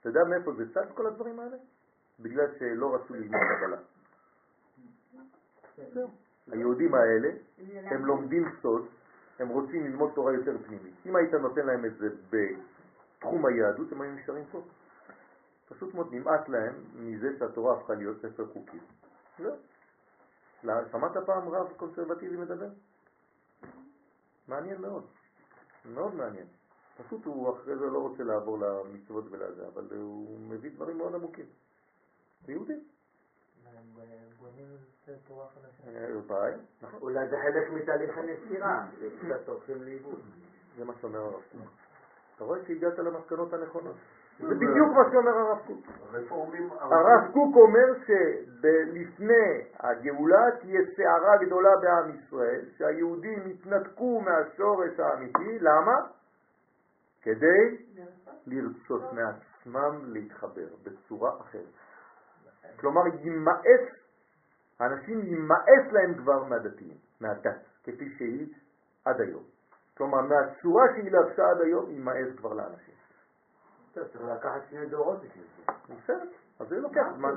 אתה יודע מאיפה זה צד כל הדברים האלה? בגלל שלא רצו ללמוד קבלה. היהודים האלה, הם לומדים סוד, הם רוצים ללמוד תורה יותר פנימית. אם היית נותן להם את זה בתחום היהדות, הם היו נשארים פה. פשוט מאוד נמאס להם מזה שהתורה הפכה להיות ספר חוקים. זהו. שמעת פעם רב קונסרבטיבי מדבר? מעניין מאוד. מאוד מעניין. פשוט הוא אחרי זה לא רוצה לעבור למצוות ולזה, אבל הוא מביא דברים מאוד עמוקים. זה יהודי. אה, נכון. אולי זה חלק מתהליך הנסירה, שקצת הולכים לאיבוד. זה מה שאומר הרב. אתה רואה שהגעת למסקנות הנכונות. זה בדיוק מה שאומר הרב קוק. הרב קוק אומר שלפני הגאולה תהיה סערה גדולה בעם ישראל, שהיהודים יתנתקו מהשורש האמיתי, למה? כדי לרצות מעצמם להתחבר בצורה אחרת. כלומר, יימאס, האנשים יימאס להם כבר מהדתיים, מהדת, כפי שהיא עד היום. כלומר, מהצורה שהיא לבשה עד היום, יימאס כבר לאנשים. צריך לקחת שני דורות בשביל זה. בסדר, אז זה לוקח זמן.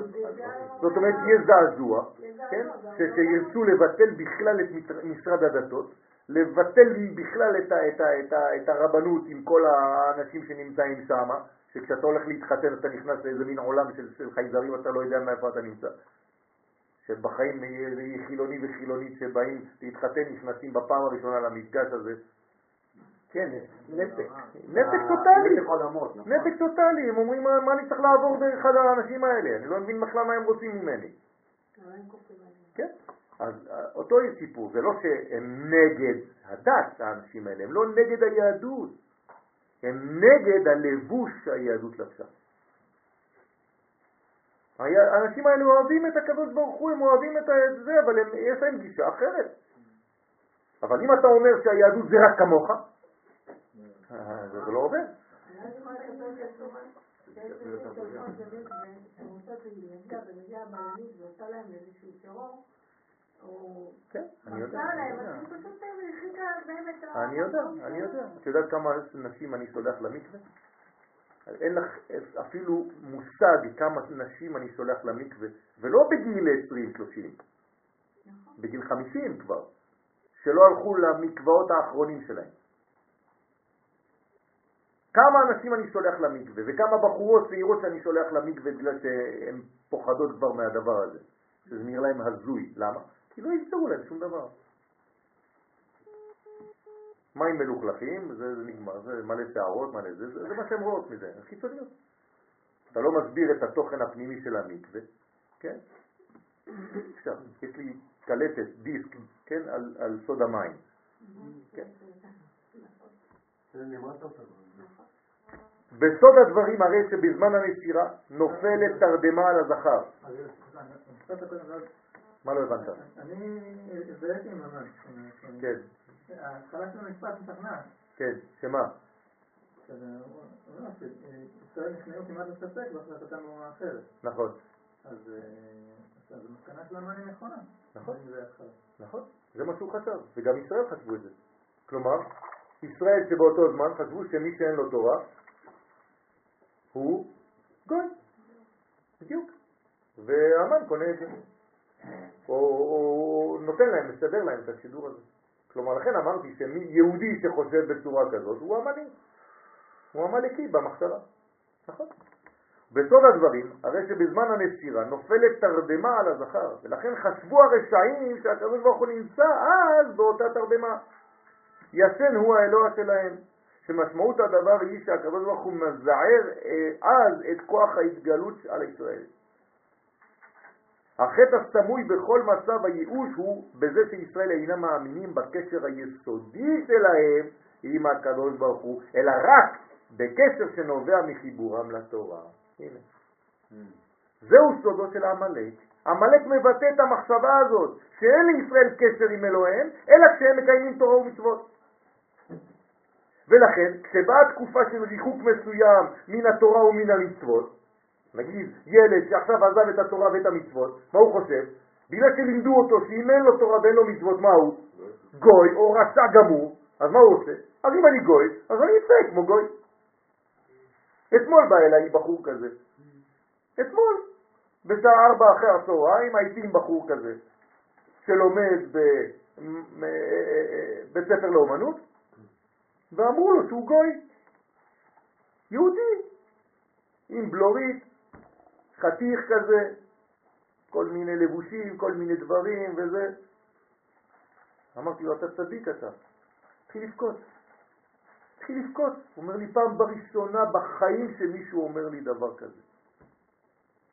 זאת אומרת, יהיה זעזוע, כן? שירצו לבטל בכלל את משרד הדתות, לבטל בכלל את, הרבנות עם כל האנשים שנמצאים שם, שכשאתה הולך להתחתן אתה נכנס לאיזה מין עולם של, חייזרים, אתה לא יודע מאיפה אתה נמצא. שבחיים חילוני וחילונית שבאים להתחתן, נכנסים בפעם הראשונה למפגש הזה, כן, נתק. נתק טוטלי. נכון. נתק טוטלי. הם אומרים, מה אני צריך לעבור דרך האנשים האלה? אני לא מבין בכלל מה הם רוצים ממני. כן. אז אה, אותו סיפור, זה לא שהם נגד הדת, האנשים האלה, הם לא נגד היהדות, הם נגד הלבוש שהיהדות לבשה. האנשים האלה אוהבים את הקדוש ברוך הוא, הם אוהבים את זה, אבל הם, יש להם גישה אחרת. אבל אם אתה אומר שהיהדות זה רק כמוך, זה לא עובד. כן, אני יודע. אני יודע, אני יודע. את יודעת כמה נשים אני שולח למקווה? אין לך אפילו מושג כמה נשים אני שולח למקווה, ולא בגיל 20-30, בגיל 50 כבר, שלא הלכו למקוואות האחרונים שלהם. כמה אנשים אני שולח למקווה, וכמה בחורות צעירות שאני שולח למקווה בגלל שהן פוחדות כבר מהדבר הזה, שזה נראה להם הזוי. למה? כי לא יפתרו להם שום דבר. מים מלוכלכים, זה, זה נגמר, זה מלא שערות, מלא זה, זה, זה מה שהן רואות מזה, זה חיצוניות. אתה לא מסביר את התוכן הפנימי של המקווה, כן? עכשיו, יש לי קלטת, דיסק, כן, על, על סוד המים. כן? בסוד הדברים הרי שבזמן הנשירה נופלת תרדמה על הזכר. מה לא הבנת? אני הזדהיתי ממש. כן, ההתחלה של המשפט משכנעת. כן, שמה? ישראל נכנעו כמעט לספק בהחלטתם באומה אחרת. נכון, אז המסקנה של המאני נכונה. נכון. נכון, זה מה שהוא חשב, וגם ישראל חשבו את זה. כלומר, ישראל שבאותו זמן חשבו שמי שאין לו תורה הוא גוי, בדיוק. והמן קונה את זה. או, או נותן להם, מסדר להם את השידור הזה. כלומר, לכן אמרתי שיהודי שחושב בצורה כזאת הוא עמלי. הוא עמלקי במחשבה. נכון. בסוד הדברים, הרי שבזמן הנסירה נופלת תרדמה על הזכר, ולכן חשבו הרשעים שהקדוש ברוך הוא נמצא אז באותה תרדמה. ישן הוא האלוה שלהם, שמשמעות הדבר היא שהקדוש ברוך הוא מזער אה, אז את כוח ההתגלות על ישראל. החטא הסמוי בכל מצב הייאוש הוא בזה שישראל אינם מאמינים בקשר היסודי שלהם עם הקדוש ברוך הוא, אלא רק בקשר שנובע מחיבורם לתורה. הנה. זהו סודו של העמלק. עמלק מבטא את המחשבה הזאת, שאין לישראל קשר עם אלוהיהם, אלא כשהם מקיימים תורה ומצוות. ולכן, כשבאה תקופה של ריחוק מסוים מן התורה ומן המצוות, נגיד ילד שעכשיו עזב את התורה ואת המצוות, מה הוא חושב? בגלל שלימדו אותו שאם אין לו תורה ואין לו מצוות, מה הוא? גוי או רשע גמור, אז מה הוא עושה? אז אם אני גוי, אז אני אצא כמו גוי. אתמול בא אליי בחור כזה. אתמול, בשעה ארבע אחרי הצהריים, הייתי עם בחור כזה, שלומד בבית ספר לאומנות, ואמרו לו שהוא גוי. יהודי, עם בלורית, חתיך כזה, כל מיני לבושים, כל מיני דברים וזה. אמרתי לו, אתה צדיק אתה. התחיל לבכות. התחיל לבכות. הוא אומר לי, פעם בראשונה בחיים שמישהו אומר לי דבר כזה.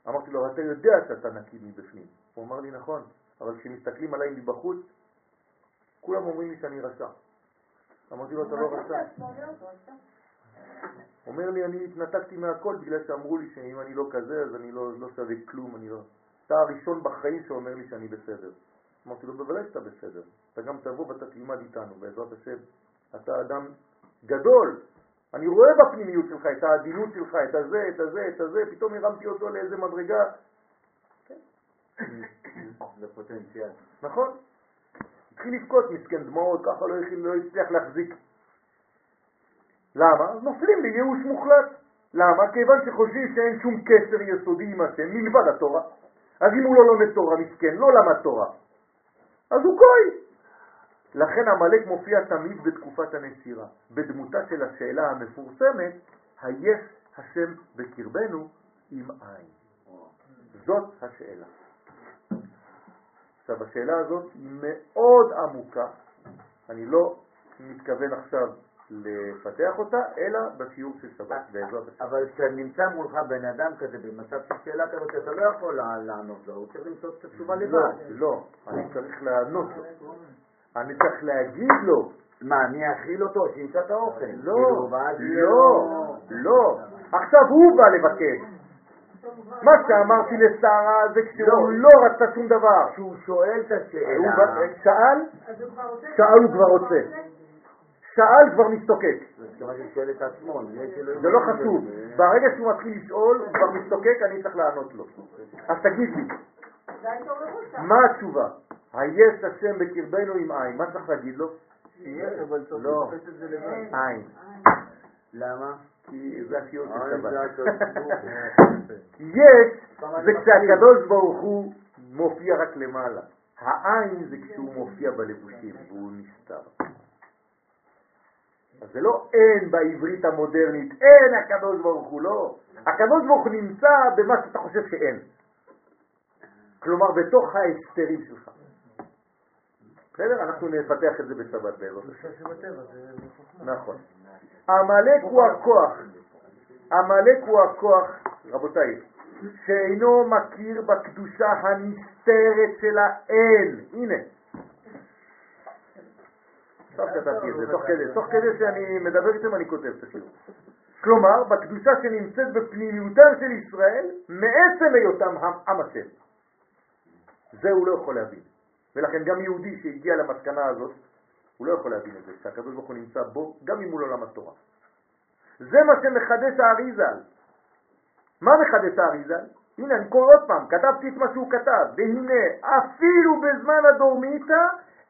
אמרתי לו, אתה יודע שאתה נקי מבפנים. הוא אמר לי, נכון, אבל כשמסתכלים עליי מבחוץ, כולם אומרים לי שאני רשע. אמרתי לו, אתה לא רשע. אומר לי, אני התנתקתי מהכל בגלל שאמרו לי שאם אני לא כזה, אז אני לא, לא שווה כלום, אני לא... אתה הראשון בחיים שאומר לי שאני בסדר. אמרתי לו, בוודאי שאתה בסדר. אתה גם תבוא ואתה תלמד איתנו, בעזרת השם. אתה אדם גדול. אני רואה בפנימיות שלך את העדינות שלך, את הזה, את הזה, את הזה, פתאום הרמתי אותו לאיזה מדרגה. זה פוטנציאל. נכון? התחיל לבכות מסכן דמעות, ככה לא, לא הצליח להחזיק. למה? אז נופלים בייאוש מוחלט. למה? כיוון שחושבים שאין שום קשר יסודי עם השם מלבד התורה. אז אם הוא לא לומד תורה, מסכן, לא למד תורה, אז הוא גוי. לכן עמלק מופיע תמיד בתקופת הנסירה, בדמותה של השאלה המפורסמת, היש השם בקרבנו עם עין. זאת השאלה. עכשיו, השאלה הזאת מאוד עמוקה, אני לא מתכוון עכשיו לפתח אותה, אלא בשיעור של שבת, בעזרת השם. אבל כשנמצא מולך בן אדם כזה במצב של שאלה כזאת, אתה לא יכול לענות לו, הוא צריך למצוא את התשובה לא, לבד. לא, אני צריך לענות לו. אני צריך להגיד לו. מה, אני אאכיל אותו, שימצא את האוכל. לא, כאילו, לא, לא. עכשיו הוא בא לבקש. מה שאמרתי לשרה זה כשהוא לא רצה שום דבר. כשהוא שואל את השאלה, בא- שאל. שאל הוא כבר רוצה. שאל כבר מסתוקק. זה לא. חשוב. ברגע שהוא מתחיל לשאול, הוא כבר מסתוקק, אני צריך לענות לו. אז תגיד לי. מה התשובה? היש השם בקרבנו עם עין. מה צריך להגיד לו? יש, אבל צריך לא. לחפש את זה לבד. עין. למה? כי זה אה, של זה שבת. כי יש, זה כשהקדוש ברוך הוא מופיע רק למעלה. העין זה כשהוא מופיע בלבושים והוא נסתר. אז זה לא אין בעברית המודרנית, אין הקדוש ברוך הוא, לא. הקדוש ברוך הוא נמצא במה שאתה חושב שאין. כלומר, בתוך ההסתרים שלך. בסדר? אנחנו נפתח את זה בשבת בעזרת השם. נכון. עמלק הוא הכוח. עמלק הוא הכוח, רבותיי, שאינו מכיר בקדושה הנסתרת של האל. הנה. עכשיו כתבתי את זה, תוך כדי, תוך כדי שאני מדבר איתם אני כותב השיר. כלומר, בקדושה שנמצאת בפנימיותם של ישראל, מעצם היותם עם השם. זה הוא לא יכול להבין. ולכן גם יהודי שהגיע למסקנה הזאת, הוא לא יכול להבין את זה, שהקדוש ברוך הוא נמצא בו, גם אם הוא לא למד תורה. זה מה שמחדש האריזל. מה מחדש האריזל? הנה, אני קורא עוד פעם, כתבתי את מה שהוא כתב, והנה, אפילו בזמן הדורמיתא,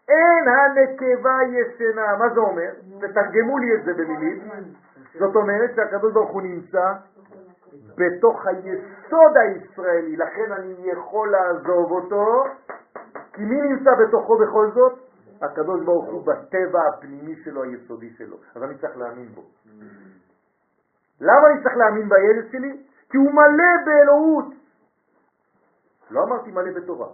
אין הנקבה ישנה. מה זה אומר? תתרגמו לי את זה במילים. זאת אומרת שהקדוש ברוך הוא נמצא בתוך היסוד הישראלי, לכן אני יכול לעזוב אותו, כי מי נמצא בתוכו בכל זאת? הקדוש ברוך הוא בטבע הפנימי שלו, היסודי שלו. אז אני צריך להאמין בו. למה אני צריך להאמין בילד שלי? כי הוא מלא באלוהות. לא אמרתי מלא בתורה.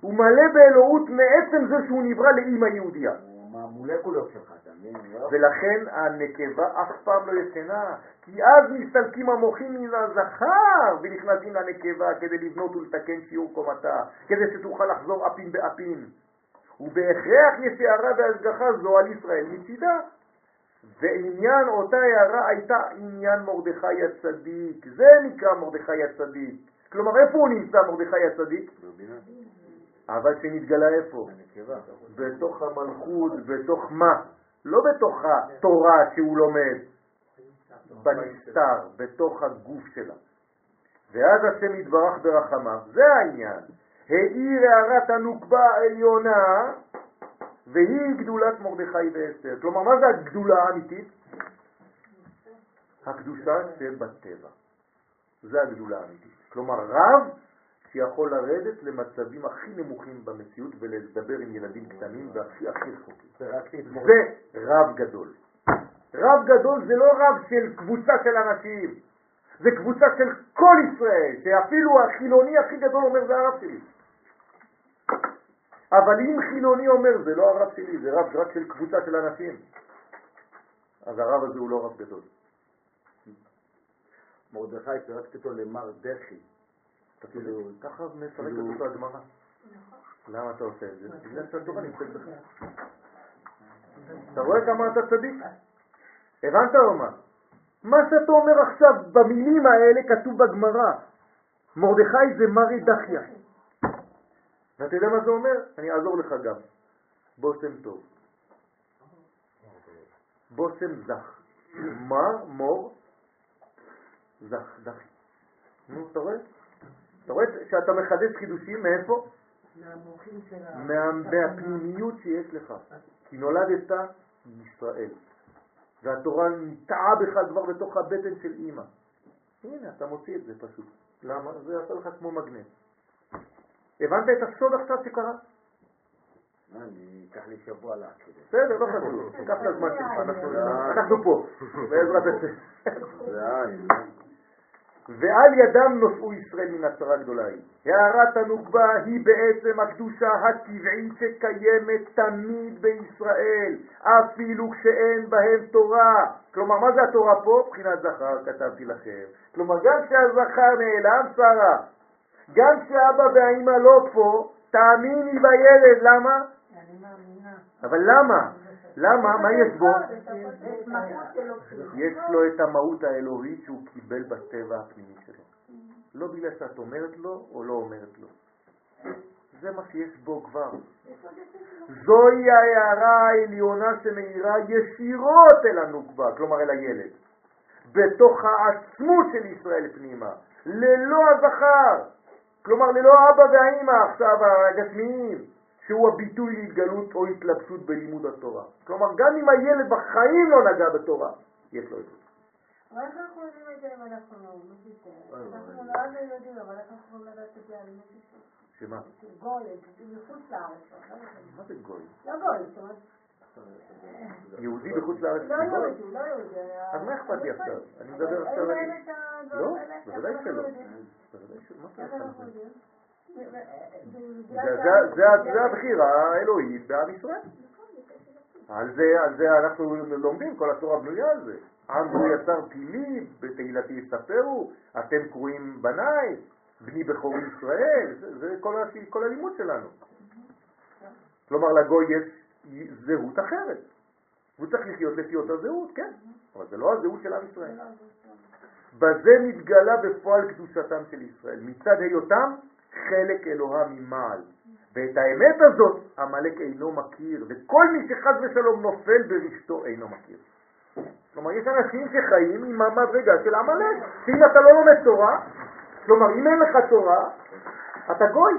הוא מלא באלוהות מעצם זה שהוא נברא לאימא יהודייה. הוא מהמולקולות שלך, אתה מבין? לא? ולכן הנקבה אף פעם לא ישנה, כי אז מסתלקים המוחים מן הזכר ונכנסים לנקבה כדי לבנות ולתקן שיעור קומתה, כדי שתוכל לחזור אפים באפים. ובהכרח יש הערה והשגחה זו על ישראל מצידה. ועניין אותה הערה הייתה עניין מרדכי הצדיק. זה נקרא מרדכי הצדיק. כלומר, איפה הוא נמצא מרדכי הצדיק? אבל שנתגלה איפה? בתוך המלכות, בתוך מה? לא בתוך התורה שהוא לומד, בנסתר, בתוך הגוף שלה. ואז השם יתברך ברחמיו, זה העניין. האיר הערת הנוקבה העליונה, והיא גדולת מרדכי ואסתר. כלומר, מה זה הגדולה האמיתית? הקדושה שבטבע. זה הגדולה האמיתית. כלומר, רב שיכול לרדת למצבים הכי נמוכים במציאות ולדבר עם ילדים קטנים והכי הכי רחוקים. זה רב גדול. רב גדול זה לא רב של קבוצה של אנשים, זה קבוצה של כל ישראל, שאפילו החילוני הכי גדול אומר זה הרב שלי. אבל אם חילוני אומר זה לא הרב שלי, זה רב רק של קבוצה של אנשים, אז הרב הזה הוא לא רב גדול. מרדכי, פירקת אותו למר דחי. אתה כאילו, ככה מפרקת אותו הגמרא. למה אתה עושה את זה? בגלל שהתורה נמצאת בך. אתה רואה כמה אתה צדיק? הבנת או מה? מה שאתה אומר עכשיו במילים האלה כתוב בגמרא. מרדכי זה מרי דחיה. ואתה יודע מה זה אומר? אני אעזור לך גם. בושם טוב. בושם זך. מר, מור, זך, דחי. נו, אתה רואה? אתה רואה שאתה מחדש חידושים מאיפה? מהמוחים של ה... מה, מהפנימיות שיש לך. כי נולדת בישראל, והתורה נטעה בך כבר בתוך הבטן של אימא. הנה, אתה מוציא את זה פשוט. למה? זה יעשה לך כמו מגנט. הבנת את הסוד עכשיו שקרה? אני אקח לי שבוע להכיר. בסדר, לא חשוב. קח את הזמן שלך, אנחנו- אנחנו פה, בעזרת השם. ועל ידם נושאו ישראל מן הצרה הגדולה היא. הערת הנוקבה היא בעצם הקדושה הטבעית שקיימת תמיד בישראל, אפילו כשאין בהם תורה. כלומר, מה זה התורה פה? בחינת זכר, כתבתי לכם. כלומר, גם כשהזכר נעלם, שרה, גם כשאבא והאימא לא פה, תאמיני בילד, למה? אבל למה? למה? מה יש בו? יש לו את המהות האלוהית שהוא קיבל בטבע הפנימי שלו. לא בגלל שאת אומרת לו או לא אומרת לו. זה מה שיש בו כבר. זוהי ההערה העליונה שמאירה ישירות אל הנוקבה, כלומר אל הילד. בתוך העצמות של ישראל פנימה, ללא הזכר. כלומר ללא אבא והאימא עכשיו הגשמיים, שהוא הביטוי להתגלות או התלבשות בלימוד התורה. כלומר, גם אם הילד בחיים לא נגע בתורה, יש לו את זה. אבל איך אנחנו יודעים את זה אם אנחנו לא אוי, אנחנו אוי. נולדנו יודעים, אבל איך אנחנו יכולים לדעת את זה על מישהו שמה? גוי, מחוץ לארץ, לא מה זה גוי? לא גוי, זאת אומרת, יהודי בחוץ לארץ לא זה גוי? יהודי, לא יהודי. אז מה אכפת לי עכשיו? אני מדבר עכשיו לא, האלה? בוודאי שלא. בוודאי. מה? זה- הבחירה האלוהית בעם ישראל. על זה, על זה אנחנו לומדים, כל התורה בנויה על זה. עם הוא יצר פילים, בתהילתי יספרו, אתם קרואים בניי, בני בכור ישראל, זה, זה כל, הלימוד שלנו. כלומר, לגוי יש זהות אחרת. הוא צריך לחיות לפי אותה זהות, כן, אבל זה לא הזהות של עם ישראל. בזה מתגלה בפועל קדושתם של ישראל, מצד היותם חלק אלוה ממעל. ואת האמת הזאת עמלק אינו מכיר, וכל מי שחז ושלום נופל ברשתו אינו מכיר. כלומר, יש אנשים שחיים עם המדרגה של עמלק, שאם אתה לא לומד תורה, כלומר, אם אין לך תורה, אתה גוי.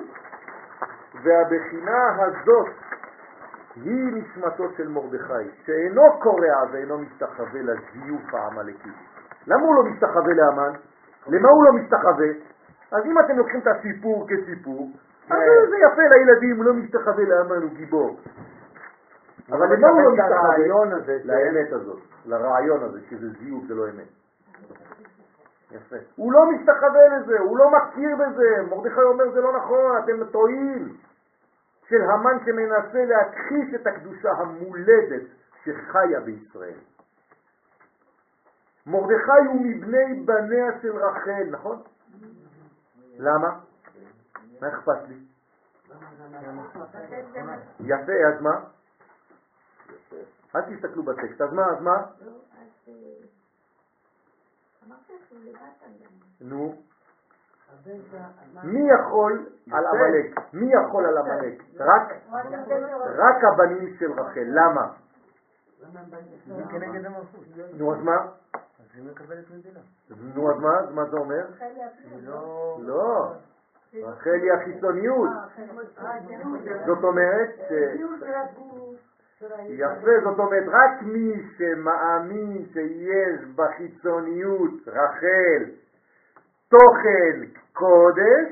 והבחינה הזאת היא נשמתו של מרדכי, שאינו קורע ואינו משתחווה לזיוף העמלקי. למה הוא לא משתחווה לאמן? למה הוא לא משתחווה? אז אם אתם לוקחים את הסיפור כסיפור, אז זה יפה לילדים, הוא לא משתחווה לאמן, הוא גיבור. אבל למה הוא לא ש- לאמת הזאת, לרעיון הזה, שזה זיוף, זה לא אמת. יפה. הוא לא משתחווה לזה, הוא לא מכיר בזה. מרדכי אומר זה לא נכון, אתם טועים. של המן שמנסה להכחיש את הקדושה המולדת שחיה בישראל. מרדכי הוא מבני בניה של רחל, נכון? למה? מה אכפת לי? יפה, אז מה? אל תסתכלו בטקסט, אז מה, אז מה? נו, מי יכול על עמלק? מי יכול על עמלק? רק, רק הבנים של רחל, למה? נו, אז מה? נו, אז מה? מה זה אומר? לא... לא, רחל היא החיצוניות. זאת אומרת, ש... יפה, זאת אומרת, רק מי שמאמין שיש בחיצוניות רחל תוכן קודש,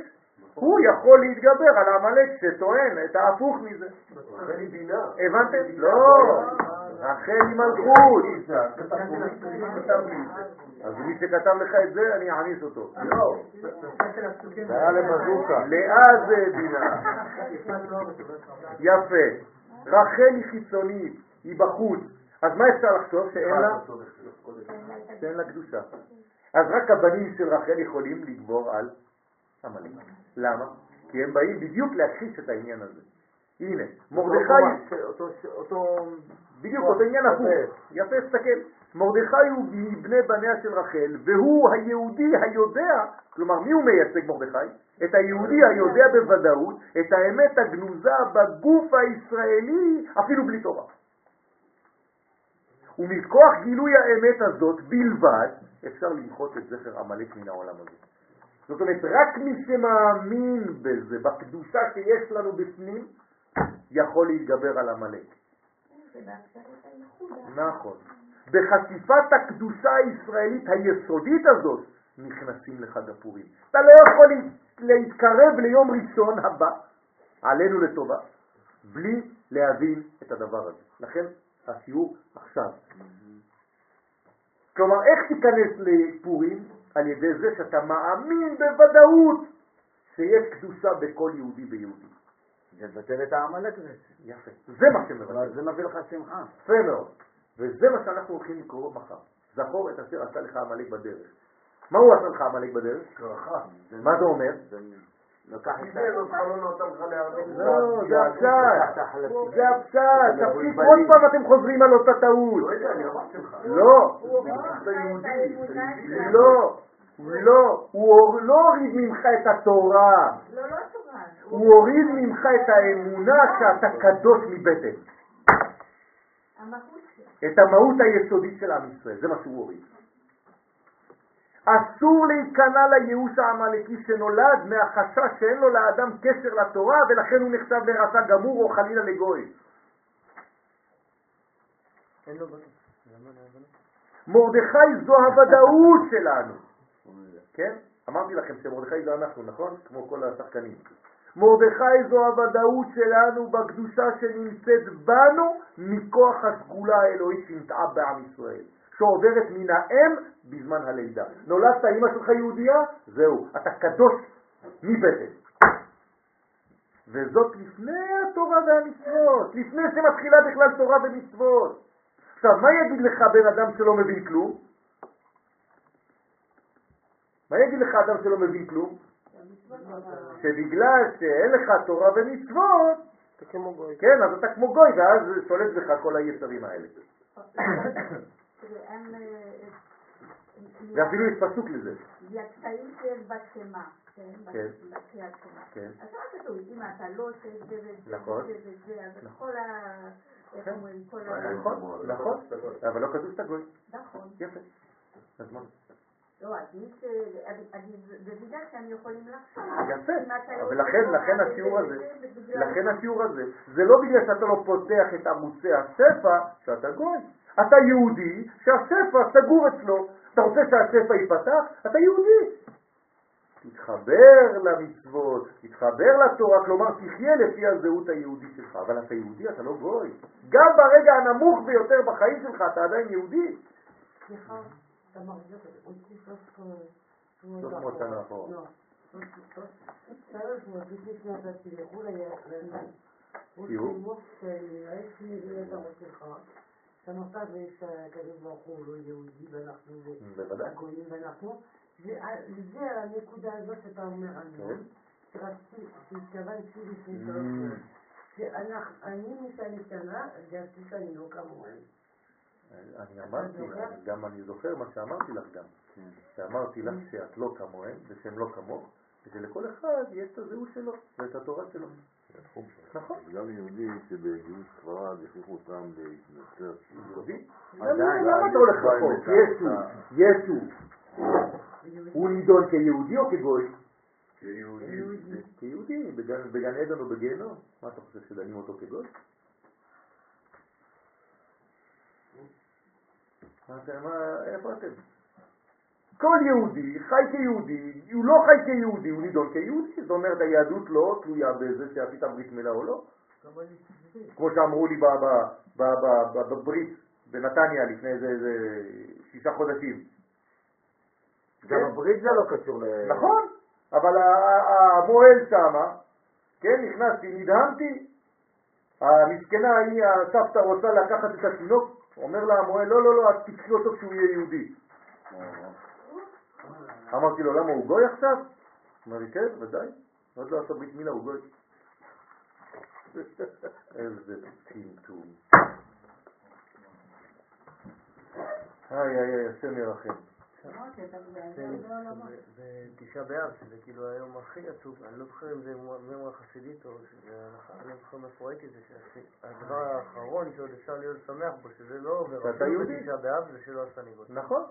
הוא יכול להתגבר על עמלק שטוען את ההפוך מזה. רחל היא בינה. הבנתם? לא, רחל היא מלכות. אז מי שכתב לך את זה, אני אעניש אותו. לא. זה היה לבזוקה. לאה זה בינה. יפה. רחל היא חיצונית, היא בחוץ. אז מה אפשר לחשוב? שאין לה? שאין לה קדושה. אז רק הבנים של רחל יכולים לגבור על עמלק. למה? כי הם באים בדיוק להכחיש את העניין הזה. הנה, מרדכי, אותו-. בדיוק אותו עניין הפוך. יפה, תסתכל. מרדכי הוא מבני בניה של רחל, והוא היהודי היודע, כלומר מי הוא מייצג מרדכי? את היהודי היודע בוודאות את האמת הגנוזה בגוף הישראלי אפילו בלי תורה. ומכוח גילוי האמת הזאת בלבד אפשר למחות את זכר עמלק מן העולם הזה. זאת אומרת, רק מי שמאמין בזה, בקדושה שיש לנו בפנים, יכול להתגבר על עמלק. נכון. בחשיפת הקדושה הישראלית היסודית הזאת נכנסים לחג הפורים. אתה לא יכול להתקרב ליום ראשון הבא, עלינו לטובה, בלי להבין את הדבר הזה. לכן השיעור עכשיו. כלומר, איך תיכנס לפורים? על ידי זה שאתה מאמין בוודאות שיש קדושה בכל יהודי ויהודי. זה מבטל את העמלק הזה. יפה. זה מה שמבטל. זה מביא לך שמחה. יפה מאוד. וזה מה שאנחנו הולכים לקרוא מחר. זכור את אשר עשה לך עמלק בדרך. מה הוא עשה לך עמלק בדרך? קרחה. מה זה אומר? לא. לא, זה החלקים. זה. אתם תפסיק. עוד פעם אתם חוזרים על אותה טעות. לא. לא. לא, לא. הוא לא הוריד ממך את התורה. לא, לא תורה. הוא הוריד ממך את האמונה שאתה קדוש מבטן. את המהות היסודית של עם ישראל, זה מה שהוא הוריד. אסור להיכנע לייאוש העמלקי שנולד מהחשש שאין לו לאדם קשר לתורה ולכן הוא נחשב לרשע גמור או חלילה לגוי. אין לו בנות. למה לא? מרדכי זו הוודאות שלנו. כן? אמרתי לכם שמרדכי זה אנחנו, נכון? כמו כל השחקנים. מרדכי זו הוודאות שלנו בקדושה שנמצאת בנו מכוח הסגולה האלוהית שנטעה בעם ישראל, שעוברת מן האם בזמן הלידה. נולדת אמא שלך יהודייה? זהו, אתה קדוש מבטן. וזאת לפני התורה והמצוות, לפני שמתחילה בכלל תורה ומצוות. עכשיו, מה יגיד לך בן אדם שלא מבין כלום? מה יגיד לך אדם שלא מבין כלום? שבגלל שאין לך תורה ומצוות, אתה כמו גוי. כן, אז אתה כמו גוי, ואז שולט בך כל היצרים האלה. הם, אה, ואפילו יש פסוק לזה. הקטעים שיש בשמה, כן? כן. כן. אז מה כתוב? אם אתה לא עושה את זה וזה נכון. וזה וזה, אז כל ה... איך כן. אומרים? כל ה... נכון, נכון, אבל לא כתוב שאתה גוי. נכון. יפה. אז מה? לא, אז מי ש... אני- אני במידה שהם יכולים לחשוב. יפה. לא אבל עושה לכן, השיעור הזה, לכן השיעור הזה, זה לא בגלל שאתה לא פותח את ערוצי השפע שאתה גוי. אתה יהודי שהשפע סגור אצלו. אתה רוצה שהשפע ייפתח? אתה יהודי. תתחבר למצוות, תתחבר לתורה, כלומר תחיה לפי הזהות היהודית שלך, אבל אתה יהודי, אתה לא גוי. גם ברגע הנמוך ביותר בחיים שלך אתה עדיין יהודי. סליחה, אתה מרגיש אותי סוף... לא כמו שנה אחורה. לא. שלוש מאות לפני שנתתי לחו"ל, היה הוא שיעור? שימוש שהייתי לדבר שלך, שאמרת שהקדוש ברוך הוא לא יהודי ואנחנו. הגויים ואנחנו, וזה הנקודה הזאת שאתה אומר היום, שרציתי, שהתכוונתי לפני שלוש שאני משנה שנה, הרגשתי שאני לא כמוהם. אני אמרתי, גם אני זוכר מה שאמרתי לך גם, שאמרתי לך שאת לא כמוהם ושהם לא כמוך, ושלכל אחד יש את הזהות שלו ואת התורה שלו. נכון. גם יהודי שבגיוס ספרד הכריחו אותם להתנצר. עדיין, למה אתה הולך רחוק? הייתה- ישו, ישו, הוא נידון כיהודי או כגוי? כיהודי. כיהודי, בגן- עדן או בגיהנום. מה אתה חושב, שדנים אותו כגוי? מה אתם, איפה אתם? כל יהודי חי כיהודי, הוא לא חי כיהודי, הוא נידון כיהודי. זאת אומרת, היהדות לא תלויה בזה שעשית ברית מילה או לא. כמו שאמרו לי בברית בנתניה לפני איזה שישה חודשים. גם הברית זה לא קשור ל... נכון, אבל המוהל שמה, כן, נכנסתי, נדהמתי, המסכנה ההיא, הסבתא רוצה לקחת את התינוק, אומר לה המוהל, לא, לא, לא, אז תקחי אותו כשהוא יהיה יהודי. אמרתי לו, למה הוא גוי עכשיו? אמר לי, כן, ודאי, עוד לא עשה ברית מילה, הוא גוי. איזה טמטום. איי, איי, איי, השם ירחם. אמרתי, אתה זה- מדבר על העולמות. זה תשעה באב, שזה כאילו היום הכי עצוב, אני לא זוכר אם זה מימרה חסידית או שזה הלכה, אני לא זוכר ראיתי את זה, שהדבר האחרון שעוד אפשר להיות שמח בו, שזה לא עובר, אפילו יהודי. בתשעה באב, זה שלא עשה ניגוד. נכון.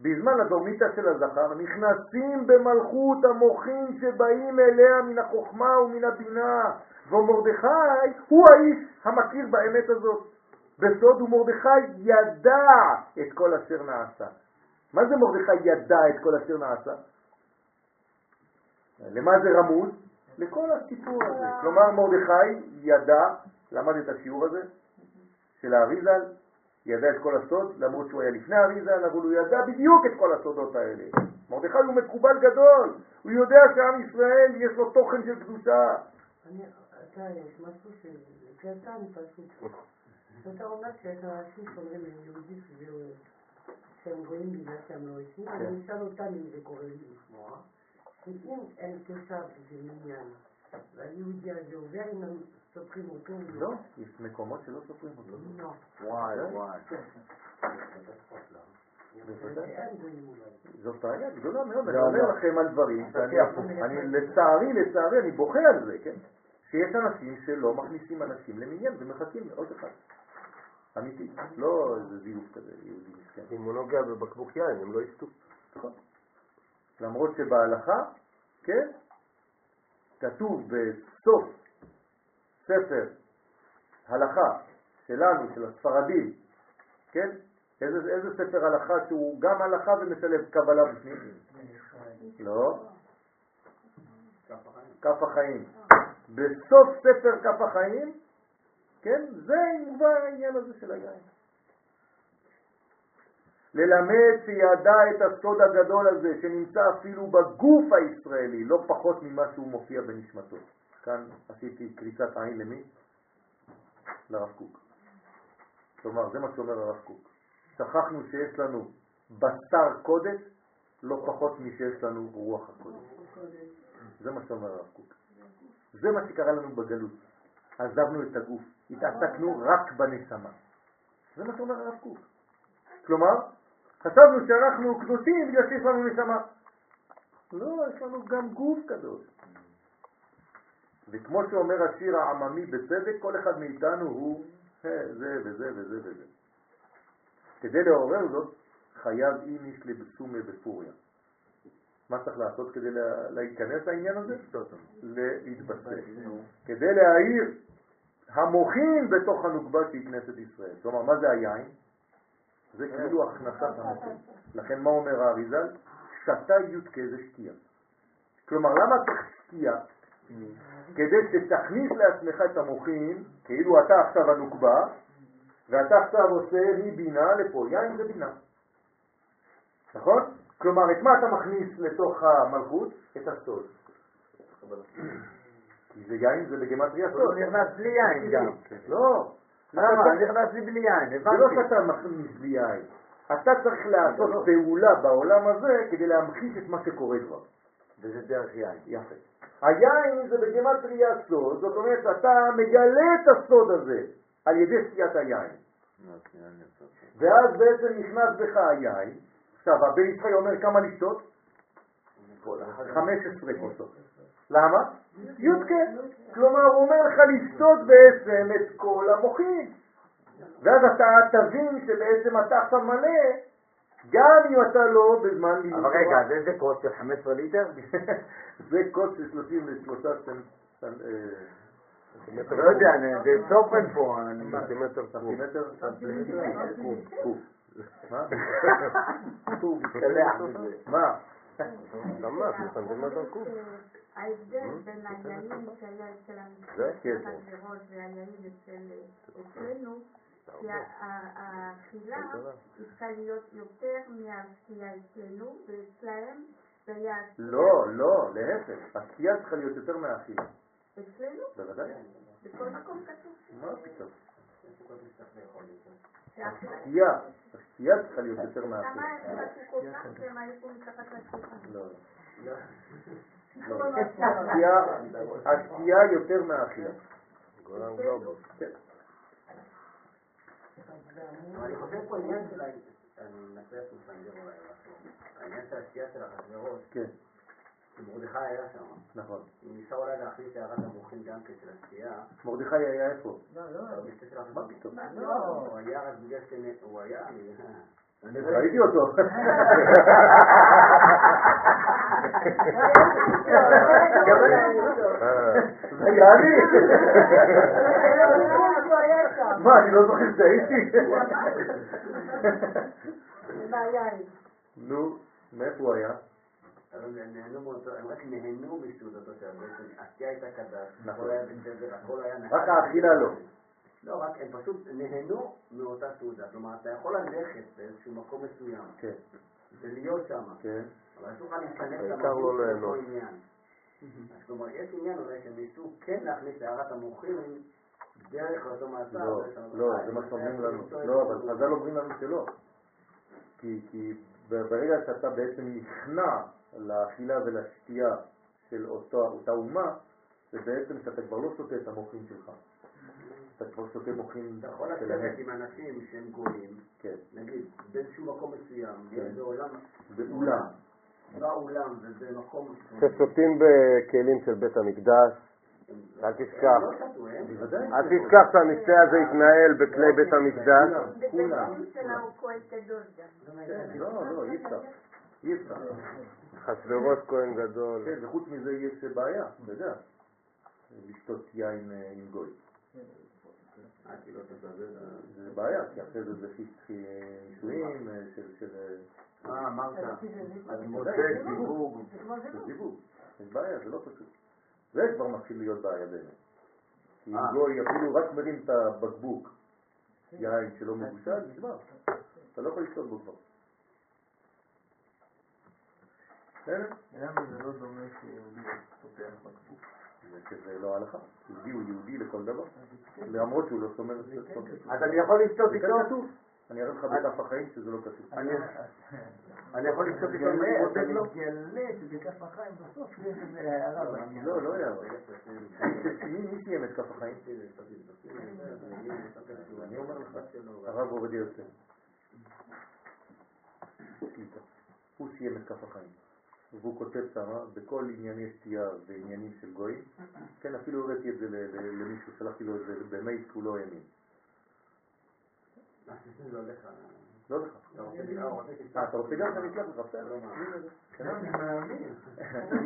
בזמן הדורמיתא של הזכר נכנסים במלכות המוחים שבאים אליה מן החוכמה ומן הבינה ומרדכי הוא האיש המכיר באמת הזאת. בסוד ומרדכי ידע את כל אשר נעשה. מה זה מרדכי ידע את כל אשר נעשה? למה זה רמוז? לכל הסיפור הזה. כלומר מרדכי ידע, למד את השיעור הזה של האריזל, ידע את כל הסוד, למרות שהוא היה לפני האריזל, אבל הוא ידע בדיוק את כל הסודות האלה. מרדכי הוא מקובל גדול, הוא יודע שעם ישראל יש לו תוכן של קדושה. אני, אתה, יש משהו ש... קטן פשוט. אתה אומר שיש אנשים שאומרים הם יהודים שזה- שהם גויים בגלל שהם לא אישים, אני אשאל אותם אם זה קורה לי לשמוע, שאם אין של מניין, והיהודי הזה עובר, הם סופרים אותו, או לא, יש מקומות שלא סופרים אותו. לא. וואי, וואי. בוודאי. אין גויים אולי. זאת בעיה גדולה מאוד, אני לא, אומר לא. לכם על דברים שאני, אני- אני לצערי, לצערי, אני בוכה על זה, כן? שיש אנשים שלא מכניסים אנשים למניין ומחכים לעוד אחד. אמיתי, לא איזה זיוף כזה, יהודי מסכן. אם הוא נוגע בבקבוק יין, הם לא ישתו. נכון. למרות שבהלכה, כן, כתוב בסוף ספר הלכה שלנו, של הספרדים, כן, איזה, איזה ספר הלכה שהוא גם הלכה ומשלב קבלה בפנים? לא. כף החיים. בסוף ספר כף החיים, כן, זה מובא העניין הזה של היין. ללמד שידע את הסוד הגדול הזה שנמצא אפילו בגוף הישראלי, לא פחות ממה שהוא מופיע בנשמתו. כאן עשיתי קריצת עין למי? לרב קוק. כלומר, זה מה שאומר הרב קוק. שכחנו שיש לנו בשר קודש לא פחות משיש לנו רוח הקודש. זה מה שאומר הרב קוק. זה מה שקרה לנו בגלות. עזבנו את הגוף, התעסקנו רק בנשמה. זה מה שאומר הרב קוק. כלומר, חשבנו שאנחנו קדושים בגלל שיש לנו נשמה. לא, יש לנו גם גוף קדוש. וכמו שאומר השיר העממי בצדק, כל אחד מאיתנו הוא זה וזה וזה וזה. כדי לעורר זאת, חייב איניש לבסומי בפוריה. מה צריך לעשות כדי להיכנס לעניין הזה? להתבסס. כדי להעיר המוחין בתוך הנוגבה שהיא כנסת ישראל. כלומר, מה זה היין? זה כאילו הכנסת המוחין. לכן מה אומר האריזל? שתה יודקה זה שתייה. כלומר, למה צריך שתייה? כדי שתכניס לעצמך את המוחין, כאילו אתה עכשיו הנוקבה, ואתה עכשיו עושה מבינה לפה, יין זה בינה. נכון? כלומר, את מה אתה מכניס לתוך המלכות? את הסוד. כי זה יין, זה בגמטריה סוד. הוא נכנס בלי יין גם. לא. למה? נכנס לי בלי יין, זה לא הבנתי. שאתה מכניס בלי יין. אתה צריך לעשות פעולה בעולם הזה כדי להמחיש את מה שקורה כבר. וזה דרך יין. יפה. היין זה בגימטריה סוד, זאת אומרת אתה מגלה את הסוד הזה על ידי שתיית היין. ואז בעצם נכנס בך היין. עכשיו, הבן יצחי אומר כמה לשתות? 15 כוסות. למה? יודקה. כלומר, הוא אומר לך לשתות בעצם את כל המוחים. ואז אתה תבין שבעצם אתה עכשיו מלא, גם אם אתה לא בזמן לימוד אבל רגע, אז איזה כוס של 15 ליטר? זה כוס של 33 סנ- אה, לא יודע, זה צופן פה. אני- סנטימטר סנטימטר סנטימטר קוב. מה? קוב, מתקלח בזה. מה? ממש, סנטימטר קוב. ההבדל בין העניינים של של המשפחה כסף. מראש והעניינים אצל אצלנו, שהאכילה צריכה להיות יותר מהשתייה אצלנו, ואצלהם היה... לא, לא, להפך. השתייה צריכה להיות יותר מהאכילה. אצלנו, בוודאי. בכל מקום כתוב מה פתאום? השתייה, השתייה צריכה להיות יותר מהאכילה. כמה הם חשו כל כך שהם היו מתחת לשולחן. לא. לא. השתייה, השתייה יותר מהאכילה. גולן גלובוס. כן. אבל אני חושב פה עניין של ה... אני מנסה לעשות סנגר אולי לחשוב. העניין של השתייה של אחשוורוש, כן, שמרדכי היה שם. נכון. אם ניסה אולי להכניס הערת המוחין גם כן של השתייה, מרדכי היה איפה? לא, לא, בקטע של מה אחשוורוש. פתאום? לא, הוא היה רק בגלל שהוא היה, אני... ראיתי אותו. אה, זה היה אני. מה, אני לא זוכר שהייתי? נו, מאיפה הוא היה? הם רק נהנו מסעודתו של הבעצם, השתייה הייתה קדש, נכון. הכל היה בסדר, הכל היה נחמד. רק האכילה לא. לא, רק הם פשוט נהנו מאותה סעודה. כלומר, אתה יכול ללכת באיזשהו מקום מסוים כן, ולהיות שם, כן. אבל אסור לך להיכנס העיקר לא של עניין. אז כלומר, יש עניין אולי שהם ניסו כן להכניס הערת המוחים דרך אותו מעצר. לא, דרך המלאכה. לא, זה מה שאומרים לנו. לא, אבל חז"ל אומרים לנו שלא. כי, כי ברגע שאתה בעצם נכנע לאכילה ולשתייה של אותה אומה, זה בעצם שאתה כבר לא שותה את המוחים שלך. אתה כבר שותה מוחים אתה יכול שלהם. לשבת עם אנשים שהם גויים, כן, נגיד, באיזשהו מקום מסוים, כן. בעולם, באולם. באולם ובמקום... ששותים בכלים של בית המקדש, אל תשכח. לא. אל תשכח שהמקצה הזה התנהל בכלי בית המקדש. בבתים שלה הוא כהן קדוש גם. לא, לא, אי אפשר. אי אפשר. אחשוורוש כהן גדול. כן, וחוץ מזה יש בעיה, אתה יודע, לשתות יין אה, עם גוי. אה, זה בעיה, כי אחרי זה זה חיסטי נישואים אה, של... של... אה, אמרת. אז זה מוצא זיווג. זה. זיווג. יש בעיה, זה לא פשוט. זה כבר מתחיל להיות בעיה באמת. כי אם אה. גוי אפילו רק מרים את הבקבוק יין שלא מבושל, נגמר. אתה לא יכול לשתות בו כבר. בסדר? למה זה לא דומה שיהודי פותח בקבוק? זה לא הלכה. יהודי הוא יהודי לכל דבר. למרות שהוא לא סומר את זה. אז אני יכול לשתות זה איתו? אני אראה לך בדף החיים שזה לא כתוב. אני- אני יכול לשתות איתו אם אני רוצה אתה לו? מגלה שבכף החיים בסוף יש איזה הערה בעניין. לא, לא יעבור. מי סיים את כף החיים? אני אומר לך, הרב עובדיה יוסף. הוא סיים את כף החיים. והוא כותב שמה, בכל ענייני שתייה ועניינים של גויים, כן, אפילו הראיתי את זה למישהו, שלחתי לו את זה במייל שהוא לא האמין. לא לך. לא לך. אתה רוצה לי- הוא רוצה אה, אתה רוצה גם שאני אשלח לך? בסדר. לא. לא, אני מאמין. אני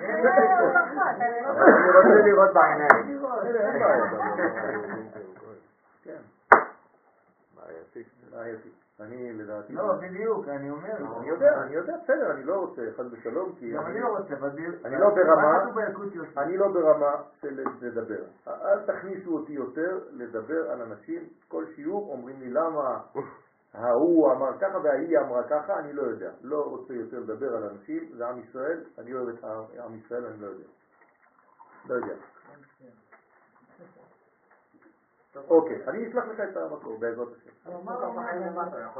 רוצה לראות בעיניים. כן. בעייתי. בעייתי. אני לדעתי... לא, בדיוק, אני אומר. אני יודע, אני יודע, בסדר, אני לא רוצה, חס ושלום, כי... גם אני לא רוצה, אבל... אני לא ברמה-? אני לא ברמה של לדבר. אל תכניסו אותי יותר לדבר על אנשים. כל שיעור אומרים לי למה ההוא אמר ככה וההיא אמרה ככה, אני לא יודע. לא רוצה יותר לדבר על אנשים, זה עם ישראל, אני אוהב את עם ישראל, אני לא יודע. לא יודע. אוקיי, אני אשלח לך את המקור בעזרת השם.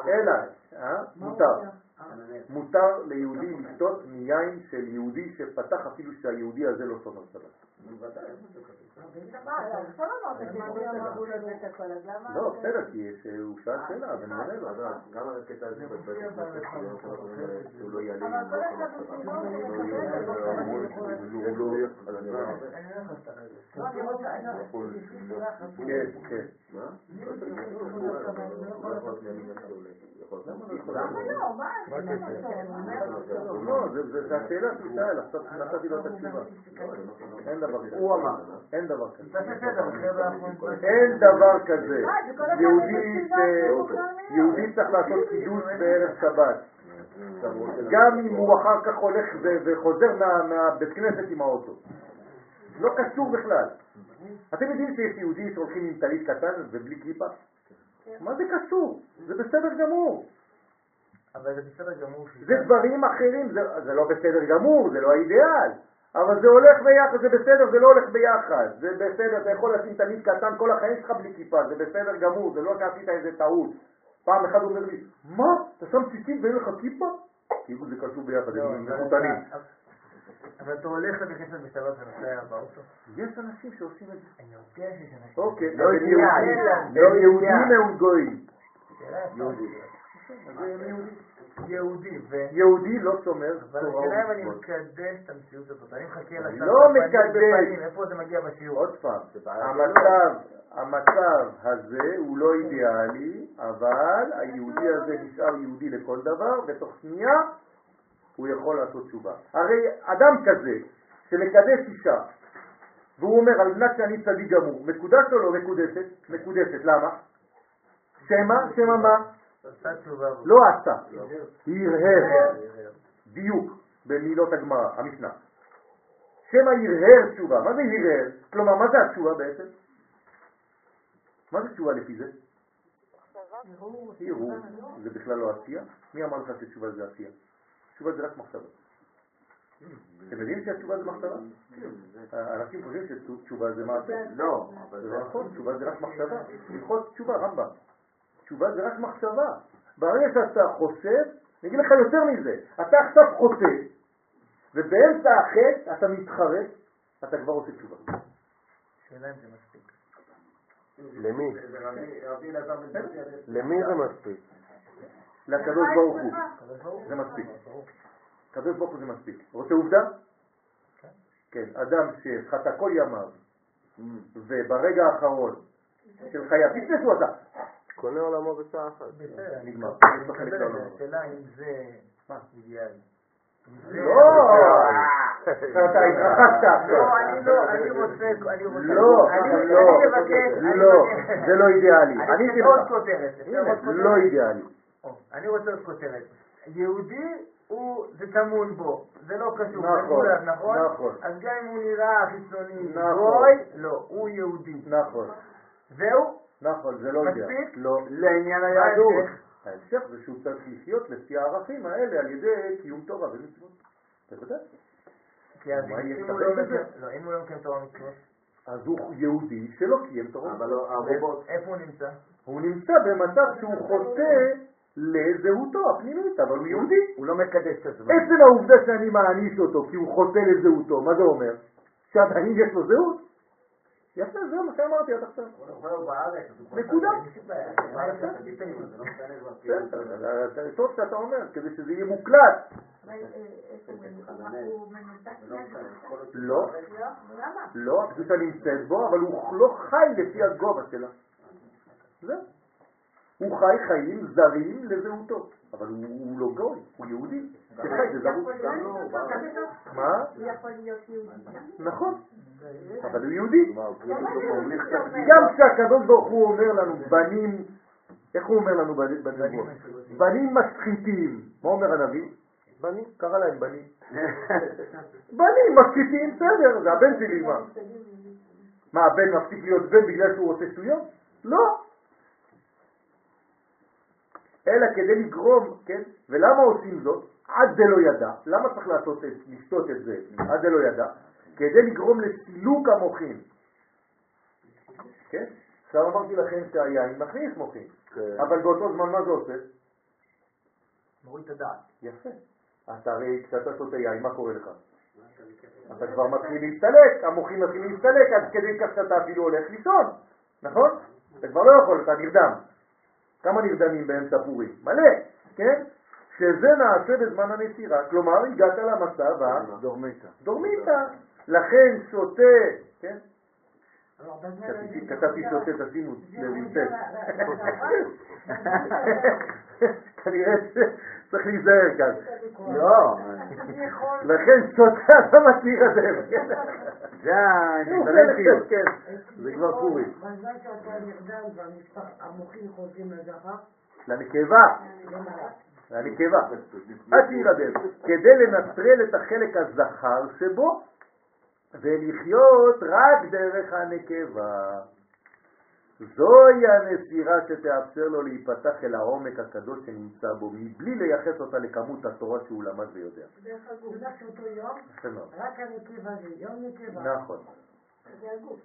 אלא, אה? מותר. מותר ליהודי לשתות מיין של יהודי שפתח אפילו שהיהודי הזה לא שומר שבת. לא, אז. לא, בסדר, כי הוא שאל שאלה, אז אני עונה לו. גם על הקטע הזה שהוא לא יעלה הוא אז לא... לא, אני רוצה... לא. כן, כן. מה? למה לא? מה? זה מה לא, זה- זה זה השאלה שהוא שאל, עכשיו נתתי לו את התשובה. אין דבר כזה. הוא אמר, אין דבר כזה. נתפלל. אין דבר כזה. אחד יהודי צריך לעשות קידוש בערב שבת. גם אם הוא אחר כך הולך וחוזר מה- מהבית כנסת עם האוטו. לא קשור בכלל. אתם יודעים שיש יהודים שהולכים עם טלית קטן ובלי קליפה? מה זה קשור? זה בסדר גמור. אבל זה בסדר גמור. זה דברים אחרים, זה, זה לא בסדר גמור, זה לא האידיאל, אבל זה הולך ביחד, זה בסדר, זה לא הולך ביחד, זה בסדר, אתה יכול לשים תלמיד קטן כל החיים שלך בלי כיפה, זה בסדר גמור, זה לא שעשית איזה טעות. פעם אחד הוא אומר לי, מה, אתה שם ציצית ואין לך כיפה? כאילו זה קשור ביחד, לא, הם מחותנים. אתה- אבל אתה הולך לבית כנסת בשבת ונוסע באוטו? יש אנשים שעושים את זה. אני יודע שיש אנשים. אוקיי, לא. יהודים, לא הם גויים? יהודים. יהודי, ו... יהודי לא שומר אבל השאלה אם אני. מקדש את המציאות הזאת, אני מחכה לצד לא מקדש. איפה זה מגיע בשיעור? עוד פעם, המצב, המצב הזה הוא לא אידיאלי, אבל היהודי הזה נשאר יהודי לכל דבר, ותוך שנייה הוא יכול לעשות תשובה. הרי אדם כזה שמקדש אישה, והוא אומר על מנת שאני צדיק גמור, מקודש או לא מקודשת? מקודשת, למה? שמה? שמה מה? לא עשה, הרהר, דיוק במילות הגמרא, המשנה. שמא הרהר תשובה, מה זה הרהר? כלומר, מה זה התשובה בעצם? מה זה תשובה לפי זה? הרהור, זה בכלל לא עשייה? מי אמר לך שתשובה זה עשייה? תשובה זה רק מחשבה. אתם יודעים שהתשובה זה מחשבה? אנשים חושבים שתשובה זה מעשה. לא, זה לא נכון, תשובה זה רק מחשבה. הלכות תשובה, רמב"ם. תשובה זה רק מחשבה. ברגע שאתה חושב, אני אגיד לך יותר מזה, אתה עכשיו חוטא, ובאמצע החטא אתה מתחרט, אתה כבר עושה תשובה. שאלה אם זה מספיק. למי? למי זה מספיק? לקדוש ברוך הוא. זה מספיק. קדוש ברוך הוא זה מספיק. רוצה עובדה? כן, אדם שחטא כל ימיו, וברגע האחרון של חייו, לפני שהוא עשה, קונה עולמו בשעה אחת. בסדר, אני נגמר. השאלה אם זה מה? אידיאלי. לא! אתה התרחקת. לא, אני לא, אני רוצה, אני רוצה, לא, לא, לא. זה לא אידיאלי. אני רוצה עוד. כותרת? לא אידיאלי. אני רוצה עוד כותרת. יהודי הוא, זה טמון בו, זה לא קשור, זה נכון, נכון? נכון. אז גם אם הוא נראה חיצוני, נכון. לא, הוא יהודי. נכון, זהו? נכון, זה לא. מספיק? לא. לעניין היהדות. ההמשך? זה שהוא צריך לחיות לפי הערכים האלה על ידי קיום תורה ומצוות. בוודאי. אם הוא לא לא, אם הוא לא מכיר תורה ומצוות, אז הוא יהודי שלא קיים תורה. לא, הרובוט, איפה הוא נמצא? הוא נמצא במצב שהוא חוטא לזהותו הפנימית, אבל הוא יהודי. הוא לא מקדש את עצמו. עצם העובדה שאני מעניש אותו כי הוא חוטא לזהותו, מה זה אומר? שעדיין יש לו זהות? יפה, זה מה שאמרתי עד עכשיו. נקודה. לא טוב שאתה אומר, כדי שזה יהיה מוקלט. אה, לא לא. לא? לא, הקדושה נמצאת בו, אבל הוא לא חי לפי הגובה שלה. זהו. הוא חי חיים זרים לזהותו, אבל הוא לא גוי, הוא יהודי. מה? יכול להיות יהודי. נכון, אבל הוא יהודי. גם כשהקדוש ברוך הוא אומר לנו, בנים, איך הוא אומר לנו בנבואות? בנים משחיתים. מה אומר הנביא? בנים, קרא להם בנים. בנים משחיתים, בסדר, זה הבן שלי, מה? מה, הבן מפסיק להיות בן בגלל שהוא רוצה שטויות? לא. אלא כדי לגרום, כן? ולמה עושים זאת? עד דלא ידע. למה צריך לעשות את, לשתות את זה? עד דלא ידע. כדי לגרום לסילוק המוחים. כן? עכשיו אמרתי לכם שהיין מכניס מוחים, אבל באותו זמן מה זה עושה? מוריד את הדעת. יפה. אתה הרי כשאתה שותה יין, מה קורה לך? אתה כבר מתחיל להסתלק, המוחים מתחילים להסתלק עד כדי כך שאתה אפילו הולך לישון, נכון? אתה כבר לא יכול, אתה נרדם. כמה נרדמים באמצע פורים? מלא, כן? שזה נעשה בזמן הנסירה, כלומר הגעת למצב דורמיתא. הדורמיתא, לכן שותה, כן? כתבתי- הזה- כתבתי שותה, תשימו. אומר כנראה שצריך להיזהר כאן. לא, יכול... לכן שותה אתה מצהיר הדרך. זה האמביוולנטיות. כן, זה כבר פורים. בזמן שאתה נרדם והמוחים חוזרים לזכר, לנקבה, למעלה. לנקבה, עד שיירדם, כדי לנטרל את החלק הזכר שבו ולחיות רק דרך הנקבה. זוהי הנסירה שתאפשר לו להיפתח אל העומק הקדוש שנמצא בו, מבלי לייחס אותה לכמות התורה שהוא למד ויודע. דרך יודע שאותו יום. רק הנקבה זה יום נקבה. נכון. הגוף.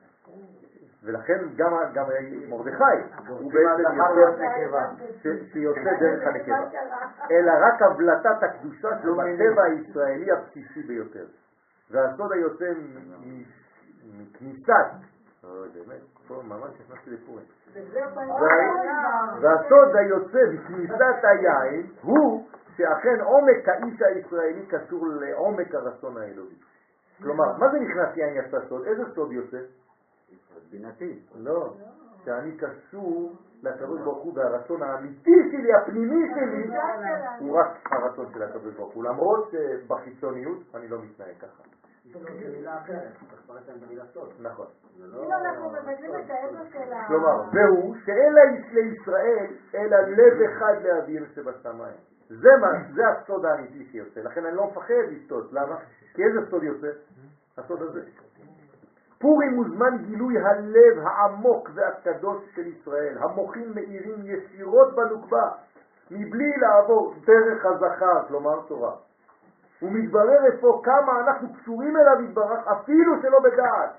ולכן גם, גם מרדכי, הוא בעצם שיוצא דרך הנקבה, אלא רק הבלטת הקדושה שבטבע הישראלי הבסיסי ביותר. והסוד היוצא מכניסת, באמת, פה ממש נכנסתי לפורים. וה- והסוד היוצא מכניסת היין הוא שאכן עומק האיש הישראלי קשור לעומק הרצון האלוהי. כלומר, מה זה נכנס יין יצא סוד? איזה סוד יוצא? בינתי. לא, שאני קשור לקדוש ברוך הוא והרצון האמיתי שלי, הפנימי שלי, הוא רק הרצון של הקדוש ברוך הוא, למרות שבחיצוניות אני לא מתנהג ככה. נכון. לא... אנחנו מבטלים את האגו של ה... כלומר, והוא שאין לישראל אלא לב אחד לאוויר שבשמיים. זה מה, זה הסוד האמיתי שיוצא, לכן אני לא מפחד לשתות, למה? כי איזה סוד יוצא? הסוד הזה. פורים הוא זמן גילוי הלב העמוק והקדוש של ישראל. המוחים מאירים ישירות בנוקבה, מבלי לעבור דרך הזכר, כלומר תורה. ומתברר אפוא כמה אנחנו קשורים אליו יתברך, אפילו שלא בדעת.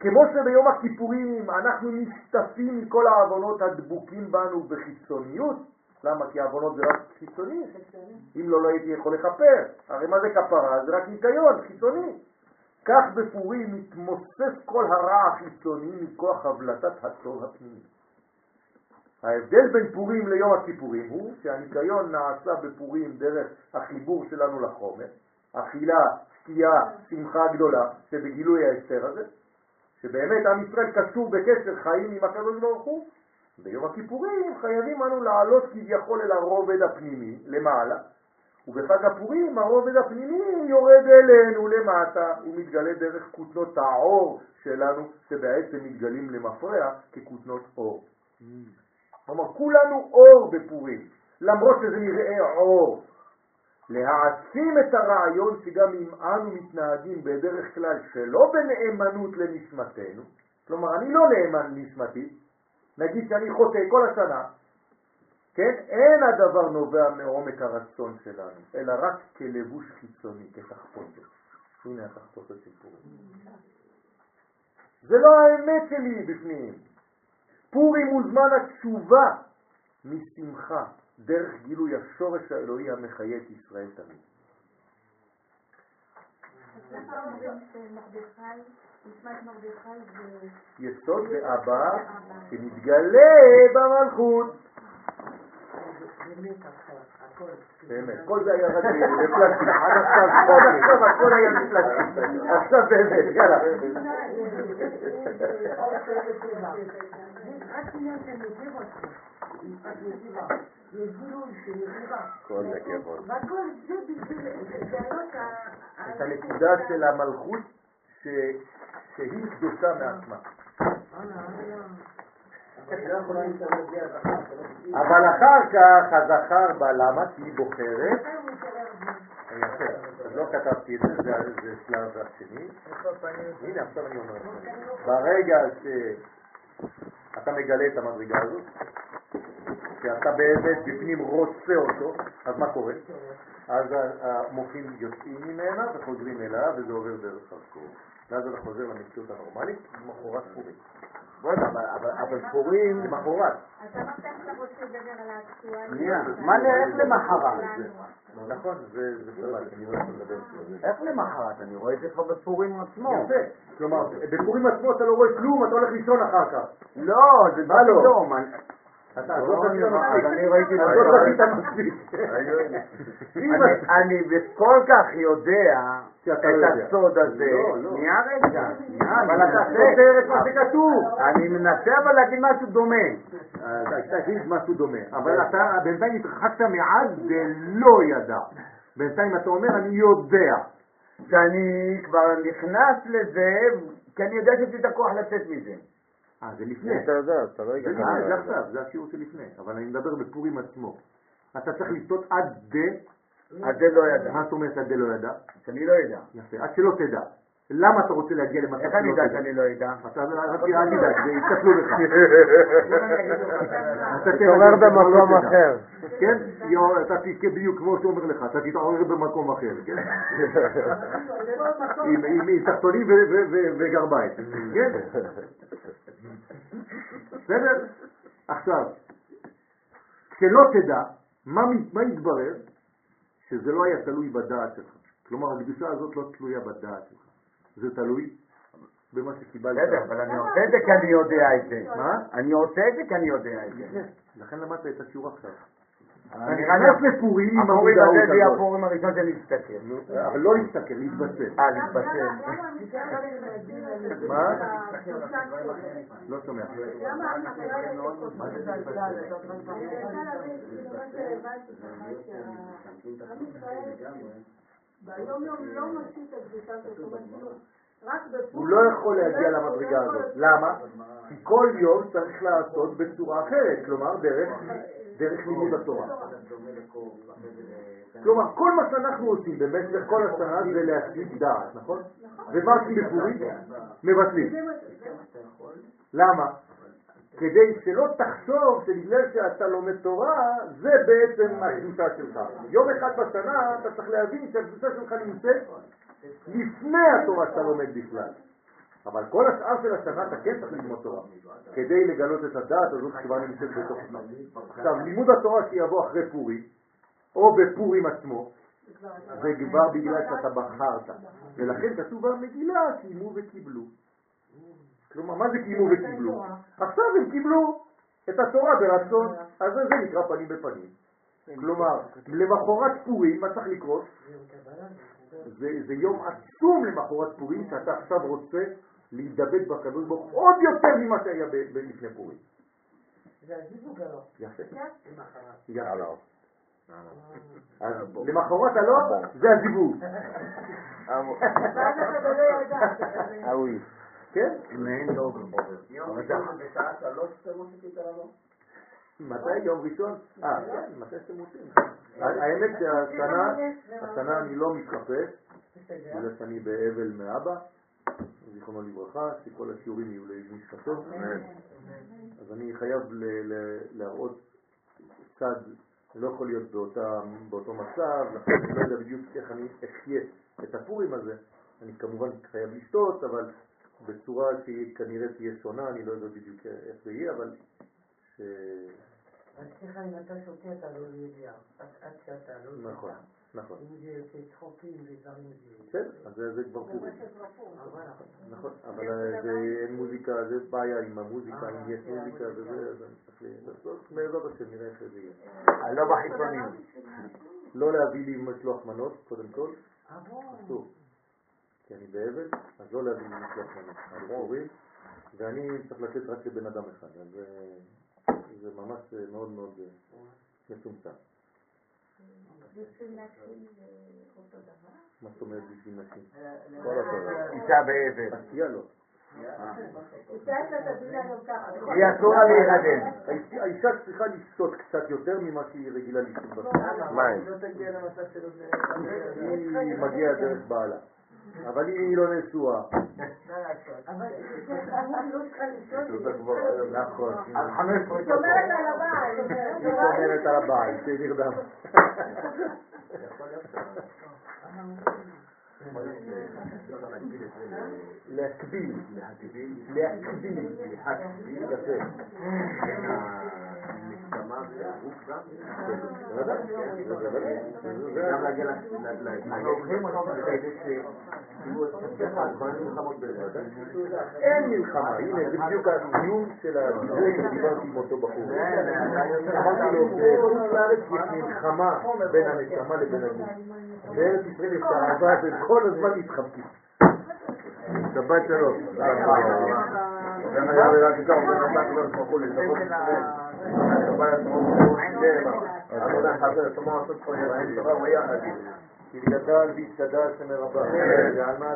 כמו שביום הכיפורים אנחנו נשטפים מכל העוונות הדבוקים בנו בחיצוניות, למה? כי העוונות זה רק חיצוני. אם לא, לא הייתי יכול לכפר. הרי מה זה כפרה? זה רק ניקיון, חיצוני. כך בפורים מתמוסס כל הרע החיצוני מכוח הבלטת הטוב הפנימי. ההבדל בין פורים ליום הכיפורים הוא שהניקיון נעשה בפורים דרך החיבור שלנו לחומר, אכילה, שתייה, שמחה גדולה, שבגילוי ההסתר הזה, שבאמת עם ישראל קשור בקשר חיים עם הקדוש ברוך הוא. ביום הכיפורים חייבים אנו לעלות כביכול אל הרובד הפנימי, למעלה, ובחג הפורים הרובד הפנימי יורד אלינו למטה, הוא מתגלה דרך כותנות העור שלנו, שבעצם מתגלים למפרע ככותנות אור. כלומר, כולנו אור בפורים, למרות שזה נראה אור. להעצים את הרעיון שגם אם אנו מתנהגים בדרך כלל שלא בנאמנות לנשמתנו, כלומר אני לא נאמן לנשמתי, נגיד שאני חוטא כל השנה, כן? אין הדבר נובע מעומק הרצון שלנו, אלא רק כלבוש חיצוני, כתחפושת. הנה התחפושת של פורים. זה לא האמת שלי בפנים. פורים הוא זמן התשובה משמחה, דרך גילוי השורש האלוהי המחיה את ישראל תמיד. יסוד ואבא שמתגלה במלכות. באמת כל זה היה רק בפלסטיק, עד עכשיו, עד עכשיו הכל היה בפלסטיק, עכשיו באמת, יאללה. כל זה לגלות ה- את הנקודה של המלכות שהיא קדושה מעצמה. אבל אחר כך הזכר בא, למה? כי היא בוחרת. לא כתבתי את זה, זה- שלב השני. הנה עכשיו אני אומר. ברגע שאתה מגלה את המדרגה הזאת, שאתה באמת בפנים רוצה אותו, אז מה קורה? אז המוחים יוצאים ממנה וחוזרים אליו וזה עובר דרך חרקור. ואז אתה חוזר למציאות הנורמלית, למחרת פורים. בוא'נה, אבל- אבל- פורים... למחרת. אז אמרת שאתה רוצה לדבר על האקטואליה. מה נלך למחרת? נכון, זה זה סבבה, אני לא יכול לדבר על זה. איך למחרת? אני רואה את זה כבר בפורים עצמו. יפה. כלומר, בפורים עצמו אתה לא רואה כלום, אתה הולך לישון אחר כך. לא, זה מה לא? פתאום. אני- כל כך יודע את. הסוד הזה. שנייה רגע, אבל אתה. סותר את מה שכתוב. אני מנסה אבל להגיד משהו דומה. תגיד משהו דומה, אבל אתה בינתיים התרחקת מעד ולא ידע. בינתיים אתה אומר אני יודע. שאני כבר נכנס לזה, כי אני יודע שיש לי את הכוח לצאת מזה. אה, זה לפני. אתה יודע, אתה לא זה הגעת. לפני, זה עכשיו, זה השיעור שלפני, אבל אני מדבר בפורים עצמו. אתה צריך לשתות עד ד, אז זה לא ידע. מה זאת אומרת עד לא ידע? שאני לא יודע. יפה, עד שלא תדע. למה אתה רוצה להגיע למצב איך אני שלא יודע תדע? שאני לא יודע? אתה אל זה יסתכלו לך. אתה תתעורר תדע, לא במקום תדע. אחר. כן? אתה תזכה בדיוק כמו שאומר לך, אתה תתעורר במקום אחר, כן? עם- תחתונים וגרביים, כן? בסדר? עכשיו, כשלא תדע, מה מה יתברר? שזה לא היה תלוי בדעת שלך. כלומר, הקדושה הזאת לא תלויה בדעת שלך. זה תלוי במה שקיבלת. בסדר, אבל אני עושה את זה כי אני יודע את זה. מה? אני עושה את זה כי אני יודע את זה. לכן למדת את השיעור עכשיו. רק- נכנס לפורים עם הפורים המודעות הזה זה יהיה הזאת. הפורים הראשון שאני אסתכל. אבל לא להסתכל, להתבשם. אה, להתבשם. מה? לא שומע. זה כאילו, ביום יום לא מוציא את הקדושה כאילו, רק בפורים. הוא לא יכול להגיע למדרגה הזאת. למה? כי כל יום צריך לעשות בצורה אחרת, כלומר דרך, דרך לימוד התורה. כלומר, כל מה שאנחנו עושים במשך כל השנה זה להשיג דעת, נכון? ומה עושים בפורים? מבטלים. למה? כדי שלא תחשוב שבגלל שאתה לומד תורה, זה בעצם הקדושה שלך. יום אחד בשנה אתה צריך להבין שהקדושה שלך נמצאת לפני התורה שאתה לומד בכלל. אבל כל השאר של השנה אתה כן צריך ללמוד תורה, כדי לגלות את הדעת הזאת שכבר נמצאת בתוכך. עכשיו, לימוד התורה שיבוא אחרי פורים, או בפורים עצמו, זה כבר בגלל שאתה בחרת. ולכן כתוב במגילה, קיימו וקיבלו. כלומר, מה זה קיימו וקיבלו? עכשיו הם קיבלו את התורה ברצון, אז זה נקרא פנים בפנים. כלומר, למחרת פורים, מה צריך לקרות? זה, זה יום עצום למחרת פורים, שאתה עכשיו רוצה להידבק בקדוש ברוך הוא עוד יותר ממה שהיה לפני פורים. זה הזיווג הלא. יפה. למחרת. יפה. אז למחרת הלא, זה הזיווג. לא. כן? יום ראשון בשעה שלוש אתם מוסיפים את הלבוא? מתי? יום ראשון? אה, כן, מתי שאתם רוצים. האמת שהשנה, השנה אני לא מתחפש, בגלל שאני באבל מאבא, זיכרונו לברכה, שכל השיעורים יהיו למשפטו. אז אני חייב להראות צד, לא יכול להיות באותו מצב, לכן אני לא יודע בדיוק איך אני אחיה את הפורים הזה. אני כמובן חייב לשתות, אבל בצורה שהיא כנראה תהיה שונה, אני לא יודע בדיוק איך זה יהיה, אבל סליחה, אם אתה שותה אתה לא יודע, עד שאתה לא נכון, שותה. נכון. אם זה צחוקים ודברים זה... בסדר, אז זה כבר פורים. נכון, אבל אה, אין מוזיקה, זה בעיה עם המוזיקה, אם יש מוזיקה וזה, אז אני צריך לעשות, בעזרת השם נראה איך זה יהיה. לא בחיצוניות. לא להביא לי משלוח מנות, קודם כל. אסור. כי אני באבל, אז לא להביא לי משלוח מנות. בפורים, ואני צריך לתת רק לבן אדם אחד, אז אה, זה ממש אה, מאוד מאוד אה, מצומצם. בשביל דבר? מה זאת אומרת בשביל נשים? כל הכבוד. אישה לא. אישה תביא לנו ככה. היא אסור לה להירדם. האישה- צריכה לשתות קצת יותר ממה שהיא רגילה לשתות בצד. מים. לא. היא מגיעה דרך בעלה. אבל אם היא לא נשואה, אבל אני לא צריכה לשאול נכון, היא שומרת על הבעל. היא שומרת על הבעל, שנרדם. להקביל, להקביל, יפה. המקדמה והגוף גם? בוודאי, בוודאי. גם להגיע אין מלחמה, הנה זה בדיוק הסיום של הדברים שדיברתי עם אותו בחור. אמרתי לו, בחוץ לארץ יש מלחמה בין הנשמה לבין הגוף. בארץ ישראל יש אהבה וכל הזמן מתחבקים. שבת שלום. כי גדל והתקדש שמרבה, ועל מה